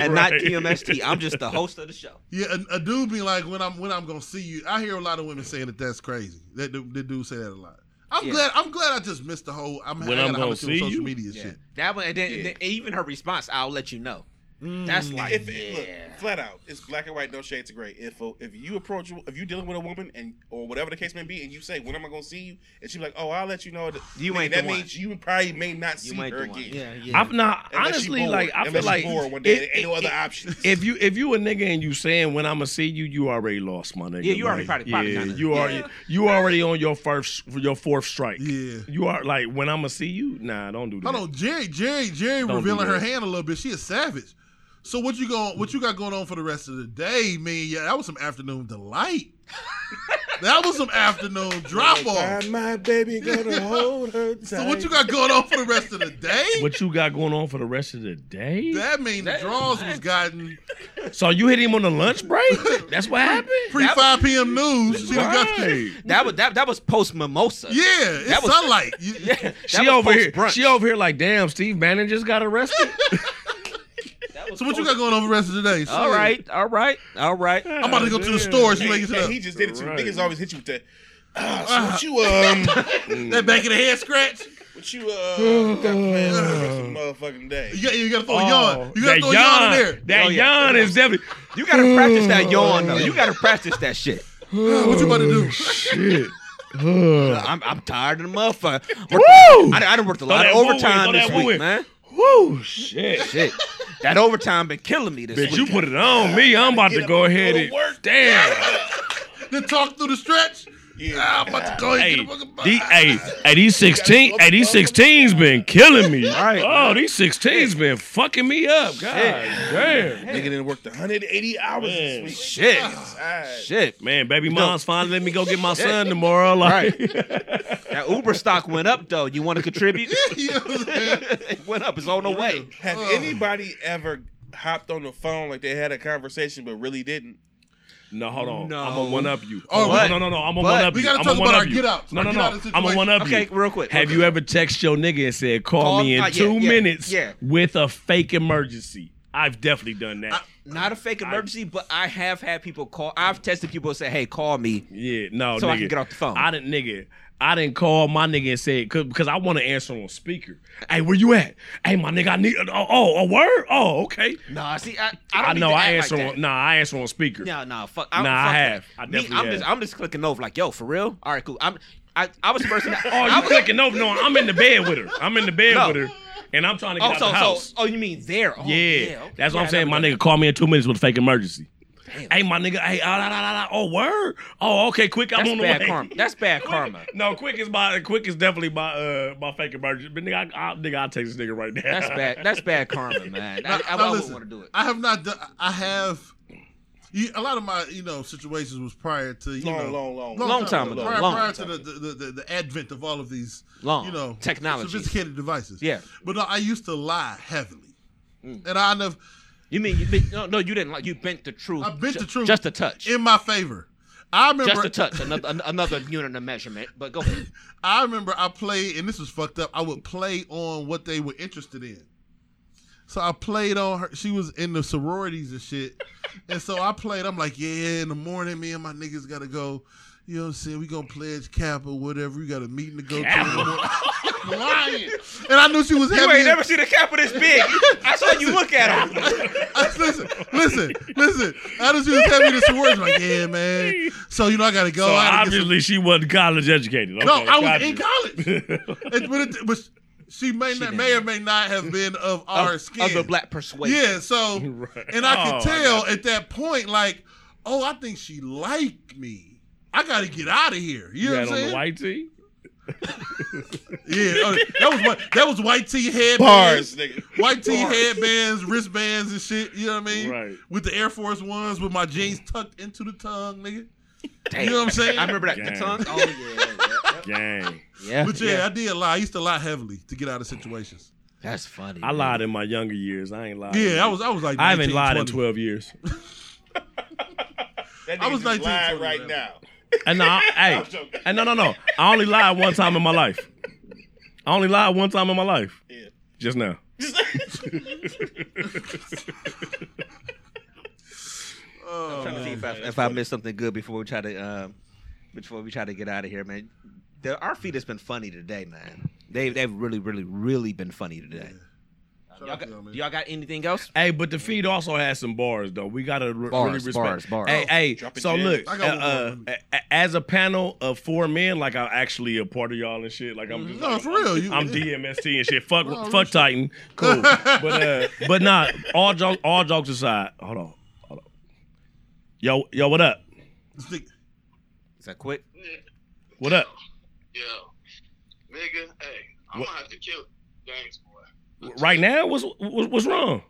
and not Right. TMST? I'm just the host of the show. Yeah, a, a dude be like, when I'm when I'm gonna see you. I hear a lot of women saying that that's crazy. That the, the dude say that a lot. I'm Yeah. glad. I'm glad I just missed the whole. I'm When I I'm gonna holler at you on see social you? media Yeah. shit. That one, and then, Yeah. then even her response, "I'll let you know." That's like, if yeah. look, flat out, it's black and white, no shades of gray. If uh, if you approach, if you dealing with a woman and or whatever the case may be, and you say, "When am I gonna see you?" and she's like, "Oh, I'll let you know." That, You nigga, ain't that the one. means you probably may not see you ain't her again. Yeah, yeah. I'm not Unless honestly bored. like I feel Unless like bored one day, if- there ain't no if- other options. If you if you a nigga and you saying when I'ma see you, you already lost, my nigga. Yeah, you already Like, probably- probably yeah, you already yeah. you already on your first your fourth strike. Yeah. you are like when I'ma see you. Nah, don't do that. Hold on, Jerry. Jerry. Jerry revealing her hand a little bit. She is savage. So what you going? What you got going on for the rest of the day? Man, yeah, that was some afternoon delight. that was some afternoon drop off. my baby gonna hold her tight. So what you got going on for the rest of the day? What you got going on for the rest of the day? That mean the draws was gotten So you hit him on the lunch break? That's what happened. pre five p.m. news. She done got that was that, that was post mimosa. yeah, it's That was- sunlight. Yeah. That She was over here. post-brunch. She over here like, damn. Steve Bannon just got arrested. That was So what you got going on for the rest of the day? All Shit. right, all right, all right. I'm about to go to the store. She Hey, make it to hey, the, he just did it too. Right. Niggas always hit you with that. Ah, so what you um, that back of the head scratch. what you uh, got planned for the rest of the motherfucking day? You got you got to throw a Oh, yawn. You got to throw a yawn in there. That Oh, yeah. yawn is definitely. You gotta practice that yawn though. You gotta practice that shit. what you about to do? Shit. I'm, I'm tired of the motherfucker. Woo! I, I done worked a lot that of bull in, overtime throw this that week, in. man. Woo! Shit. Shit, that overtime been killing me this Bitch, week. you put it on me. I'm about to go ahead and damn. Then talk through the stretch. Yeah. Ah, I'm about to go ahead Hey, and get a fucking these, hey, hey, these 16, hey, these 16s been killing me. Right. Oh, these 16's been fucking me up. God damn. Nigga didn't work 180 hours Man. this week. Shit, Alright. shit. Man, baby mom's finally let me go get my son tomorrow. Like, That Uber stock went up though. You want to contribute? You know what I'm saying? it went up. It's on the way. Have anybody ever hopped on the phone like they had a conversation but really didn't? No, hold on. No. I'm gonna one up you. Oh, no, but- no, no, no. I'm gonna one up you. we you. gotta talk about one our up get outs, No, our no, no. I'm gonna one up you. Okay, you. real quick. Have you ever text your nigga and said, "Call Call- me in two minutes yeah. with a fake emergency"? I've definitely done that. Not a fake emergency, but I have had people call. I've tested people and say, "Hey, call me." yeah, no, So nigga. I can get off the phone. I didn't, nigga. I didn't call my nigga and say because I want to answer on speaker. Hey, where you at? Hey, my nigga, I need. Oh, oh a word? Oh, okay. Nah, see, I, I, don't I know. I answer like on. Nah, I answer on speaker. Nah, nah, fuck. Nah, fuck I that. have. I Me, definitely I'm have. just, I'm just clicking over like, yo, for real? All right, cool. I'm, I, I was the person. That, Oh, I you was, clicking over? No, I'm in the bed with her. I'm in the bed No. with her, and I'm trying to get Oh, out so, the house. so, oh, you mean there? Oh, yeah, okay. that's what Yeah, I'm saying. My nigga call me in two minutes with a fake emergency. Hey, my nigga. Hey, ah, la, la, la, la. oh word. Oh, okay. Quick, I'm That's on the bad way. karma. That's bad karma. No, quick is my quick is definitely my uh my fake emergency. But nigga, I, I, nigga, I'll take this nigga right now. That's bad. That's bad karma, man. I, I, Now- I now wouldn't listen, want to do it. I have not done. I have. You, a lot of my you know situations was prior to you Long, know long, long, Long time ago, Prior, long prior time to the, the, the the advent of all of these Long. you know Technology. sophisticated devices. Yeah. but no, I used to lie heavily, Mm. and I never You mean you bent, no, no? You didn't like you bent the truth. I bent ju- the truth just a touch. in my favor. I remember just a touch. Another an- another unit of measurement. But go ahead. I remember I played, and this was fucked up. I would play on what they were interested in. So I played on her. She was in the sororities and shit. and so I played. I'm like, yeah, in the morning, me and my niggas got to go. You know what I'm saying? We gonna pledge cap or whatever. We got a meeting to go to. in the morning. I'm lying. And I knew she was You heavy. ain't in- never seen a cap this big. I saw you look at him. I- listen, listen, listen. I knew she was heavy in the sororities. I'm like, yeah, man. So you know, I gotta go. So I gotta some- obviously she wasn't college educated. Okay, no, I was in college. It- but, it, but she may not, may or may not have been of our Of, skin. of the black persuasion. Yeah, so Right. and I Oh, could tell got at that point, like, oh, I think she liked me. I got to get out of here. You You know had what I'm on the saying? white tee. Yeah, oh, that was what that was white tee Bars, headbands, nigga. white tee Bars. headbands, wristbands and shit. You know what I mean? Right. With the Air Force ones, with my jeans tucked into the tongue, nigga. Damn. You know what I'm saying? I remember that. Gang. The tongue. Oh yeah. yeah, Gang. yeah. But yeah, I did lie. I used to lie heavily to get out of situations. That's funny. I man. lied in my younger years. I ain't lied. Yeah, I was I was like I haven't 19, lied in twelve years. That I was 19, lying 20, right man. now. And no, hey, joking. and no, no, no. I only lied one time in my life. I only lied one time in my life. Yeah. Just now. Oh, I'm trying to see if I, man, if I missed something good before we try to um, before we try to get out of here, man. The, our feed has been funny today, man. They they've really really really been funny today. Shout Y'all got, y'all, y'all got anything else? Hey, but the feed also has some bars though. We gotta re- Bars, really respect. bars, bars. Hey, hey. Dropping So gems. look, I uh, got one uh, more. a- as a panel of four men, like I'm actually a part of y'all and shit. Like I'm just No, like, for real, you- I'm DMST and shit. Fuck, No, fuck shit. Titan. Cool, but uh, but not all jokes. All jokes aside, hold on, hold on. Yo, yo, what up? Is that quick? What up? Yo, nigga, hey, I'm gonna have to kill James, boy. Right now, what's what's, what's wrong?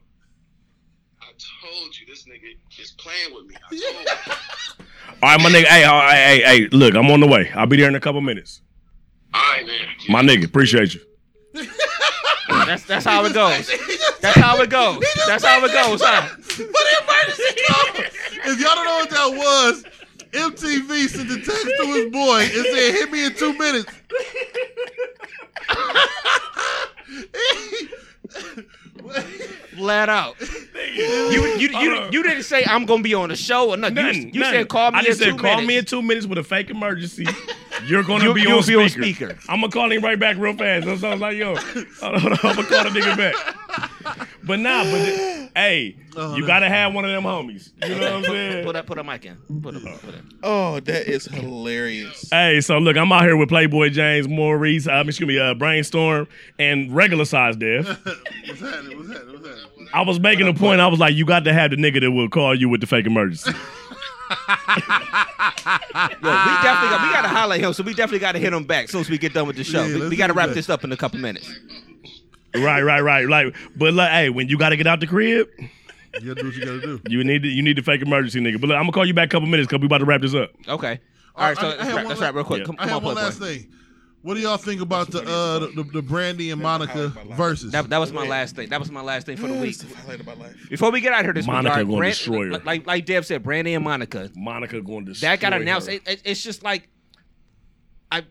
I told you this nigga is playing with me. I told you. All right, my nigga. Hey, all right, hey, hey, look, I'm on the way. I'll be there in a couple minutes. All right, man. My nigga, appreciate you. That's that's how it goes. That's how it goes. That's how it goes, huh? If y'all don't know what that was, MTV sent a text to his boy and said, "Hit me in two minutes." Flat out. You you you, you didn't say I'm gonna be on the show or nothing. You, Nothing, you nothing. said call me I just in said two call minutes. me in two minutes with a fake emergency. You're gonna You- be, you'll on be on speaker. speaker. I'm gonna call him right back real fast. So I was like, yo, hold on, hold on, I'm gonna call the nigga back. But nah, but the- hey, Oh, you that's gotta have one of them homies. You know what I'm saying? Put a put a mic in. Put a put it. Oh, that is hilarious. Hey, so look, I'm out here with Playboy James, Maurice, uh, excuse me, uh, Brainstorm, and regular size Dev. What's happening? What's happening? What's happening? I was making a point. I was like, you got to have the nigga that will call you with the fake emergency. Yo, we definitely got we gotta highlight him, so we definitely gotta hit him back as soon as we get done with the show. Yeah, we we gotta wrap that. this up in a couple minutes. right, right, right. Like, but like, hey, when you got to get out the crib, You gotta do what you gotta do. you need to, you need the fake emergency nigga. But look, I'm gonna call you back a couple minutes because we about to wrap this up. Okay. All right, so I- I let's wrap, let's wrap real quick. Yeah. Come, I come have on, one last boy. thing. What do y'all think about the uh the, the Brandy and Monica versus? That, that was my last thing. That was my last thing for the week. That's the highlight of my life. Before we get out here this Monica week, all right, gonna Brand- destroy her. Like, like like Dev said, Brandy and Monica. Monica going to That got announced. her. It, it- it's just like I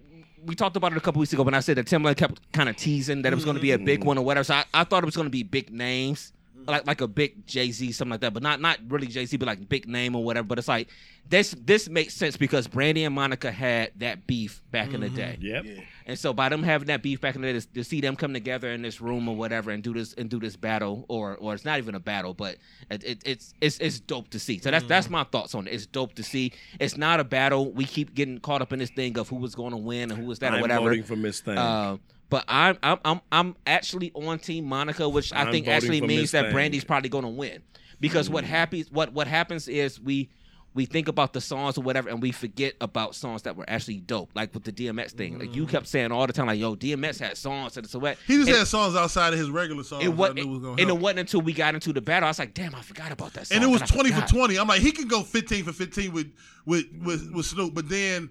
we talked about it a couple weeks ago when I said that Timbaland kept kind of teasing that it was going to be a big one or whatever. So I, I thought it was going to be big names, Mm-hmm. like like a big Jay Z, something like that, but not not really Jay Z, but like big name or whatever. But it's like this this makes sense because Brandy and Monica had that beef back in the mm-hmm. day. Yep. Yeah. And so by them having that beef back in the day, to, to see them come together in this room or whatever and do this and do this battle, or or it's not even a battle, but it, it, it's it's it's dope to see. So that's that's mm-hmm. my thoughts on it. It's dope to see. It's not a battle. We keep getting caught up in this thing of who was going to win and who was that or I'm whatever. voting for Miss Thing. Uh, but I'm I'm I'm I'm actually on Team Monica, which i I'm think actually means that Thing. Brandy's probably going to win because what happens what what happens is we we think about the songs or whatever and we forget about songs that were actually dope like with the DMX thing like you kept saying all the time like yo DMX had songs and so what He just and had songs outside of his regular songs. it was, I knew was gonna and it help. wasn't until we got into the battle I was like damn I forgot about that song and it was twenty for twenty. I'm like, he could go fifteen for fifteen with with with, with Snoop, but then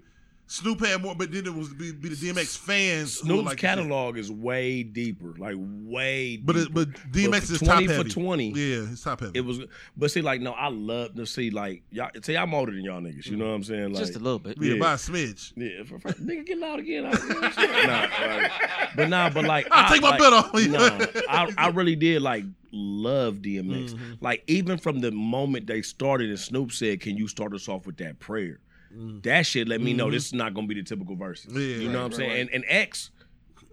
Snoop had more. But then it was be, be the DMX fans. who were Snoop's like, catalog is way deeper, like way. But it, but DMX for is top 20 for 20. Yeah, it's top heavy. it was, but see, like, no, I love to see, like, y'all. See, I'm older than y'all niggas. You know what I'm saying? Like, just a little bit yeah, yeah. by a smidge. Yeah, for, for, nigga, get loud again. I, you know what I'm saying? nah, like, but nah, but like, I'll I, take my like, bet off. Nah, I, I really did like love DMX. Mm-hmm. Like even from the moment they started, and Snoop said, "Can you start us off with that prayer?" Mm. That shit let me know mm-hmm. this is not gonna be the typical verses. Mm-hmm. Yeah, you know right, what I'm right, saying? right. And and X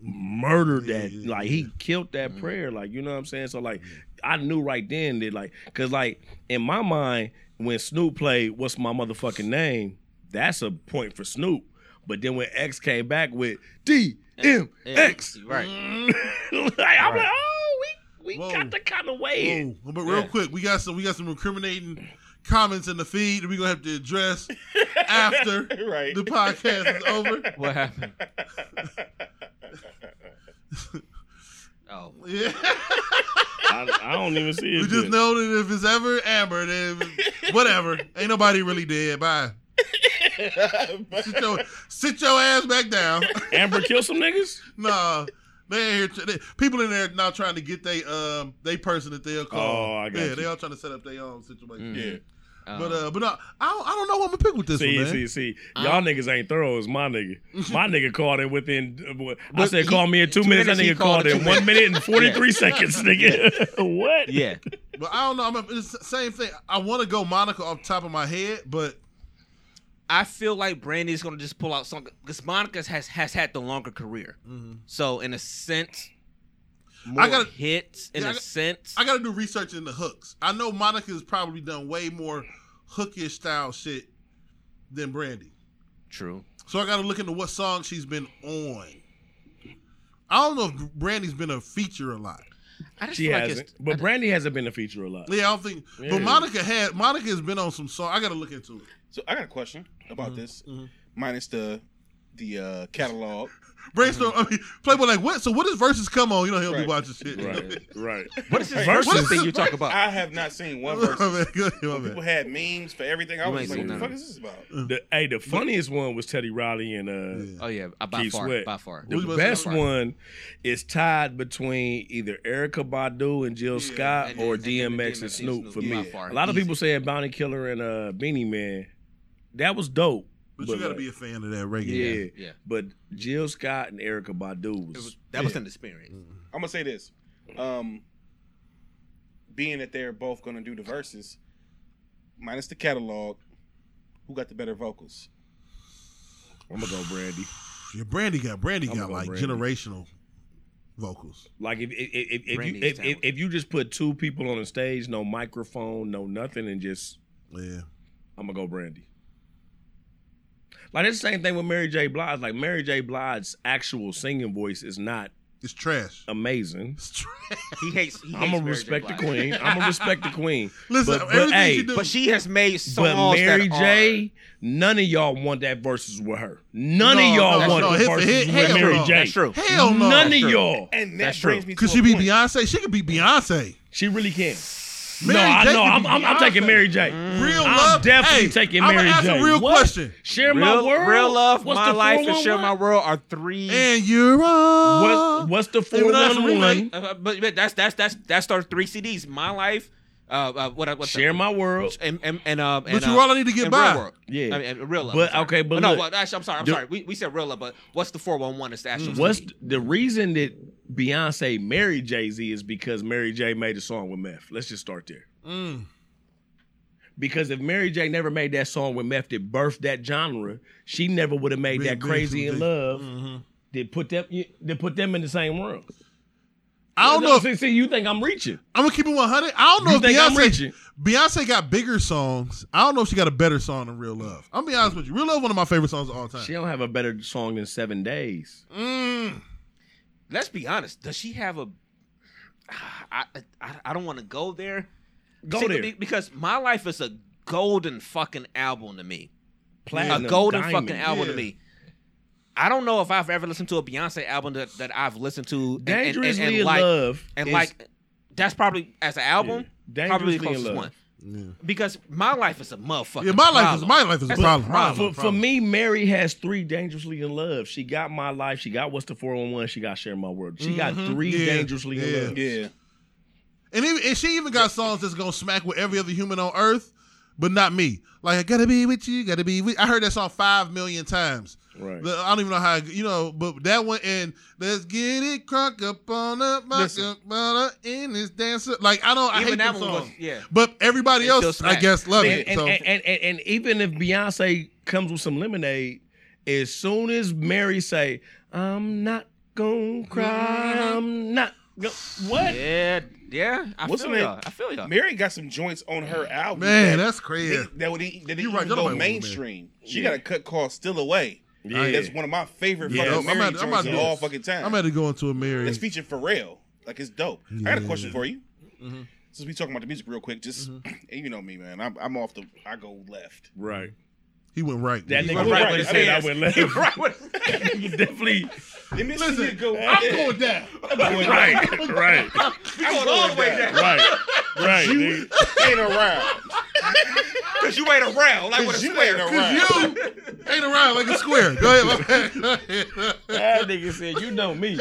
murdered that. yeah, like he killed that mm-hmm. prayer. Like you know what I'm saying? So like mm-hmm. I knew right then that like because like in my mind when Snoop played "What's My Motherfucking Name," that's a point for Snoop. But then when X came back with D M X, right like, I'm like, oh, we we Whoa. got the kind of way. But real Yeah. quick, we got some we got some incriminating comments in the feed that we're gonna have to address after Right. the podcast is over. what happened oh Yeah. I, I don't even see it. We just yet. know that if it's ever Amber, then whatever. Ain't nobody really dead. Bye. sit, your, sit your ass back down. Amber kill some niggas. nah. They ain't here. They, people in there now trying to get they um they person that they'll call. Oh, I got yeah, you. they all trying to set up their own situation. Yeah. But uh, but no, I don't, I don't know what I'm gonna pick with this See, one, man. see, see. Y'all niggas ain't thorough as my nigga. My nigga called in within. uh, I But said he- call me in two, two minutes. That minutes, he nigga called called in in one minute and forty three seconds, nigga. what? yeah But I don't know. I'm it's the same thing. I want to go Monica off the top of my head, but I feel like Brandy's gonna just pull out something because Monica has has had the longer career. So in a sense, more I gotta- hits. In Yeah, I a got- sense, I got to do research in the hooks. I know Monica's probably done way more hookish style shit than Brandy. true. So I got to look into what song she's been on. I don't know if Brandy's been a feature a lot. I just She feel hasn't. it's. but Brandy hasn't been a feature a lot. Yeah, I don't think. Yeah. But Monica had. Monica has been on some song. I got to look into it. So I got a question about Mm-hmm. this, minus the the uh, catalog. Brainstorm. I mean, Playboy like what? So what does verses come on? You know he'll be watching shit. Right, right. what is this Versus- versus thing you talk about? I have not seen one My verse. bad, go ahead, my bad. People had memes for everything. I You was like, what the fuck is this about? The, hey, the funniest one was Teddy Riley and uh, oh yeah, uh, by Keith far, Sweat. by far. The What you about to best say? one is tied between either Erykah Badu and Jill Scott And- or and- and DMX and DMX Snoop for by me. A lot of Easy. people saying Bounty Killer and uh, Beenie Man. That was dope. But you got to be a fan of that reggae. yeah, yeah. But Jill Scott and Erykah Badu was, It was, that was an experience. I'm gonna say this. Um, being that they're both gonna do the verses, minus the catalog, who got the better vocals? I'm gonna go Brandy. Your Brandy got Brandy I'm got gonna like Brandy. generational vocals. Like if if if, if, you, if, if if you just put two people on the stage, no microphone, no nothing, and just Yeah. I'm gonna go Brandy. Like it's the same thing with Mary J. Blige. Like Mary J. Blige's actual singing voice is not It's trash. amazing. It's trash. He hates. He I'm gonna Mary respect the queen. I'm gonna respect the queen. Listen, but, but hey, she. But she has made songs but Mary that J. None of y'all want that verses with her. None No, of y'all no, want no, the hit verses hit. with Hell Mary no. J. That's true. Hell no. None That's of true. y'all. And that That's true. brings me Could she be. Beyonce? She could be Beyonce. She really can. Mary no, I J know. I'm, I'm, I'm taking Mary J. Real I'm love. definitely hey, taking I'ma Mary ask J. a real What? question. Share my Real, world. real love, What's my the life, and share my world are three. And you're on. What, what's the Hey, but that's 411? Uh, but, but that's that's that's that's our three CDs. My life, uh, uh what what Share my world. and and and uh, and, But you uh, all I need to get and by. Real World. Yeah. I mean, and real love. But, okay, but no, look. well, actually, I'm sorry, I'm The- sorry. We, we said real love, but what's the four one one? Is the actual What's CD. the reason that Beyonce married Jay Z is because Mary J made a song with Meth. Let's just start there. Mm. Because if Mary J never made that song with Meth that birthed that genre, she never would have made Big, that big, crazy in love. Mm-hmm. That put them that put them in the same room. I don't know. If, See, see, you think I'm reaching? I'm gonna keep it 100. I don't know You if think I'm Beyonce. reaching? Beyonce got bigger songs. I don't know if she got a better song than Real Love. I'm gonna be honest with you. Real Love, one of my favorite songs of all time. She don't have a better song than Seven Days. Mm. Let's be honest. Does she have a? I I, I don't want to go there, Go See, there. because my life is a golden fucking album to me. Platinum, a golden diamond. fucking album to me. I don't know if I've ever listened to a Beyonce album that, that I've listened to and, and, and, Dangerously and in like love. and is- like that's probably as an album Yeah. probably the closest Love. One. Because my life is a motherfucker. Yeah, my life is my life is a problem. problem. For, for problem. me, Mary has three dangerously in love. She got my life. She got what's the four one one. She got share my world. She got three Mm-hmm. Yeah, dangerously yeah. in love. Yeah. And, even, and she even got songs that's gonna smack with every other human on earth, but not me. Like I gotta be with you, gotta be with. I heard that song five million times. Right. The- I don't even know how you know, but that one and let's get it crunk up on up, Listen. in this dancer. Like I don't, I Even hate that that one was- song. yeah. But everybody It else, I guess, love and, it. and, so and, and, and, and even if Beyonce comes with some lemonade, as soon as Mary say, "I'm not gonna cry," mm-hmm. I'm not. Go-, what? Yeah, yeah. I What's feel name? y'all. I feel y'all. Mary got some joints on her album. man, that, that's crazy. that, that would that You didn't right, even y'all go might want mainstream. She Yeah. got a cut called "Still Away." Yeah. That's one of my favorite Yeah. fucking I'm Mary about- I'm about joints to of all fucking time. I'm at to go into a Mary. It's featured Pharrell. Like it's dope. I got a question for you. Mm-hmm. Since we talking about the music real quick, just and you know me, man. I'm, I'm off the. I go left. Right. He went right. That nigga went right, right. when he I said I went left. he right with- you definitely Let me Listen, see you go. I'm going down. I'm going right, right, We going all the way down. right, right. nigga. Ain't around. Because you ain't around. Like what a square. ain't around. You ain't around like a square. Go ahead. my bad. Go ahead. That nigga said, "You know me."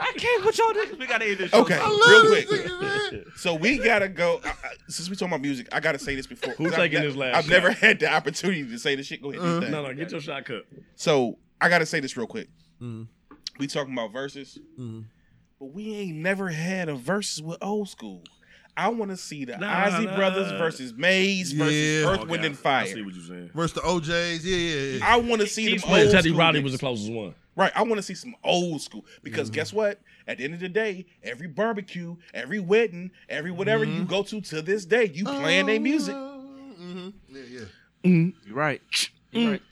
I can't with y'all niggas. We gotta end this show. Okay, I real love this quick. nigga, man. So we gotta go. I, I, since we talking about music, I gotta say this before. Who's taking ne- this last I've shot? never had the opportunity to say this shit. Go ahead. do. No, no, get your shot cup. So I gotta say this real quick. Mhm. We talking about verses, Mhm. but we ain't never had a versus with old school. I want to see the Nah, Isley nah. Brothers versus Maze versus Yeah. Earth, Okay, Wind, I- and I Fire. see what you're saying. Versus the O'Jays. Yeah, yeah, yeah. I want to see Keep them playing. old Teddy school Riley was the closest one. Right, I want to see some old school because Mm-hmm. guess what? At the end of the day, every barbecue, every wedding, every whatever Mm-hmm. you go to to this day, you playing their music. hmm Yeah, yeah. You're right. Mm. You're right.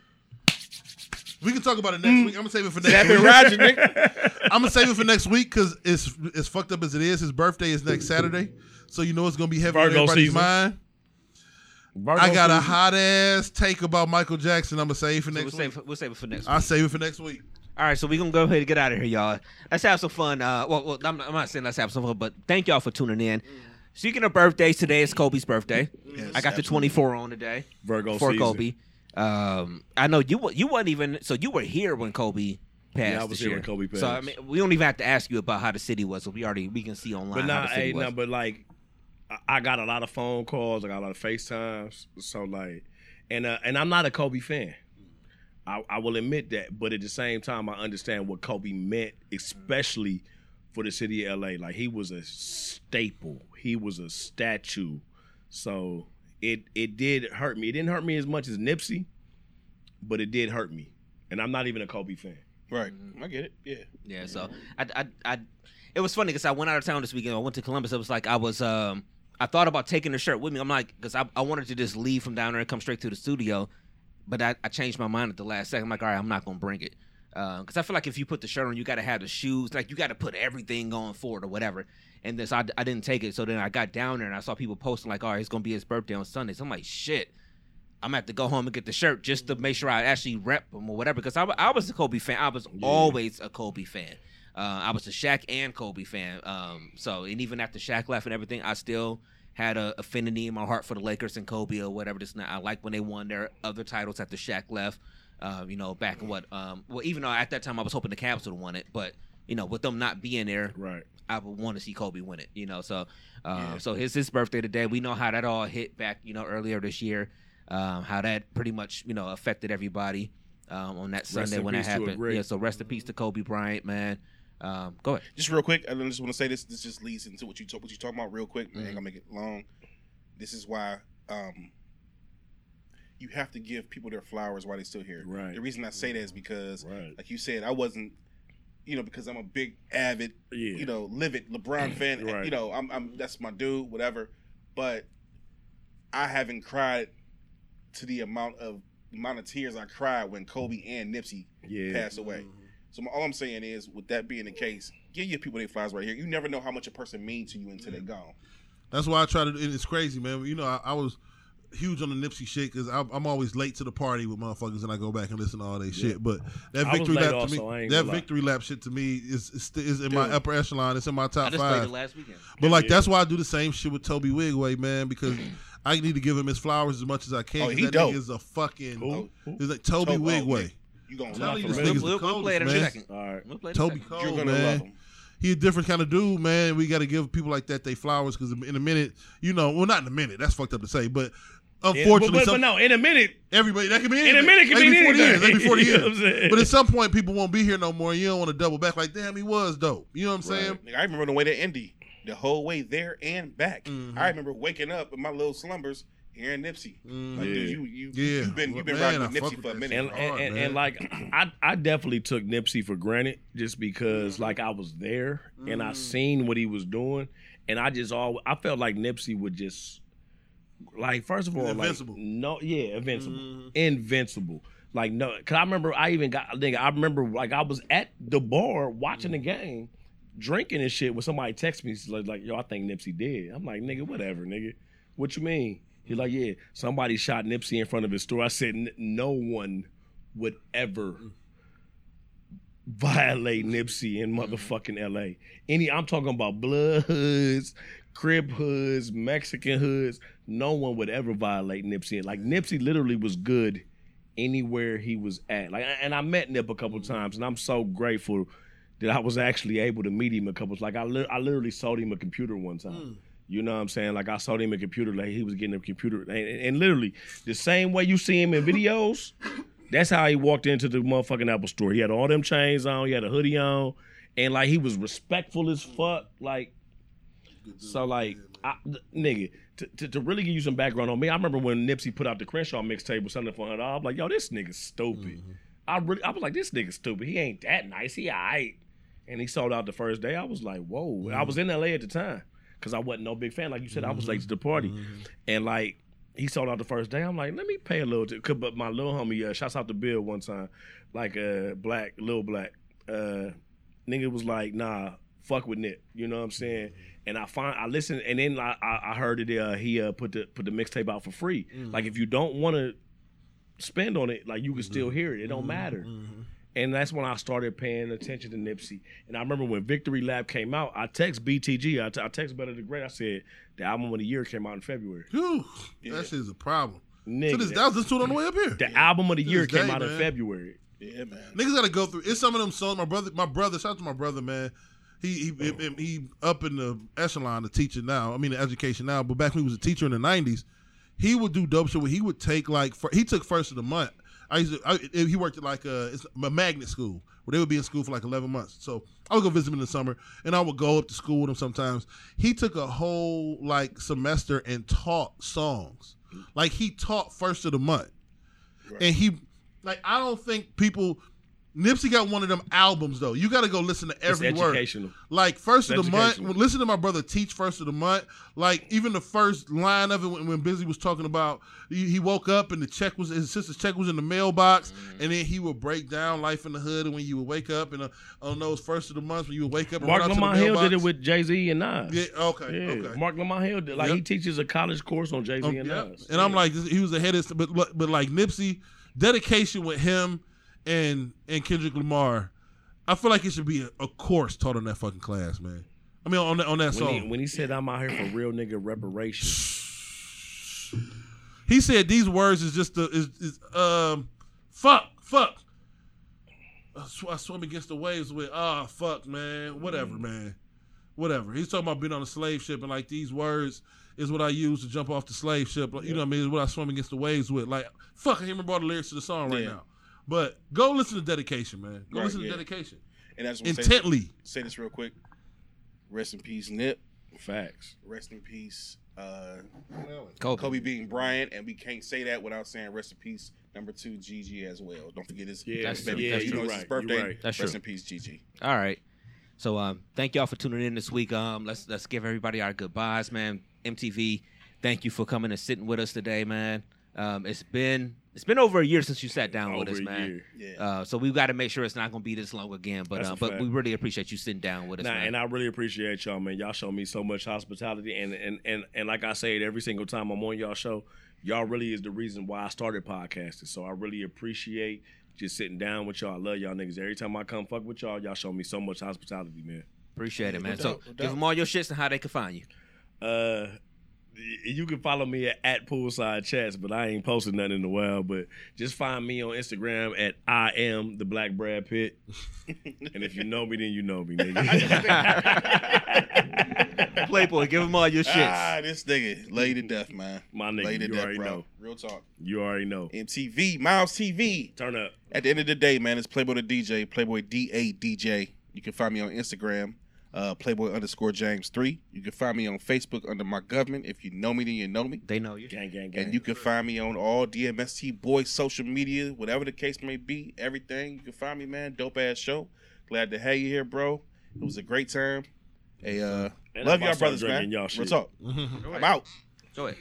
We can talk about it next week. I'm gonna save it for next Zap week. Roger, nigga. I'm gonna save it for next week because it's as fucked up as it is. His birthday is next Saturday, so you know it's gonna be heavy on everybody's season. mind. Virgo I got a hot ass take about Michael Jackson. I'm gonna save it for So we'll next save, week. we'll save it for next week. I'll save it for next week. All right, so we're gonna go ahead and get out of here, y'all. Let's have some fun. Uh, well, well I'm, I'm not saying let's have some fun, but thank y'all for tuning in. Speaking of birthdays, today is Kobe's birthday. I got the 24 on today Virgo for season. Kobe. Um, I know you you wasn't even so you were here when Kobe passed. Yeah, I was here year. when Kobe passed. So I mean, we don't even have to ask you about how the city was. So we already we can see online But nah, hey, nah, but like, I- I got a lot of phone calls. I got a lot of FaceTimes. So like, and uh, and I'm not a Kobe fan. I, I will admit that, but at the same time, I understand what Kobe meant, especially for the city of LA. Like he was a staple. He was a statue. So it it did hurt me. It didn't hurt me as much as Nipsey, but it did hurt me. And I'm not even a Kobe fan. Right, I get it. Yeah, Yeah, so I, I, I, it was funny because I went out of town this weekend. I went to Columbus. It was like I was, um, I thought about taking the shirt with me. I'm like, because I, I wanted to just leave from down there and come straight to the studio, but I, I changed my mind at the last second. I'm like, all right, I'm not gonna bring it because I feel like if you put the shirt on, you got to have the shoes. Like you got to put everything on for it or whatever. And this, I, I didn't take it. So then I got down there and I saw people posting like, all right, it's gonna be his birthday on Sunday. So I'm like, shit. I'm gonna have to go home and get the shirt just to make sure I actually rep him or whatever. Because I, I was a Kobe fan. I was always a Kobe fan. Uh, I was a Shaq and Kobe fan. Um, so and even after Shaq left and everything, I still had a affinity in my heart for the Lakers and Kobe or whatever. This and. I like when they won their other titles after Shaq left. Uh, you know, back in what? Um, well, even though at that time I was hoping the Cavs would have won it, but you know, with them not being there, Right. I would want to see Kobe win it. You know, so uh, so it's his birthday today. We know how that all hit back, you know, earlier this year. Um, how that pretty much you know affected everybody um, on that Sunday when that peace to a happened. Yeah, so rest in peace to Kobe Bryant, man. Um, go ahead. just real quick. I just want to say this. This just leads into what you talk, what you talking about real quick. I ain't gonna make it long. This is why um, you have to give people their flowers while they're still here. Right. The reason I say that is because, Right. like you said, I wasn't, you know, because I'm a big avid, Yeah. you know, livid LeBron fan. Right. You know, I'm, I'm that's my dude, whatever. But I haven't cried to the amount of amount of tears I cried when Kobe and Nipsey Yeah. passed away. So my, all I'm saying is, with that being the case, give your people their flowers right here. You never know how much a person means to you until they're gone. That's why I try to. and It's crazy, man. You know, I, I was huge on the Nipsey shit because I'm always late to the party with motherfuckers, and I go back and listen to all their shit. But that I victory lap also, to me, that gonna lie. victory lap shit to me is is, is in my upper echelon. It's in my I top just played five. it last weekend. But like Yeah. that's why I do the same shit with Toby Wigway, man, because I need to give him his flowers as much as I can. Oh, 'cause he that dope. nigga is a fucking. Who? Who? He's like Toby Toby- oh, Wigway. Yeah. You gonna Tell love you him, this man. nigga's We'll, we'll play it in a second. All right. We'll play it in a Toby second. Cole, You're gonna man. love him. He a different kind of dude, man. We got to give people like that they flowers because in a minute, you know, well, not in a minute. That's fucked up to say, but Yeah, unfortunately, but, but, some, but no, in a minute, everybody that can be in a minute can be 40 anything. years. That be 40 You know what years. But at some point, people won't be here no more. You don't want to double back like, damn, he was dope. You know what I'm saying? Nigga, I remember the way to Indy, the whole way there and back. Mhm. I remember waking up in my little slumbers hearing Nipsey. Mhm. Like, dude, Yeah. you you Yeah. you've been you've been Man, riding with Nipsey for a minute. and and, and, and like I I definitely took Nipsey for granted just because Mm-hmm. like I was there and I seen what he was doing and I just all I felt like Nipsey would just like first of He's all like invincible. no yeah invincible Mhm. invincible like no cause I remember I even got nigga I remember like I was at the bar watching the game drinking and shit when somebody texted me like, like yo I think Nipsey did I'm like nigga whatever nigga what you mean He like, yeah, somebody shot Nipsey in front of his store. I said, no one would ever violate Nipsey in motherfucking L.A. Any, I'm talking about blood hoods, crib hoods, Mexican hoods. No one would ever violate Nipsey. Like Nipsey literally was good anywhere he was at. Like, and I met Nip a couple times, and I'm so grateful that I was actually able to meet him a couple. Like I, li- I literally sold him a computer one time. Mm. You know what I'm saying? Like I saw him a computer, like he was getting a computer, and, and literally the same way you see him in videos. That's how he walked into the motherfucking Apple store. He had all them chains on, he had a hoodie on, and like he was respectful as fuck. Like, so like, I, nigga, to, to, to really give you some background on me, I remember when Nipsey put out the Crenshaw mixtape with something for hundred. I'm like, yo, this nigga's stupid. Mm-hmm. I really, I was like, this nigga's stupid. He ain't that nice. He alright. And he sold out the first day. I was like, whoa. I mm-hmm. was in LA at the time because I wasn't no big fan. Like you said, I was late to the party, and like he sold out the first day. I'm like, let me pay a little. 'cause- but my little homie, uh, shouts out to Bill one time, like uh, black, little black, uh, nigga was like, nah, fuck with Nip. You know what I'm saying? And I find I listened, and then I I, I heard it. Uh, he uh, put the put the mixtape out for free. Like if you don't want to spend on it, like you can still hear it. It don't matter. And that's when I started paying attention to Nipsey. And I remember when Victory Lap came out, I text BTG, I, t- I text Better the Great. I said the album of the year came out in February. Whew, Yeah. That shit's a problem. Nigga, So this, that- that was this tune on the way up here. the album of the year came day, out in. February. Yeah, man. Niggas gotta go through. It's some of them songs. My brother, my brother. Shout out to my brother, man. He he he, oh. he up in the echelon of teaching now. I mean, the education now. But back when he was a teacher in the '90s, he would do dope shit. Where he would take like fir- he took first of the month. I used to. I, he worked at like a, it's a magnet school where they would be in school for like 11 months. So I would go visit him in the summer, and I would go up to school with him sometimes. He took a whole like semester and taught songs. Like he taught first of the month and he like I don't think people Nipsey got one of them albums though. You got to go listen to every it's word. educational. Like first of It's the month, listen to my brother teach first of the month. Like even the first line of it when, when Bizzy was talking about he, he woke up and the check was his sister's check was in the mailbox, Mm-hmm. and then he would break down life in the hood and when you would wake up and uh, on those first of the months when you would wake up. And Mark run out to the Lamont Hill did it with Jay Z and Nas. Yeah. Okay. Yeah, Okay. Mark Lamont Hill did like Yep. he teaches a college course on Jay Z Um, and yeah. Nas. And I'm like, he was ahead of, but but- but like Nipsey, dedication with him and and Kendrick Lamar, I feel like it should be a, a course taught on that fucking class, man. I mean, on that on that when he, song. when he said I'm out here for real nigga reparations. He said these words is just the is, is um fuck fuck. I, sw- I swim against the waves with ah fuck man whatever man whatever. He's talking about being on a slave ship and like these words is what I use to jump off the slave ship. Like, You know what I mean? Is what I swim against the waves with. Like fuck, I can't remember all the lyrics to the song right Yeah. now. But go listen to dedication, man. Go Right, listen yeah. to dedication And that's what I'm intently. Say this real quick. Rest in peace, Nip. Facts. Rest in peace, uh, Kobe. Kobe being Bryant, and we can't say that without saying rest in peace, number two, Gigi as well. Don't forget his Yeah, That's baby- true. yeah, you know, it's right. his birthday. You're right. That's rest true. in peace, Gigi. All right. So um, thank y'all for tuning in this week. Um, let's let's give everybody our goodbyes, man. MTV, thank you for coming and sitting with us today, man. Um, it's been it's been over a year since you sat down with us, a man. year. Yeah. Uh, so we've got to make sure it's not going to be this long again. But uh, but fact. we really appreciate you sitting down with us, Nah, man. and I really appreciate y'all, man. Y'all show me so much hospitality, and and and and like I say it every single time I'm on y'all show, y'all really is the reason why I started podcasting. So I really appreciate just sitting down with y'all. I love y'all niggas. Every time I come fuck with y'all, y'all show me so much hospitality, man. appreciate it, man. doubt, so no give them all your shits and how they can find you. Uh, y- you can follow me at, at poolside chats, but I ain't posting nothing in a while. But just find me on Instagram at I am the Black Brad Pitt. and if you know me, then you know me, nigga. Playboy, give him all your shit. Ah, this nigga laid to death, man. My nigga, laid to you death, already bro. know. Real talk. You already know. MTV, Miles TV. Turn up. At the end of the day, man, it's Playboy the DJ, Playboy D A DJ. You can find me on Instagram, uh, Playboy underscore James three. You can find me on Facebook under my government. If you know me, then you know me. They know you. Gang, gang, gang. And you can find me on all DMST boys social media, whatever the case may be, everything. You can find me, man. Dope ass show. Glad to have you here, bro. It was a great time. Hey, uh, And love y'all brothers, man. y'all Real shit. talk. I'm out. Go ahead.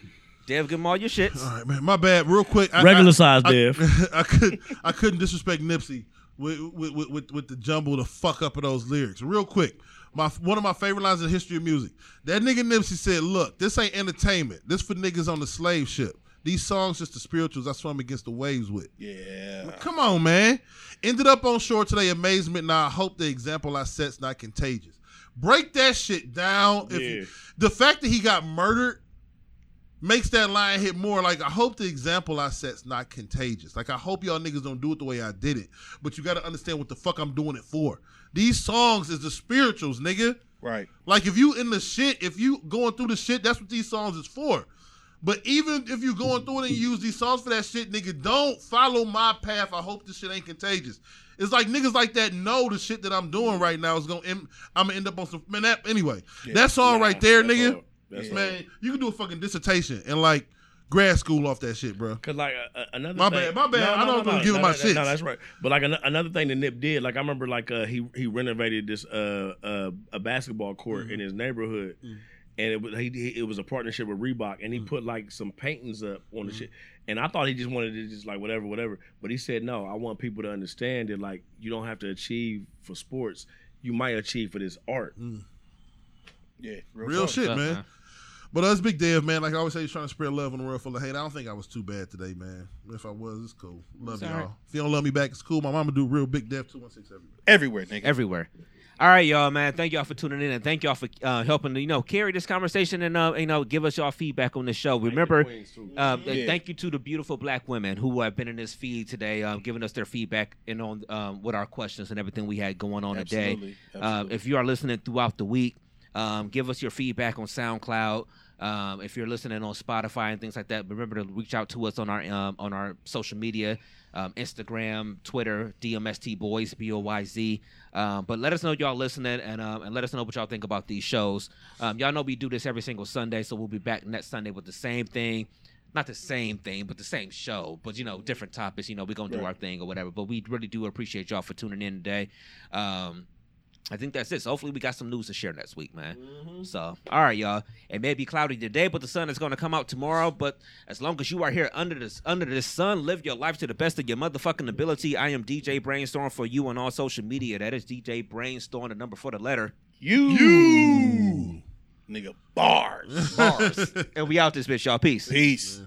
Dev, give them all your shits. All right, man. My bad. Real quick. I- Regular I- size, I, Dev. I could I couldn't disrespect Nipsey with with, with with with the jumble, the fuck up of those lyrics. Real quick. My one of my favorite lines in the history of music. That nigga Nipsey said, "Look, this ain't entertainment. This for niggas on the slave ship. These songs just the spirituals I swim against the waves with." Yeah. Come on, man. Ended up on shore today. Amazement. Now I hope the example I set's not contagious. Break that shit down. If you- Yeah. the fact that he got murdered makes that line hit more. Like I hope the example I set's not contagious. Like I hope y'all niggas don't do it the way I did it. But you got to understand what the fuck I'm doing it for. These songs is the spirituals, nigga. Right. Like if you in the shit, if you going through the shit, that's what these songs is for. But even if you going through it and you use these songs for that shit, nigga, don't follow my path. I hope this shit ain't contagious. It's like niggas like that know the shit that I'm doing right now is gonna. End, I'm gonna end up on some man. That anyway, that song Nah, right there, that's nigga. all. That's all. man, you can do a fucking dissertation and like grad school off that shit, bro. Cause like uh, another My thing, bad, my bad. I know I'm gonna give him my no, shits. No, that's right. But like an- another thing that Nip did, like I remember, like uh, he he renovated this uh, uh a basketball court Mm-hmm. in his neighborhood, and it was he, he it was a partnership with Reebok, and he Mm-hmm. put like some paintings up on the shit. And I thought he just wanted to just like whatever, whatever. But he said no. I want people to understand that like you don't have to achieve for sports. You might achieve for this art. Yeah. Real talk. shit, Fuck, man. man. But us big Dev, man, like I always say, he's trying to spread love in a world full of hate. I don't think I was too bad today, man. If I was, it's cool. Love It's y'all. all right. If you don't love me back, it's cool. My mama do real big Dev two one six everywhere. Everywhere, nigga. everywhere. All right, y'all, man. Thank y'all for tuning in, and thank y'all for uh, helping you know carry this conversation and uh, you know give us y'all feedback on the show. Remember, uh, Yeah. thank you to the beautiful black women who have been in this feed today, um, giving us their feedback and on um, what our questions and everything we had going on today. Absolutely. Um, Absolutely. if you are listening throughout the week, um, give us your feedback on SoundCloud. Um, if you're listening on Spotify and things like that, remember to reach out to us on our um, on our social media, um, Instagram, Twitter, DMST Boys B O Y Z. Um, but let us know y'all listening and um, and let us know what y'all think about these shows. Um, y'all know we do this every single Sunday, so we'll be back next Sunday with the same thing. Not the same thing, but the same show. But you know, different topics. You know, we're gonna do Right. our thing or whatever. But we really do appreciate y'all for tuning in today. Um, I think that's it. So hopefully we got some news to share next week, man. Mm-hmm. So all right, y'all. It may be cloudy today, but the sun is going to come out tomorrow. But as long as you are here under this under this sun, live your life to the best of your motherfucking ability. I am DJ Brainstorm for you on all social media. That is DJ Brainstorm, the number for the letter You. You. Nigga, bars. bars. and we out this bitch, y'all. Peace. Peace.